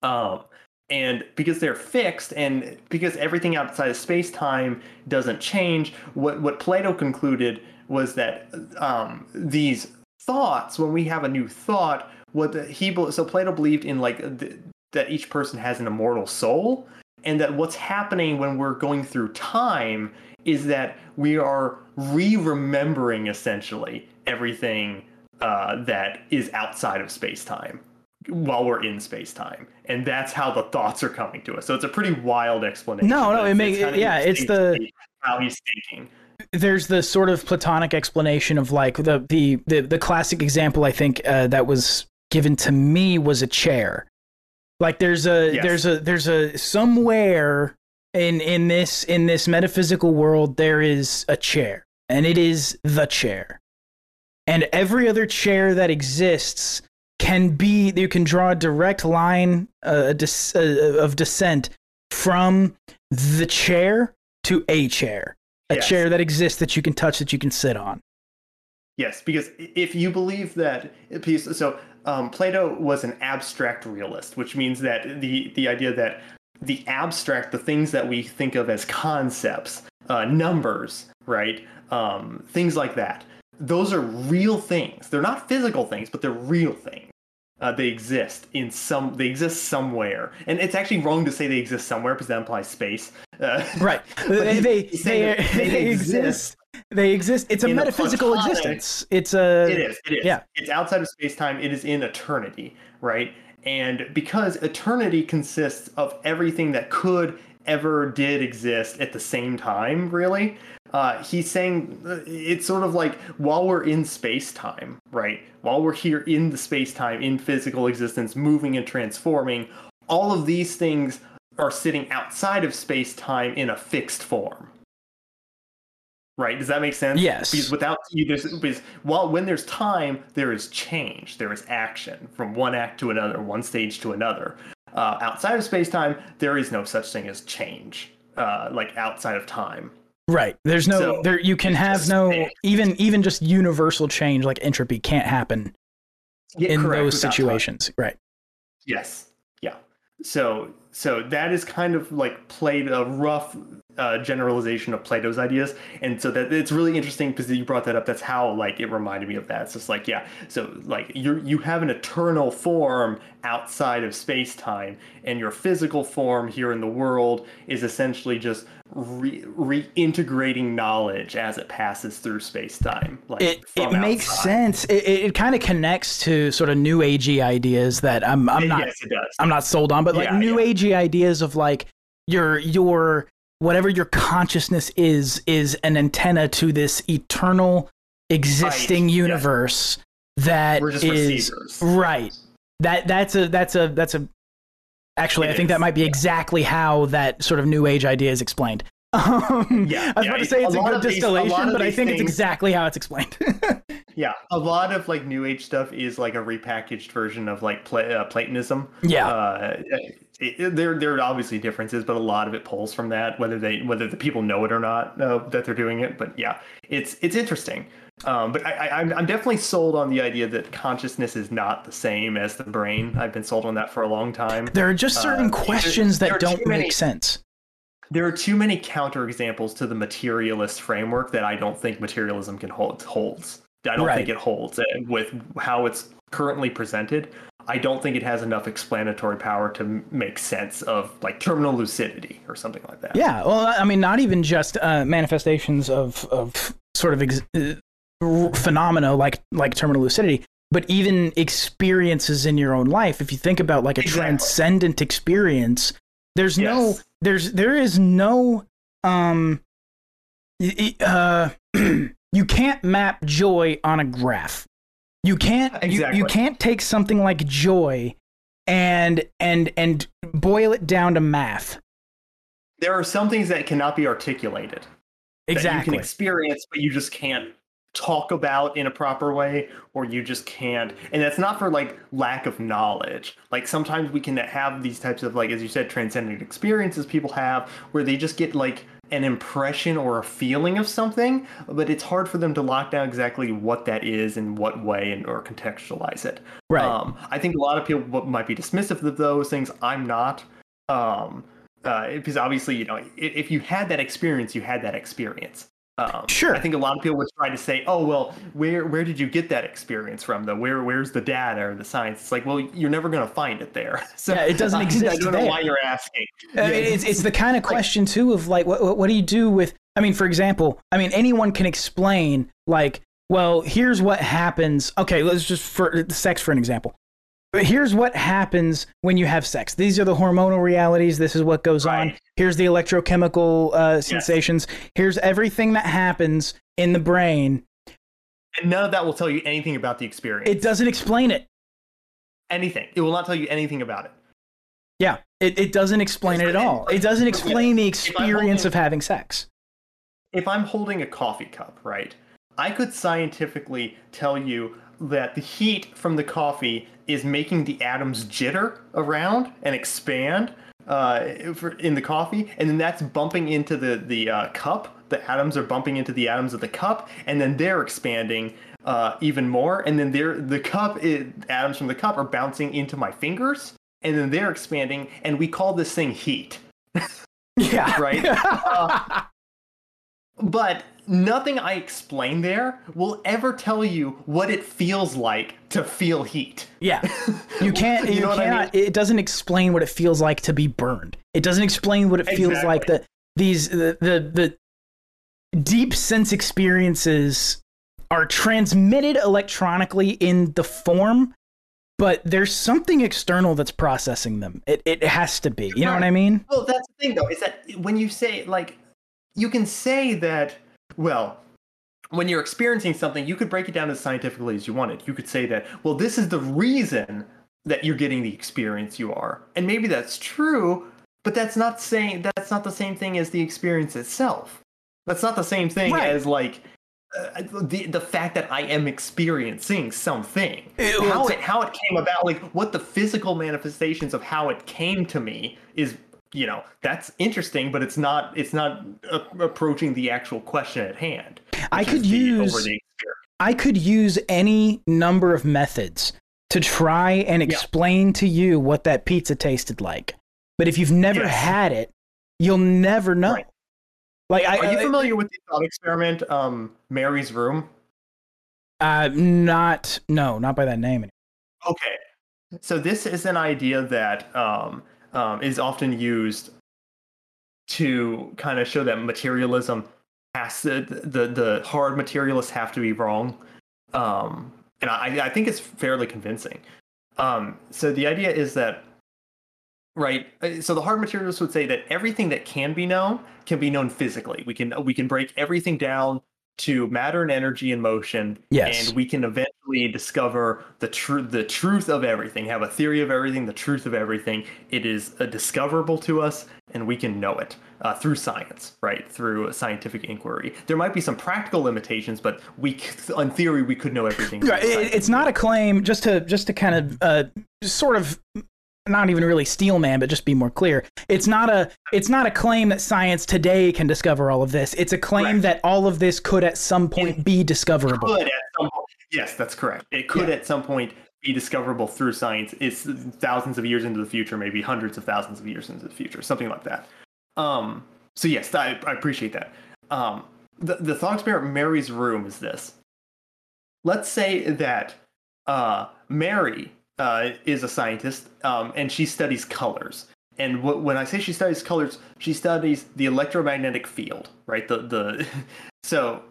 Um, and because they're fixed and because everything outside of space time doesn't change, what, what Plato concluded was that um, these thoughts, when we have a new thought, what the, he so Plato believed in like the, that each person has an immortal soul, and that what's happening when we're going through time is that we are re-remembering essentially everything uh, that is outside of space time while we're in space time and that's how the thoughts are coming to us. So it's a pretty wild explanation no no it makes yeah it's the how he's thinking. There's the sort of platonic explanation of like the the the, the classic example i think uh, that was given to me was a chair. Like there's a yes. there's a there's a somewhere in in this in this metaphysical world there is a chair and it is the chair. And every other chair that exists can be you can draw a direct line uh, uh, of descent from the chair to a chair a yes. chair that exists that you can touch that you can sit on yes because if you believe that piece so um, Plato was an abstract realist, which means that the the idea that the abstract, the things that we think of as concepts, uh, numbers, right, um, things like that, those are real things. They're not physical things, but they're real things. Uh, they exist in some. They exist somewhere, and it's actually wrong to say they exist somewhere because that implies space. Uh, *laughs* right. *laughs* *laughs* they they, they, they, exist they exist. It's a metaphysical a existence. It's a. It is. It is. Yeah. It's outside of space time. It is in eternity, right? And because eternity consists of everything that could ever did exist at the same time, really, uh, he's saying uh, it's sort of like while we're in space time, right? While we're here in the space time, in physical existence, moving and transforming, all of these things are sitting outside of space time in a fixed form right? Does that make sense? Yes. Because without because, because while when there's time, there is change, there is action from one act to another, one stage to another. Uh, outside of space time, there is no such thing as change, uh, like outside of time. Right. There's no so, there. You can have no even even just universal change like entropy can't happen yeah, in correct, those situations. Time. Right. Yes. Yeah. So so that is kind of like played a rough uh, generalization of Plato's ideas, and so that it's really interesting because you brought that up. That's how like it reminded me of that. It's just like yeah, so like you you have an eternal form outside of space time, and your physical form here in the world is essentially just re- reintegrating knowledge as it passes through space time. Like it it makes sense. It, it kind of connects to sort of new agey ideas that I'm I'm not yes, I'm not sold on, but like yeah, new yeah. agey ideas of like your your whatever your consciousness is is an antenna to this eternal existing right. universe yeah. that is receivers. right that that's a that's a that's a actually it i think is. that might be exactly how that sort of new age idea is explained *laughs* um, yeah, I was yeah, about to say it's a, a good distillation, these, but I think things, it's exactly how it's explained. *laughs* yeah, a lot of like New Age stuff is like a repackaged version of like Pla- uh, Platonism. Yeah, uh, it, there there are obviously differences, but a lot of it pulls from that, whether they whether the people know it or not uh, that they're doing it. But yeah, it's it's interesting. Um, but I, I, I'm I'm definitely sold on the idea that consciousness is not the same as the brain. I've been sold on that for a long time. There are just certain uh, questions that don't many, make sense. There are too many counterexamples to the materialist framework that I don't think materialism can hold holds. I don't right. think it holds uh, with how it's currently presented. I don't think it has enough explanatory power to make sense of like terminal lucidity or something like that. Yeah, well, I mean, not even just uh, manifestations of of sort of ex- uh, phenomena like like terminal lucidity, but even experiences in your own life. If you think about like a exactly. transcendent experience, there's yes. no there's there is no um uh *clears throat* you can't map joy on a graph. You can't exactly. you, you can't take something like joy and and and boil it down to math. There are some things that cannot be articulated. Exactly. you can experience, but you just can't talk about in a proper way or you just can't and that's not for like lack of knowledge like sometimes we can have these types of like as you said transcendent experiences people have where they just get like an impression or a feeling of something, but it's hard for them to lock down exactly what that is in what way and or contextualize it. Right. Um, I think a lot of people might be dismissive of those things. I'm not. Um, uh, because obviously, you know, if, if you had that experience, you had that experience. Um, Sure. I think a lot of people would try to say, "Oh, well, where where did you get that experience from? Though, where where's the data or the science?" It's like, well, you're never going to find it there. *laughs* So Yeah, it doesn't exist I don't know there. why you're asking. Uh, it's, it's the kind of question too of like what, what do you do with i mean for example i mean anyone can explain like well here's what happens okay let's just for sex for an example here's what happens when you have sex. These are the hormonal realities. This is what goes on. Here's the electrochemical uh, sensations. Here's everything that happens in the brain. And none of that will tell you anything about the experience. it doesn't explain it. Anything. It will not tell you anything about it. yeah. It, it doesn't explain it at all. It doesn't explain the experience holding- of having sex. If I'm holding a coffee cup, right, I could scientifically tell you that the heat from the coffee is making the atoms jitter around and expand uh, for- in the coffee, and then that's bumping into the the uh, cup. The atoms are bumping into the atoms of the cup, and then they're expanding uh, even more. And then they're the cup i atoms from the cup are bouncing into my fingers, and then they're expanding, and we call this thing heat. *laughs* yeah Right? *laughs* Uh, but nothing I explain there will ever tell you what it feels like to feel heat. Yeah. *laughs* You can't You you, know what I cannot it doesn't explain what it feels like to be burned. It doesn't explain what it feels like that these the, the the deep sense experiences are transmitted electronically in the form but there's something external that's processing them. It it has to be. You know what I mean? Well, that's the thing, though, is that when you say, like, you can say that, well, when you're experiencing something, you could break it down as scientifically as you wanted. You could say that, well, this is the reason that you're getting the experience you are. And maybe that's true, but that's not saying that's not the same thing as the experience itself. That's not the same thing Right. as like uh, the the fact that I am experiencing something. It- how it how it came about, like what the physical manifestations of how it came to me is, you know, that's interesting, but it's not it's not uh, approaching the actual question at hand. I could the- use- over. I could use any number of methods to try and explain to you what that pizza tasted like. But if you've never Yes. had it, you'll never know. Right. Like I, Are you I- familiar with the thought experiment, um, Mary's Room? uh, not no, not by that name. Okay. So this is an idea that um, um, is often used to kind of show that materialism has to, the the hard materialists have to be wrong, um, and I, I think it's fairly convincing. Um, so the idea is that right. uh, So the hard materialists would say that everything that can be known can be known physically. We can we can break everything down to matter and energy and motion Yes. and we can eventually discover the truth the truth of everything have a theory of everything the truth of everything it is uh, discoverable to us and we can know it uh, through science right through scientific inquiry there might be some practical limitations but we in theory we could know everything Right, through it- science. it's not a claim. Just to just to kind of uh, sort of not even really steel man, but just be more clear. It's not a it's not a claim that science today can discover all of this. It's a claim Correct. that all of this could at some point be discoverable. could at some point yes that's correct it could at some point be discoverable through science it's thousands of years into the future maybe hundreds of thousands of years into the future something like that um so yes i, I appreciate that um the, the thought experiment mary's room is this let's say that uh mary uh, is a scientist um, and she studies colors and wh- when i say she studies colors she studies the electromagnetic field right the the *laughs* so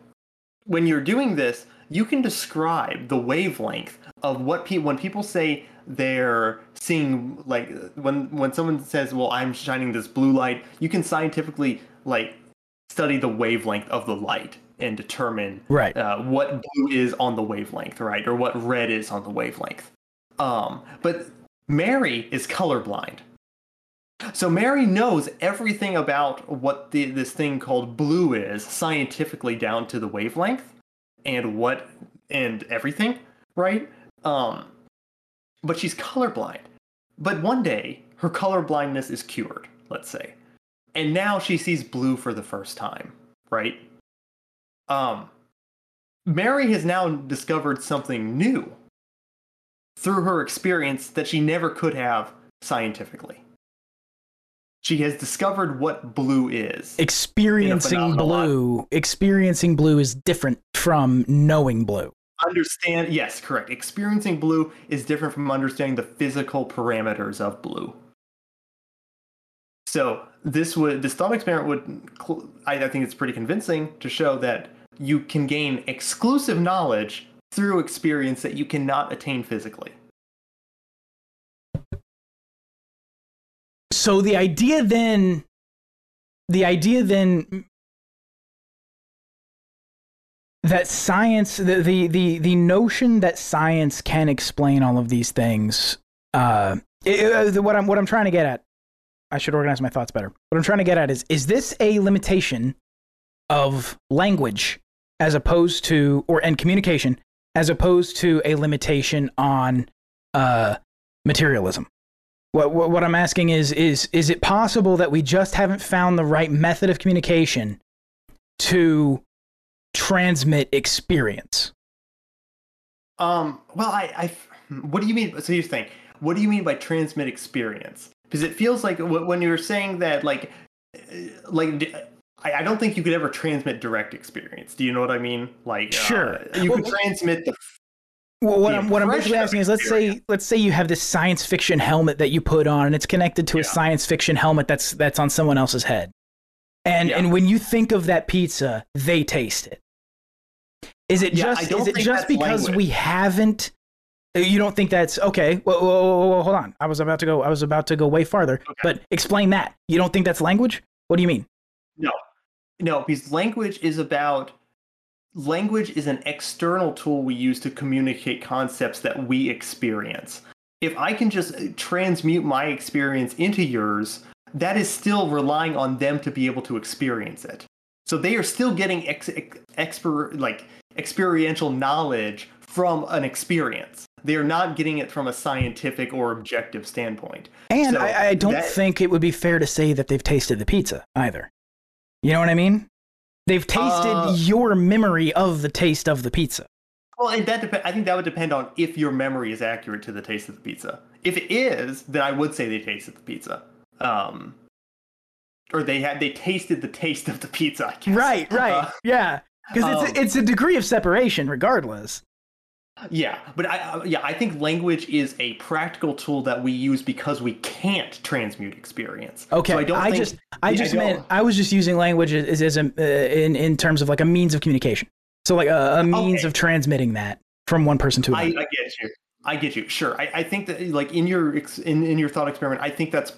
when you're doing this, you can describe the wavelength of what people when people say they're seeing like when when someone says, "Well, I'm shining this blue light," you can scientifically like study the wavelength of the light and determine Right. uh, what blue is on the wavelength, right, or what red is on the wavelength. Um, but Mary is colorblind. So Mary knows everything about what the, this thing called blue is scientifically down to the wavelength and what and everything, right? Um, but she's colorblind. But one day her colorblindness is cured, let's say. and now she sees blue for the first time, right? Um, Mary has now discovered something new through her experience that she never could have scientifically. She has discovered what blue is. Experiencing blue, experiencing blue is different from knowing blue. Understand, yes, correct. Experiencing blue is different from understanding the physical parameters of blue. So this would this thought experiment would I, I think it's pretty convincing to show that you can gain exclusive knowledge through experience that you cannot attain physically. So the idea then, the idea then that science, the the the, the notion that science can explain all of these things. Uh, it- uh, what I'm what I'm trying to get at, I should organize my thoughts better. What I'm trying to get at is is this a limitation of language as opposed to or and communication as opposed to a limitation on uh, materialism? What, what what I'm asking is is is it possible that we just haven't found the right method of communication to transmit experience? Um, well, I, I, what do you mean? So you think, what do you mean by transmit experience? Because it feels like when you were saying that, like, uh, like, I, I don't think you could ever transmit direct experience. Do you know what I mean? Like, uh, Sure. you Well- could transmit the. Well, what The I'm what I'm basically asking is let's say let's say you have this science fiction helmet that you put on and it's connected to a science fiction helmet that's that's on someone else's head. And Yeah. and when you think of that pizza, they taste it. Is it Yeah, just is it just because language. we haven't uh, you don't think that's okay? Whoa, whoa, whoa, whoa, hold on. I was about to go. I was about to go way farther. But explain that. You don't think that's language? What do you mean? No, no, because language is about. Language is an external tool we use to communicate concepts that we experience. If I can just transmute my experience into yours, that is still relying on them to be able to experience it. So they are still getting ex- ex- exper- like experiential knowledge from an experience. They are not getting it from a scientific or objective standpoint. And So I, I don't that- think it would be fair to say that they've tasted the pizza either. You know what I mean? They've tasted Uh, your memory of the taste of the pizza. Well, and that dep- I think that would depend on if your memory is accurate to the taste of the pizza. If it is, then I would say they tasted the pizza. Um, or they had they tasted the taste of the pizza. I guess. Right, right. Uh, yeah. Because um, it's, a, it's a degree of separation, regardless. Yeah, but I uh, yeah I think language is a practical tool that we use because we can't transmute experience. Okay. So I don't I think, just, I yeah, just don't- meant, I was just using language as, as a, uh, in, in terms of like a means of communication. So, like a, a means Okay. of transmitting that from one person to I, I another. get you. I get you. Sure. I, I think that like in your ex- in, in your thought experiment, I think that's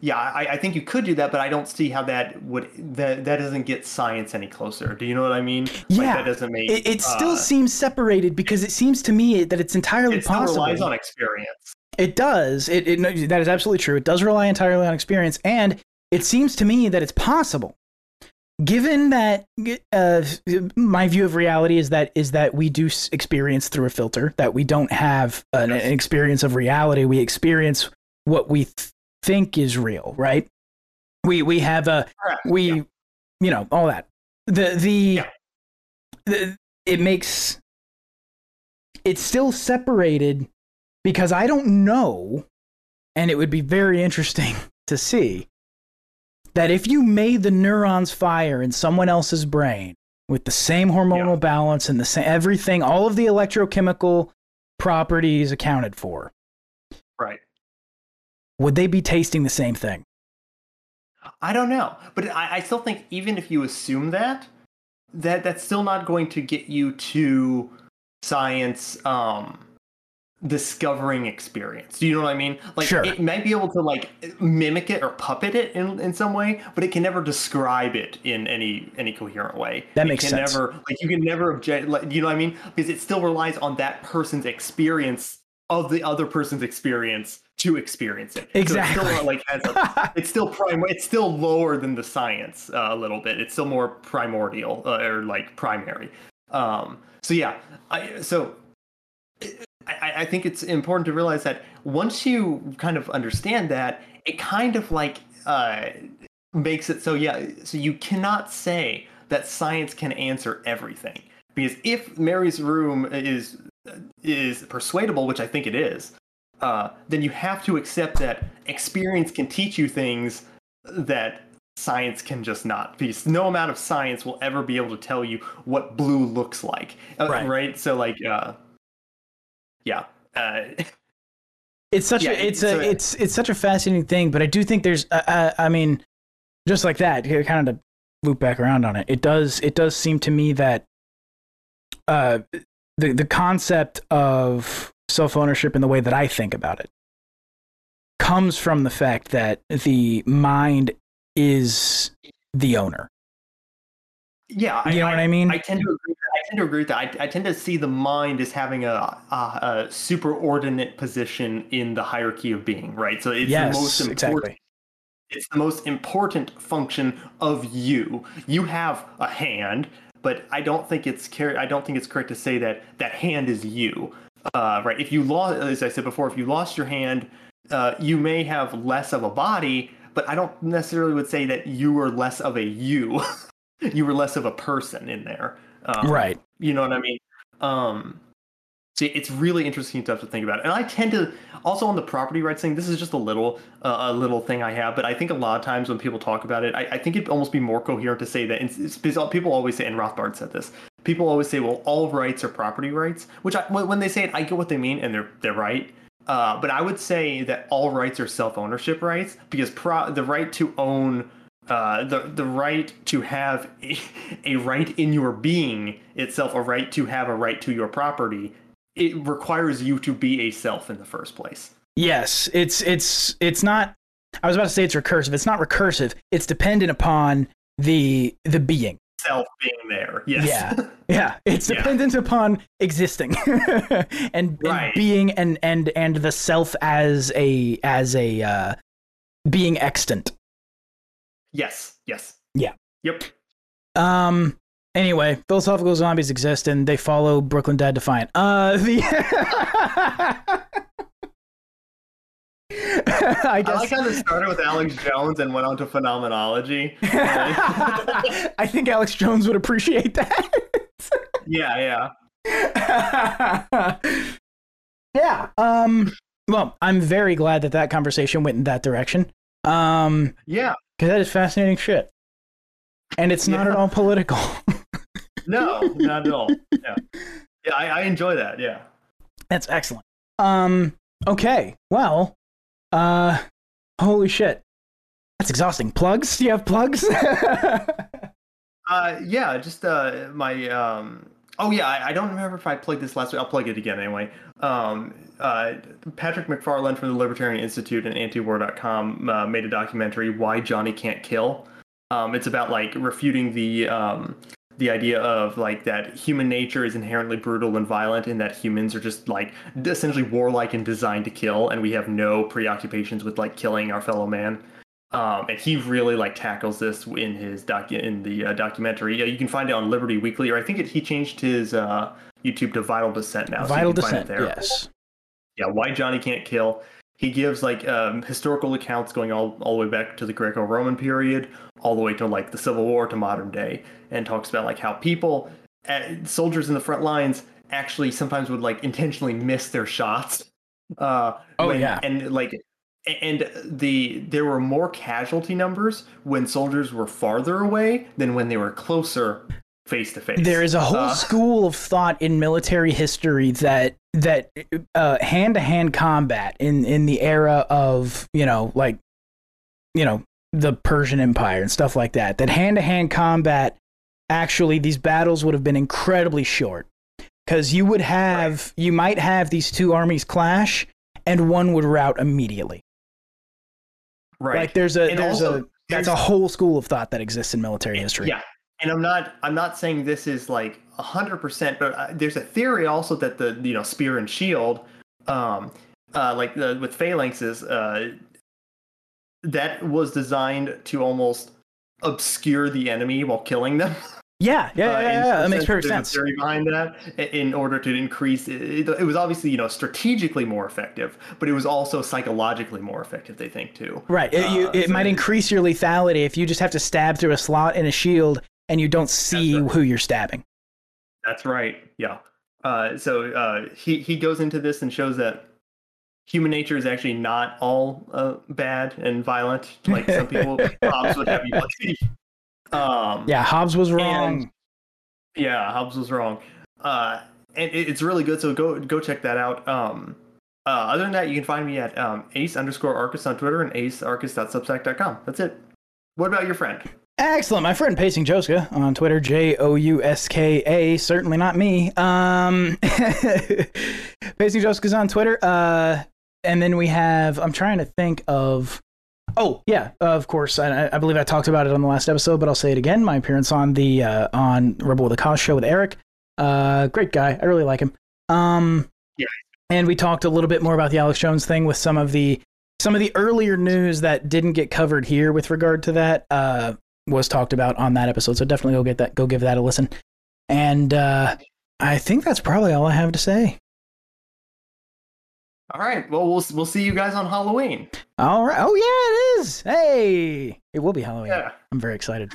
yeah. I, I think you could do that, but I don't see how that would that that doesn't get science any closer. Do you know what I mean? Like, Yeah. that doesn't make it, it still uh, seems separated because it seems to me that it's entirely possible. it possible. relies on experience. It does. It, it that is absolutely true. It does rely entirely on experience, and it seems to me that it's possible. Given that uh, my view of reality is that is that we do experience through a filter, that we don't have an, Yes. an experience of reality. We experience what we th- think is real, right? We we have a we Yeah. you know all that the the, Yeah. the it makes it's still separated because i don't know and it would be very interesting *laughs* to see that if you made the neurons fire in someone else's brain with the same hormonal Yeah. balance and the same everything all of the electrochemical properties accounted for right. Would they be tasting the same thing I don't know, but I, I still think even if you assume that, that that's still not going to get you to science um, discovering experience. Do you know what I mean? Like Sure. it might be able to like mimic it or puppet it in, in some way, but it can never describe it in any any coherent way. That It makes can sense. Never like you can never object. Like, you know what I mean? Because it still relies on that person's experience of the other person's experience to experience it. So it still, Exactly. like a, *laughs* it's still prime it's still lower than the science uh, a little bit it's still more primordial uh, or like primary um so yeah i so I, I think it's important to realize that once you kind of understand that it kind of like uh makes it so yeah. So you cannot say that science can answer everything because if Mary's room is is persuadable, which I think it is, uh, then you have to accept that experience can teach you things that science can just not. Because no amount of science will ever be able to tell you what blue looks like. Uh, Right. right? So like uh yeah. Uh *laughs* it's such Yeah, a it's a, it's it's such a fascinating thing but i do think there's uh, uh, i mean just like that kind of to loop back around on it. It does it does seem to me that uh the the concept of self ownership in the way that i think about it comes from the fact that the mind is the owner yeah you know what i mean I tend to agree. I tend to agree with that. I, I tend to see the mind as having a, a, a superordinate position in the hierarchy of being, right? So it's yes the most important. exactly It's the most important function of you. You have a hand, but I don't think it's car- I don't think it's correct to say that that hand is you, uh, right? If you lost, as I said before, if you lost your hand, uh, you may have less of a body, but I don't necessarily would say that you were less of a you. *laughs* you were less of a person in there. Um, right you know what I mean? Um, so it's really interesting stuff to think about. And I tend to also on the property rights thing. This is just a little uh, a little thing I have, but I think a lot of times when people talk about it, I, I think it'd almost be more coherent to say that. Because people always say, and Rothbard said this. People always say, "Well, all rights are property rights," which I, when when they say it, I get what they mean, and they're they're right. Uh, but I would say that all rights are self ownership rights because pro- the right to own uh, the the right to have a, *laughs* a right in your being itself, a right to have a right to your property, it requires you to be a self in the first place. Yes, it's it's it's not. I was about to say it's recursive. It's not recursive. It's dependent upon the the being. Self being there, yes. Yeah, *laughs* yeah. It's Yeah. dependent upon existing *laughs* and, and being and and and the self as a as a uh, being extant. yes, yes. Yeah. Yep. Um. Anyway, philosophical zombies exist and they follow Brooklyn Dad Defiant. Uh. *laughs* The. I guess... I like how this started with Alex Jones and went on to phenomenology. *laughs* I think Alex Jones would appreciate that. yeah, yeah. *laughs* yeah. Um. Well, I'm very glad that that conversation went in that direction. Um, Yeah. because that is fascinating shit, and it's not Yeah. at all political. No, *laughs* not at all. Yeah. Yeah, I, I enjoy that. Yeah. That's excellent. Um. Okay. Well. Uh. Holy shit. That's exhausting. Plugs? Do you have plugs? *laughs* Uh, yeah, just uh, my um. Oh yeah, I, I don't remember if I plugged this last week. I'll plug it again anyway. Um, uh, Patrick MacFarlane from the Libertarian Institute and Antiwar.com uh, made a documentary, "Why Johnny Can't Kill." Um, it's about like refuting the um, the idea of like that human nature is inherently brutal and violent, and that humans are just like essentially warlike and designed to kill, and we have no preoccupations with like killing our fellow man. Um, and he really like tackles this in his doc in the uh, documentary. Yeah, you can find it on Liberty Weekly, or I think it, he changed his uh, YouTube to Vital Dissent now. Vital it Dissent. Yes. yeah, why Johnny can't kill. He gives like um, historical accounts going all, all the way back to the Greco-Roman period, all the way to like the Civil War to modern day, and talks about like how people, uh, soldiers in the front lines, actually sometimes would like intentionally miss their shots. Uh, Oh, when- yeah. and like, and the there were more casualty numbers when soldiers were farther away than when they were closer face to face. There is a whole Uh, school of thought in military history that that uh, hand-to-hand combat in in the era of you know like you know the Persian Empire and stuff like that. That hand-to-hand combat actually these battles would have been incredibly short because you would have you might have these two armies clash and one would rout immediately. right. Like there's a And there's also, a that's a whole school of thought that exists in military history. Yeah, and I'm not I'm not saying this is like hundred percent, but uh, there's a theory also that the you know spear and shield, um, uh, like the, with phalanxes, uh, that was designed to almost obscure the enemy while killing them. *laughs* Yeah, yeah, Uh, yeah, yeah, that makes perfect sense. Theory behind that, in order to increase, it, it was obviously you know strategically more effective, but it was also psychologically more effective. They think too. Right. It, you, Uh, it so might increase your lethality if you just have to stab through a slot in a shield and you don't see right. who you're stabbing. That's right. Yeah. Uh, so uh, he he goes into this and shows that human nature is actually not all uh, bad and violent, like some *laughs* people Hobbes would have you believe. Um, Yeah, Hobbes was wrong. Yeah, Hobbes was wrong. Uh, and it, it's really good. So go go check that out. Um, uh, other than that, you can find me at um, ace underscore archist on Twitter and acearchist.substack.com. That's it. What about your friend? Excellent. My friend Pacing Jouska on Twitter, J O U S K A. Certainly not me. Um, *laughs* Pacing Jouska's on Twitter. Uh, and then we have, I'm trying to think of, oh, yeah, of course. I, I believe I talked about it on the last episode, but I'll say it again. My appearance on the, uh, on Rebel with a Cause show with Eric. Uh, great guy. I really like him. Um, Yeah. And we talked a little bit more about the Alex Jones thing with some of the, some of the earlier news that didn't get covered here with regard to that. Uh, was talked about on that episode. So definitely go get that, go give that a listen. And uh, I think that's probably all I have to say. All right. Well, we'll we'll see you guys on Halloween. All right. Oh yeah, it is. Hey, it will be Halloween. Yeah. I'm very excited.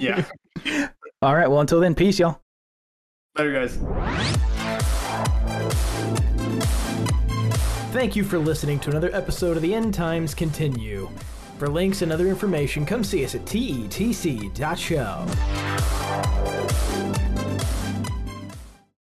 Yeah. *laughs* all right. Well, until then, peace, y'all. Later, guys. Thank you for listening to another episode of The End Times Continue. For links and other information, come see us at tetc.show.